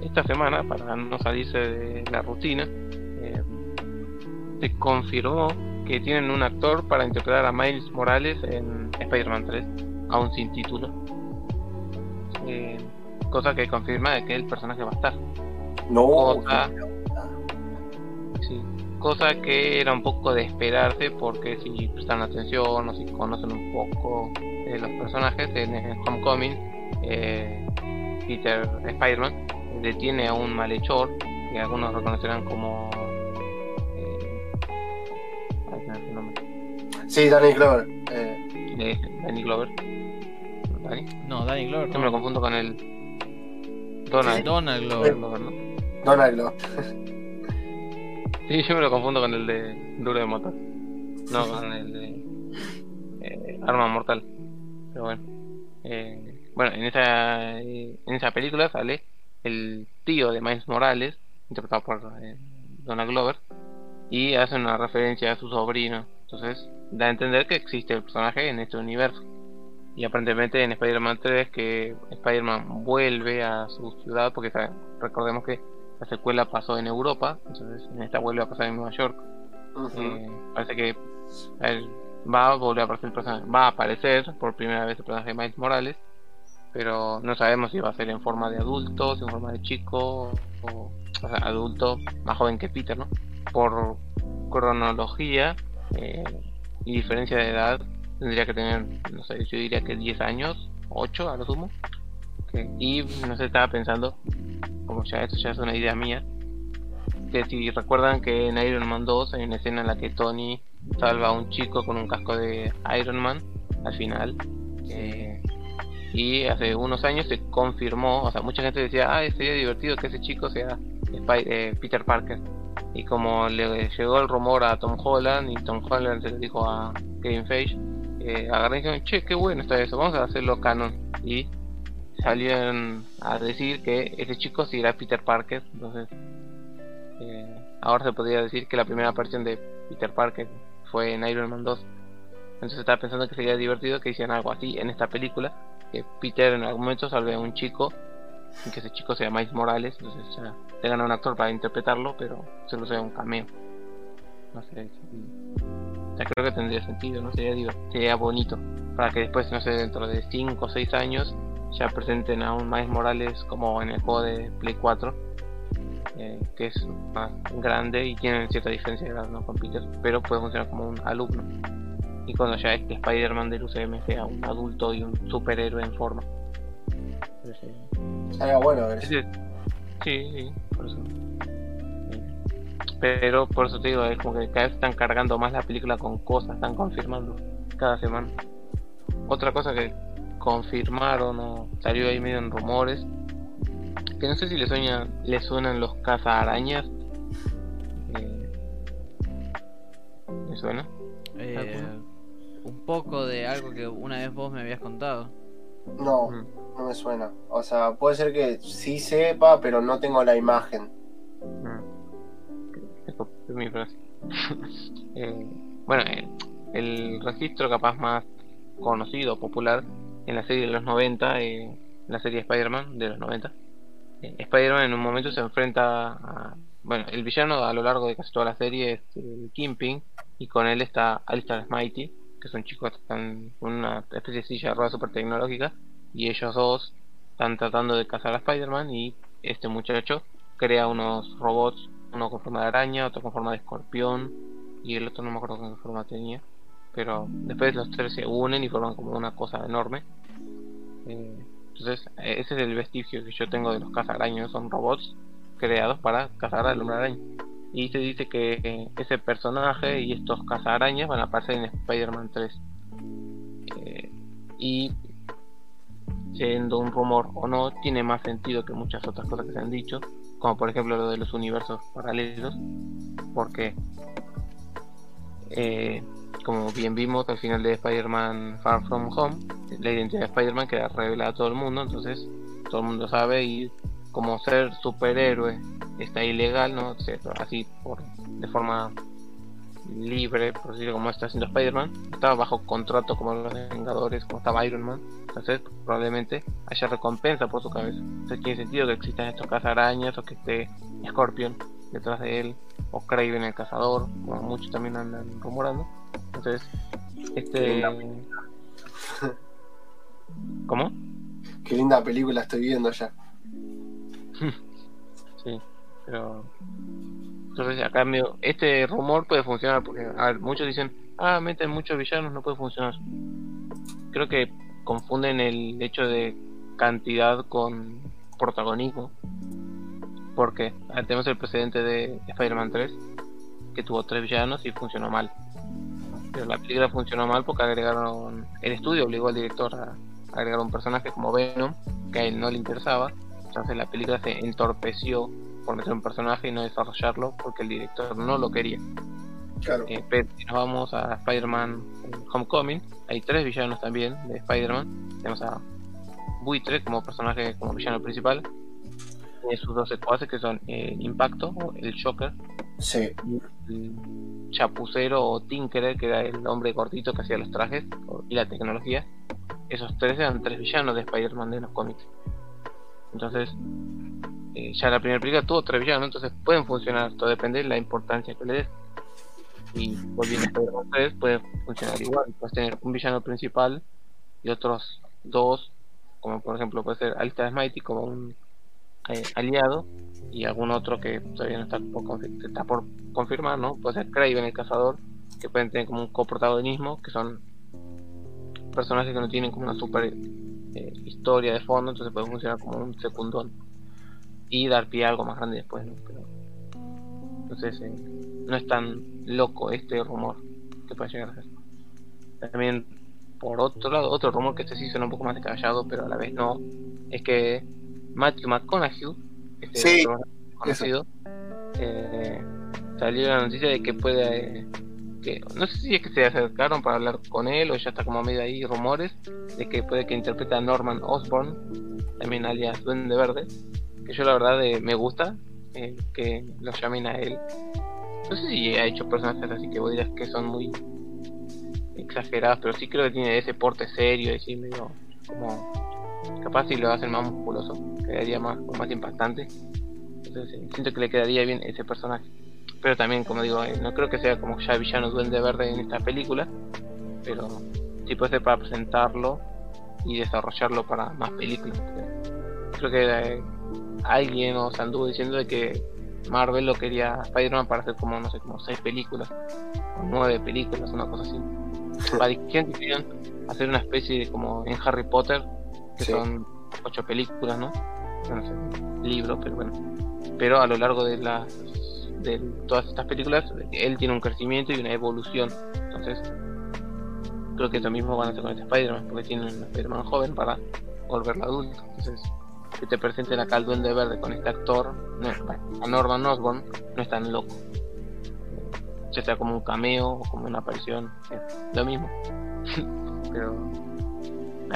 Esta semana, para no salirse de la rutina, eh, se confirmó que tienen un actor para interpretar a Miles Morales en Spider-Man 3, aún sin título. Eh, cosa que confirma que el personaje va a estar. No, sí, cosa que era un poco de esperarse porque si prestan atención o si conocen un poco de los personajes en Homecoming eh, Peter Spider-Man detiene a un malhechor que algunos reconocerán como eh, sí Danny Glover eh. Danny Glover ¿Danny? no Danny Glover yo me lo confundo con el Donald Donald Glover, Donald Glover Sí, yo me lo confundo con el de Duro de Motor. No, con el de eh, Arma Mortal. Pero bueno. Eh, bueno, en esa, en esa película sale el tío de Miles Morales, interpretado por eh, Donald Glover, y hace una referencia a su sobrino. Entonces da a entender que existe el personaje en este universo. Y aparentemente en Spider-Man 3 que Spider-Man vuelve a su ciudad, porque recordemos que la secuela pasó en Europa, entonces en esta vuelve a pasar en Nueva York. Eh, parece que va a volver a aparecer el personaje, va a aparecer por primera vez el personaje de Miles Morales, pero no sabemos si va a ser en forma de adulto, si en forma de chico, o, adulto más joven que Peter, ¿no? Por cronología eh, y diferencia de edad, tendría que tener, no sé, yo diría que 10 años, 8 a lo sumo. Y no sé, estaba pensando, como ya esto ya es una idea mía, que si recuerdan que en Iron Man 2 hay una escena en la que Tony salva a un chico con un casco de Iron Man al final. Eh, y hace unos años se confirmó, o sea, mucha gente decía, ah, sería divertido que ese chico sea eh, Peter Parker. Y como le llegó el rumor a Tom Holland y Tom Holland se lo dijo a Kevin Feige, eh, agarré y dijeron, che, qué bueno está eso, vamos a hacerlo canon. Y salieron a decir que ese chico sí era Peter Parker. Entonces, eh, ahora se podría decir que la primera aparición de Peter Parker fue en Iron Man 2. Entonces estaba pensando que sería divertido que hicieran algo así en esta película. Que Peter en algún momento salve a un chico que ese chico sea Miles Morales. Entonces ya tengan a un actor para interpretarlo, pero solo sea un cameo. No sé. Ya creo que tendría sentido, ¿no? Sería, sería bonito. Para que después, no sé, dentro de 5 o 6 años ya presenten a un Miles Morales como en el juego de Play 4, eh, que es más grande y tiene cierta diferencia de edad ¿no? con Peter, pero puede funcionar como un alumno. Y cuando ya este Spider-Man del UCM sea un adulto y un superhéroe en forma. Sería bueno Sí, sí, por eso. Pero por eso te digo, es como que cada vez están cargando más la película con cosas, están confirmando cada semana. Otra cosa que confirmaron o salió ahí medio en rumores. Que no sé si le, sueña, le suenan los cazarañas. Eh, ¿Me suena? Eh, un poco de algo que una vez vos me habías contado. No, no me suena. O sea, puede ser que sí sepa, pero no tengo la imagen. Es frase. Eh, bueno, el registro capaz más conocido, popular, en la serie de los 90, eh, la serie Spider-Man de los 90. Eh, Spider-Man en un momento se enfrenta a. Bueno, el villano a lo largo de casi toda la serie es Kingpin, y con él está Alistair Smitey, que son chicos que están con una especie de silla de rueda super tecnológica, y ellos dos están tratando de cazar a Spider-Man, y este muchacho crea unos robots, uno con forma de araña, otro con forma de escorpión, y el otro no me acuerdo qué forma tenía pero después los tres se unen y forman como una cosa enorme. Eh, entonces, eh, ese es el vestigio que yo tengo de los cazaraños, son robots creados para cazar al hombre araña. Y se dice que ese personaje y estos cazarañas van a aparecer en Spider-Man 3. Eh, y siendo un rumor o no, tiene más sentido que muchas otras cosas que se han dicho, como por ejemplo lo de los universos paralelos, porque eh, como bien vimos al final de Spider-Man Far From Home, la identidad de Spider-Man queda revelada a todo el mundo, entonces todo el mundo sabe y como ser superhéroe está ilegal, ¿no? Así por de forma libre, por decirlo como está haciendo Spider-Man, estaba bajo contrato como los Vengadores, como estaba Iron Man, entonces probablemente haya recompensa por su cabeza. Entonces tiene sentido que existan estos cazarañas o que esté Scorpion detrás de él o Kraven el cazador, como muchos también andan rumorando. Entonces, este. ¿Cómo? Qué linda película estoy viendo ya. sí, pero. Entonces, acá medio, este rumor puede funcionar porque, a muchos dicen, ah, meten muchos villanos, no puede funcionar. Creo que confunden el hecho de cantidad con protagonismo. Porque tenemos el precedente de Spider-Man 3, que tuvo tres villanos y funcionó mal la película funcionó mal porque agregaron. El estudio obligó al director a agregar un personaje como Venom, que a él no le interesaba. Entonces la película se entorpeció por meter un personaje y no desarrollarlo porque el director no lo quería. Claro. Eh, pero si nos vamos a Spider-Man Homecoming, hay tres villanos también de Spider-Man. Tenemos a Buitre como personaje, como villano principal. Tiene sus dos secuaces que son eh, Impacto, el Shocker. Sí chapucero o Tinkerer, que era el hombre cortito que hacía los trajes y la tecnología, esos tres eran tres villanos de Spider-Man de los cómics. Entonces, eh, ya la primera película tuvo tres villanos, entonces pueden funcionar, todo depende de la importancia que le des. Y volviendo a Spider-Man 3, puede funcionar igual. Puedes tener un villano principal y otros dos, como por ejemplo puede ser Alistair Smitey como un eh, aliado y algún otro que todavía no está por, confirmar, ¿no? Puede ser Craven el cazador, que pueden tener como un coprotagonismo, que son personajes que no tienen como una super eh, historia de fondo, entonces puede funcionar como un secundón y dar pie a algo más grande después, ¿no? Pero, entonces eh, no es tan loco este rumor que puede llegar a ser. También por otro lado, otro rumor que este sí suena un poco más descabellado, pero a la vez no, es que Matthew McConaughey, este conocido, eh, salió la noticia de que puede que no sé si es que se acercaron para hablar con él o ya está como medio ahí rumores de que puede que interprete a Norman Osborn, también alias Duende Verde, que yo la verdad eh, me gusta eh, que lo llamen a él. No sé si ha hecho personajes así que vos dirás que son muy exagerados, pero sí creo que tiene ese porte serio, y medio como capaz si lo hacen más musculoso, quedaría más, más impactante. Entonces siento que le quedaría bien ese personaje. Pero también, como digo, eh, no creo que sea como ya villano duende verde en esta película, pero sí puede ser para presentarlo y desarrollarlo para más películas. Creo que eh, alguien o se anduvo diciendo de que Marvel lo quería Spider-Man para hacer como, no sé, como seis películas, o nueve películas, una cosa así. Para querían hacer una especie de como en Harry Potter, que son ocho películas, ¿no? No sé, libro, pero bueno. Pero a lo largo de las de todas estas películas, él tiene un crecimiento y una evolución. Entonces, creo que lo mismo van a hacer con este Spider-Man, porque tiene un Spider-Man joven para volverlo adulto. Entonces, que te presenten acá al Duende Verde con este actor, no, a Norman Osborn, no es tan loco. Ya sea como un cameo o como una aparición, es lo mismo. Pero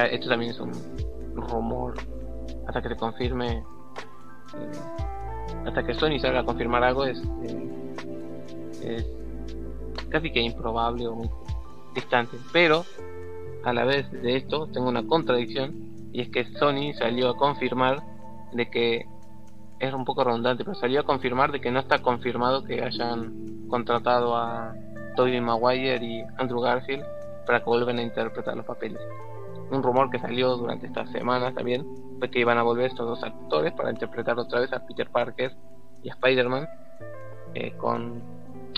esto también es un rumor hasta que se confirme. Eh, hasta que Sony salga a confirmar algo es, eh, casi que improbable o muy distante. Pero a la vez de esto tengo una contradicción y es que Sony salió a confirmar de que es un poco redundante, pero salió a confirmar de que no está confirmado que hayan contratado a Tobey Maguire y Andrew Garfield para que vuelvan a interpretar los papeles. Un rumor que salió durante estas semanas también que iban a volver estos dos actores para interpretar otra vez a Peter Parker y a Spider-Man eh,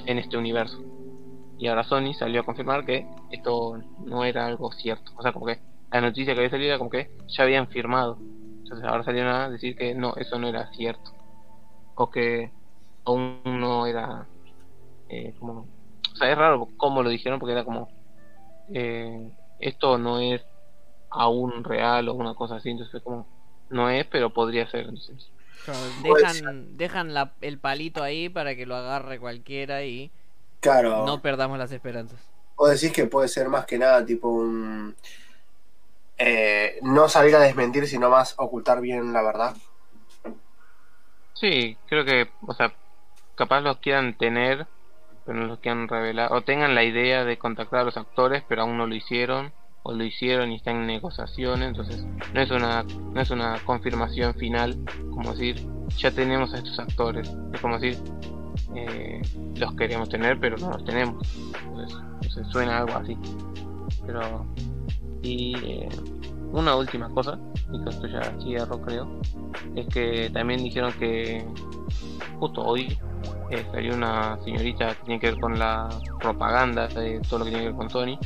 en este universo. Y ahora Sony salió a confirmar que esto no era algo cierto. O sea, como que la noticia que había salido era como que ya habían firmado. Entonces ahora salieron a decir que no, eso no era cierto. O que aún no era eh, como... O sea, es raro cómo lo dijeron porque era como... Eh, esto no es aún real o una cosa así. Entonces como no es, pero podría ser. dejan dejan la, el palito ahí para que lo agarre cualquiera y claro. no perdamos las esperanzas. O decís que puede ser más que nada tipo un... Eh, no salir a desmentir, sino más ocultar bien la verdad. Sí, creo que, o sea, capaz los quieran tener, pero no los quieran revelar, o tengan la idea de contactar a los actores, pero aún no lo hicieron o lo hicieron y están en negociaciones, entonces no es una no es una confirmación final, como decir ya tenemos a estos actores, es como decir eh, los queremos tener pero no los tenemos, entonces, suena algo así, pero y eh, una última cosa, y con esto ya cierro creo, es que también dijeron que justo hoy eh, salió una señorita que tiene que ver con la propaganda todo lo que tiene que ver con Sony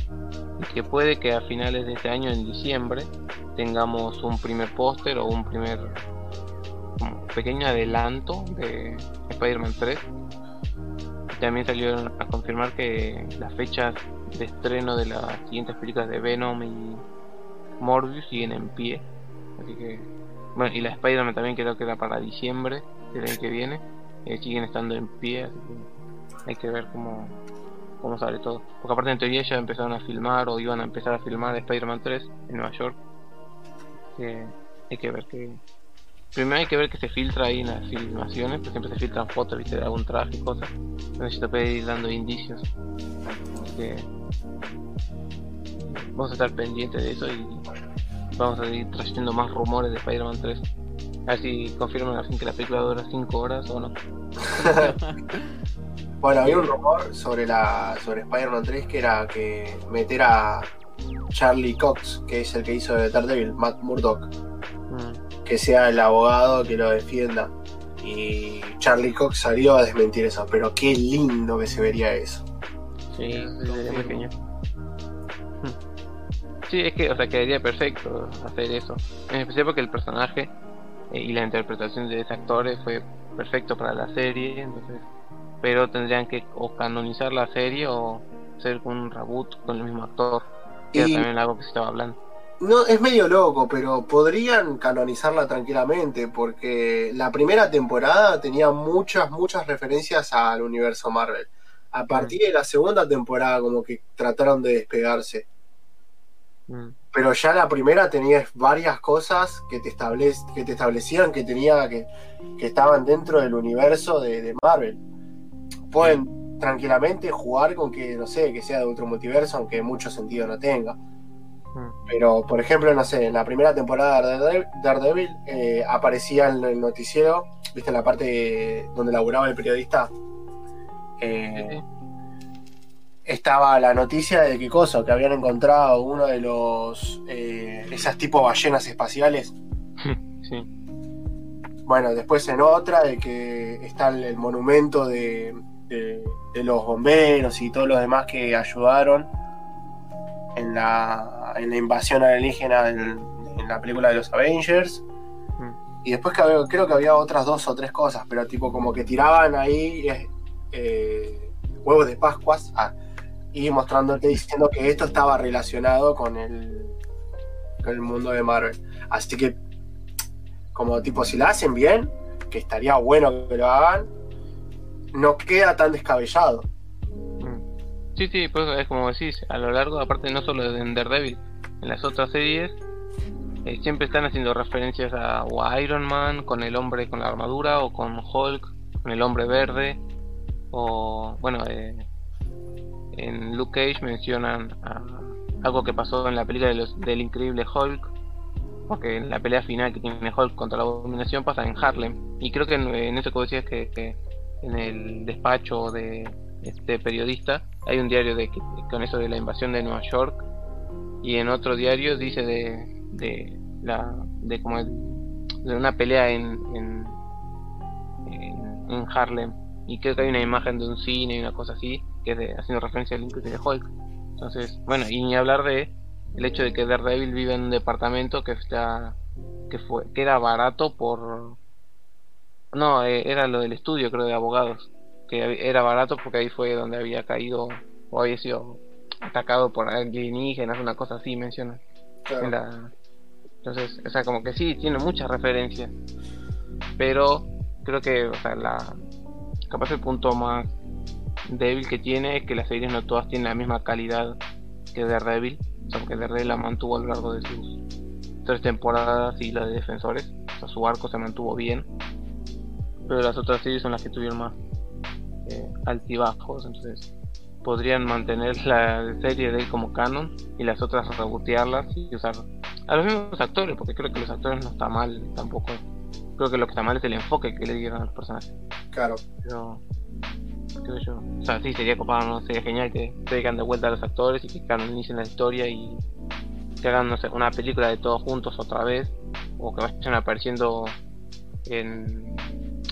y que puede que a finales de este año en diciembre tengamos un primer póster o un primer pequeño adelanto de Spider-Man 3 también salieron a confirmar que las fechas de estreno de las siguientes películas de Venom y Morbius siguen en pie así que bueno y la Spider-Man también creo que era para diciembre del año que viene eh, siguen estando en pie, así que hay que ver cómo, cómo sale todo. Porque aparte en teoría ya empezaron a filmar o iban a empezar a filmar Spider-Man 3 en Nueva York. Que hay que ver que... Primero hay que ver que se filtra ahí en las filmaciones, porque siempre se filtran fotos ¿viste? de algún traje y cosas. Entonces te puede ir dando indicios. que vamos a estar pendientes de eso y vamos a ir trayendo más rumores de Spider-Man 3 A ver si confirman al fin que la película dura 5 horas o no. bueno, había un rumor sobre la sobre Spider-Man 3 que era que meter a Charlie Cox, que es el que hizo de Daredevil, Matt Murdock, mm. que sea el abogado que lo defienda. Y Charlie Cox salió a desmentir eso, pero qué lindo que se vería eso. Sí, sería pequeño. Sí, es que, o sea, quedaría perfecto hacer eso. En especial porque el personaje eh, y la interpretación de ese actor fue perfecto para la serie, entonces. Pero tendrían que o canonizar la serie o hacer un reboot con el mismo actor. Que era también algo que se estaba hablando. No, es medio loco, pero podrían canonizarla tranquilamente, porque la primera temporada tenía muchas, muchas referencias al universo Marvel. A partir de la segunda temporada, como que trataron de despegarse. Mm. Pero ya la primera tenías varias cosas que te, que te establecían que tenía que, que estaban dentro del universo de, Marvel. Pueden tranquilamente jugar con que, no sé, que sea de otro multiverso, aunque mucho sentido no tenga. Pero, por ejemplo, no sé, en la primera temporada de Daredevil eh, aparecía en el noticiero, viste, en la parte donde laburaba el periodista. Eh, estaba la noticia de que cosa, que habían encontrado uno de los eh, esas tipo ballenas espaciales. Sí. Bueno, después en otra de que está el, monumento de, de, los bomberos y todos los demás que ayudaron en la, en la invasión alienígena en, la película de los Avengers. Mm. Y después creo que había otras dos o tres cosas, pero tipo como que tiraban ahí eh, huevos de Pascuas. Ah, y mostrándote diciendo que esto estaba relacionado con el, con el mundo de Marvel. Así que, como tipo, si la hacen bien, que estaría bueno que lo hagan, no queda tan descabellado. Sí, sí, pues es como decís, a lo largo, aparte no solo de Daredevil, en las otras series eh, siempre están haciendo referencias a, Iron Man con el hombre con la armadura o con Hulk con el hombre verde o bueno eh, en Luke Cage mencionan algo que pasó en la película del increíble Hulk, porque en la pelea final que tiene Hulk contra la abominación pasa en Harlem. Y creo que en, eso que decías que, en el despacho de este periodista. Hay un diario de con eso de la invasión de Nueva York. Y en otro diario dice de, de la de como de una pelea en, en, Harlem. Y creo que hay una imagen de un cine y una cosa así haciendo referencia al Increíble de Hulk. Entonces, bueno, y ni hablar de el hecho de que Daredevil vive en un departamento que está que fue que era barato por no, eh, era lo del estudio creo de abogados, que era barato porque ahí fue donde había caído o había sido atacado por alienígenas, una cosa así menciona. Entonces, o sea, como que sí, tiene muchas referencias. Pero creo que, o sea, la capaz el punto más débil que tiene es que las series no todas tienen la misma calidad que Daredevil, aunque Daredevil la mantuvo a lo largo de sus tres temporadas y la de Defensores, o sea, su arco se mantuvo bien, pero las otras series son las que tuvieron más eh, altibajos, entonces podrían mantener la serie de él como canon y las otras rebotearlas y usar a los mismos actores, porque creo que los actores no está mal tampoco. Creo que lo que está mal es el enfoque que le dieron al personaje. Claro. Pero yo. O sea, sí, sería copado, ¿no? Sería genial que traigan de vuelta a los actores y que canonicen la historia y que hagan, no sé, una película de todos juntos otra vez. O que vayan apareciendo en,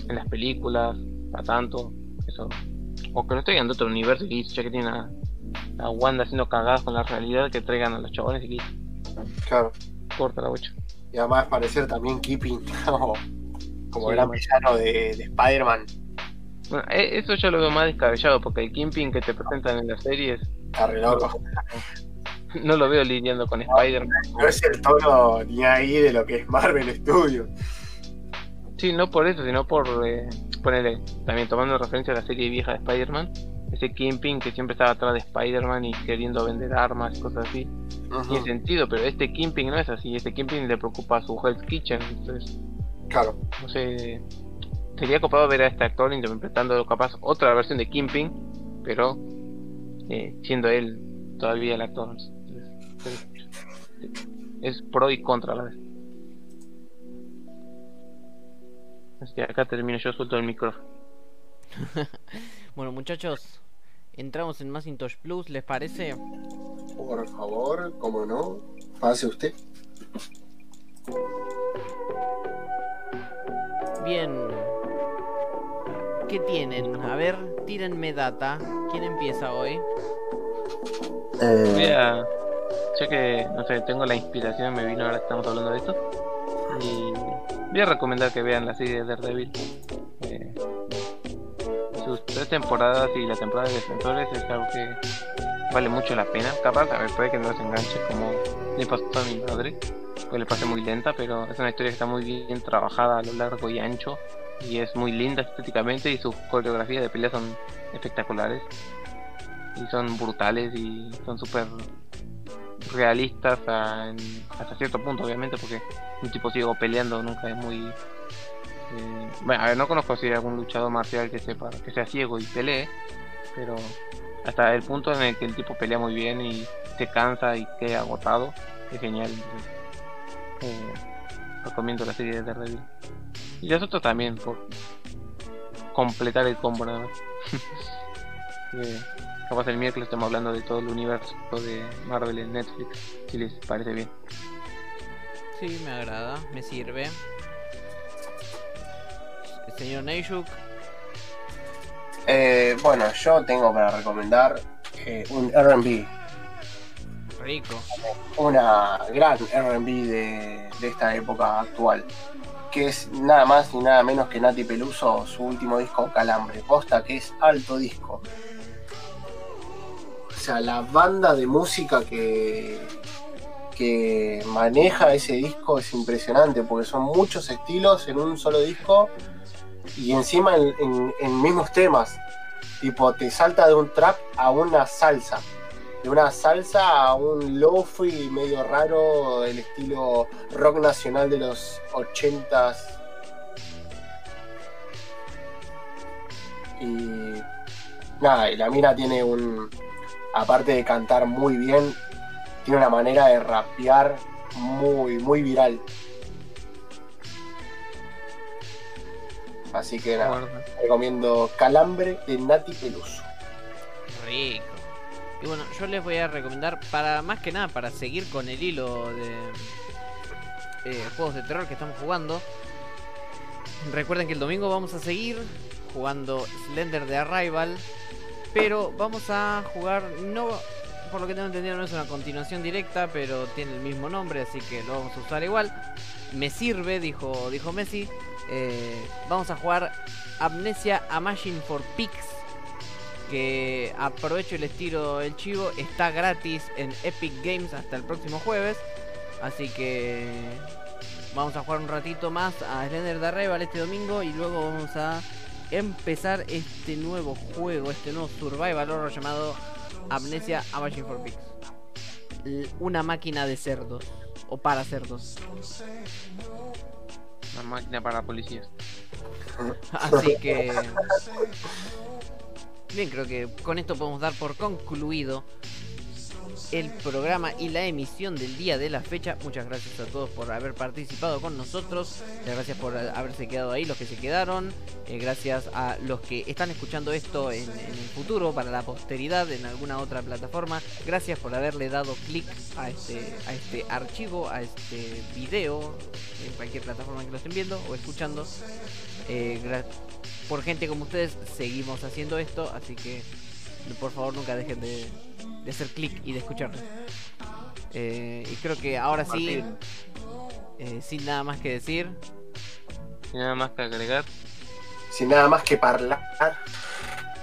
en las películas, a tanto. O que no traigan de otro universo y ya que tienen a, Wanda haciendo cagadas con la realidad, que traigan a los chabones y. Claro. Corta la bocha. Y además parecer también Keeping como, como gran villano de, de Spider-Man bueno, e, eso ya lo veo más descabellado porque el Kingpin que te presentan en las series. Está loco. No lo veo lidiando con Spider-Man. No es el tono ni ahí de lo que es Marvel Studios. Sí, no por eso, sino por eh, ponerle, también tomando referencia a la serie vieja de Spider-Man, ese Kingpin que siempre estaba atrás de Spider-Man y queriendo vender armas y cosas así. Tiene sentido, pero este Kingpin no es así, este Kingpin le preocupa a su Hell's Kitchen, entonces... Claro. No sé, sería copado ver a este actor interpretando capaz otra versión de Kingpin, pero eh, siendo él todavía el actor. Es pro y contra a la vez. Así que acá termino yo, suelto el micrófono. bueno, muchachos, entramos en Macintosh Plus, ¿les parece? Por favor, como no, pase usted. Bien. ¿Qué tienen? A ver, tírenme data. ¿Quién empieza hoy? Eh... Voy a... Ya que, no sé, tengo la inspiración, me vino ahora que estamos hablando de esto. Y voy a recomendar que vean la serie de Daredevil. Eh, sus tres temporadas y la temporada de Defensores es algo que vale mucho la pena. Capaz, a ver, puede que no se enganche como le pasó a mi madre, pues le pase muy lenta, pero es una historia que está muy bien trabajada a lo largo y ancho y es muy linda estéticamente y sus coreografías de pelea son espectaculares y son brutales y son súper realistas hasta cierto punto obviamente porque un tipo ciego peleando nunca es muy eh, bueno a ver no conozco si hay algún luchador marcial que sepa que sea ciego y pelee pero hasta el punto en el que el tipo pelea muy bien y se cansa y queda agotado es genial eh, recomiendo la serie de Daredevil. Y los otros también por completar el combo nada más. Eh, capaz el miércoles estamos hablando de todo el universo de Marvel en Netflix si les parece bien Sí, me agrada, me sirve. El señor Neishuk. Eh, bueno, yo tengo para recomendar eh, un RB. Rico. Una gran RB de, de esta época actual. Que es nada más ni nada menos que Nati Peluso, su último disco Calambre. Posta que es alto disco. O sea, la banda de música que, que maneja ese disco es impresionante porque son muchos estilos en un solo disco y encima en, mismos temas. Tipo, te salta de un trap a una salsa. De una salsa a un lofi medio raro del estilo rock nacional de los 80s. Y nada, y la mina tiene un. Aparte de cantar muy bien, tiene una manera de rapear muy, muy viral. Así que nada, recomiendo Calambre de Nati Peluso. Rico. Y bueno, yo les voy a recomendar para más que nada para seguir con el hilo de eh, juegos de terror que estamos jugando. Recuerden que el domingo vamos a seguir jugando Slender de Arrival, pero vamos a jugar no por lo que tengo entendido no es una continuación directa, pero tiene el mismo nombre, así que lo vamos a usar igual. Me sirve, dijo, dijo Messi. Eh, vamos a jugar Amnesia a Machine for Pigs. Que aprovecho el estilo del chivo. Está gratis en Epic Games hasta el próximo jueves. Así que vamos a jugar un ratito más a Slender de Arrival este domingo. Y luego vamos a empezar este nuevo juego, este nuevo survival horror llamado Amnesia a Machine for Pigs. Una máquina de cerdos. O para cerdos. Una máquina para policías. Así que... Bien, creo que con esto podemos dar por concluido el programa y la emisión del día de la fecha. Muchas gracias a todos por haber participado con nosotros. Gracias por haberse quedado ahí, los que se quedaron. Eh, gracias a los que están escuchando esto en, el futuro, para la posteridad, en alguna otra plataforma. Gracias por haberle dado clic a este, a este archivo, a este video, en cualquier plataforma que lo estén viendo o escuchando. Eh, por gente como ustedes seguimos haciendo esto, así que por favor nunca dejen de, de hacer clic y de escucharlo. Eh, y creo que ahora sí, eh, sin nada más que decir. Sin nada más que agregar. Sin nada más que hablar.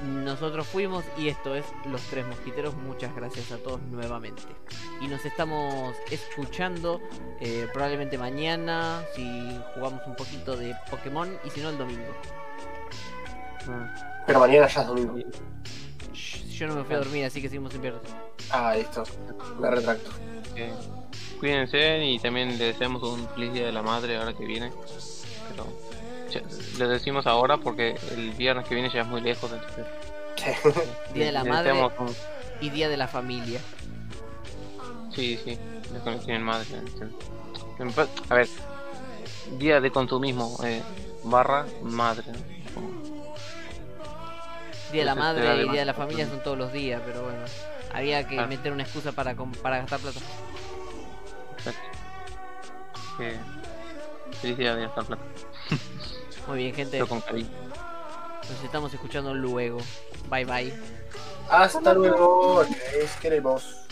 Nosotros fuimos y esto es Los Tres Mosquiteros. Muchas gracias a todos nuevamente. Y nos estamos escuchando eh, probablemente mañana si jugamos un poquito de Pokémon y si no el domingo. Pero mañana ya es domingo. Yo no me fui a dormir, así que seguimos sin piernas. Ah, listo. Me retracto. Cuídense y también le deseamos un feliz día de la madre ahora que viene. Pero le decimos ahora porque el viernes que viene ya es muy lejos. Entonces, día de la madre y día de la familia. Sí, sí, la madre. A ver, día de consumismo. Eh, barra madre. Día de la madre y día de la familia son todos los días, pero bueno. Había que Ah. meter una excusa para, para gastar plata. Exacto. Que... Feliz día de gastar plata. Muy bien, gente. Pero con cariño. Nos estamos escuchando luego. Bye bye. Hasta luego, queremos.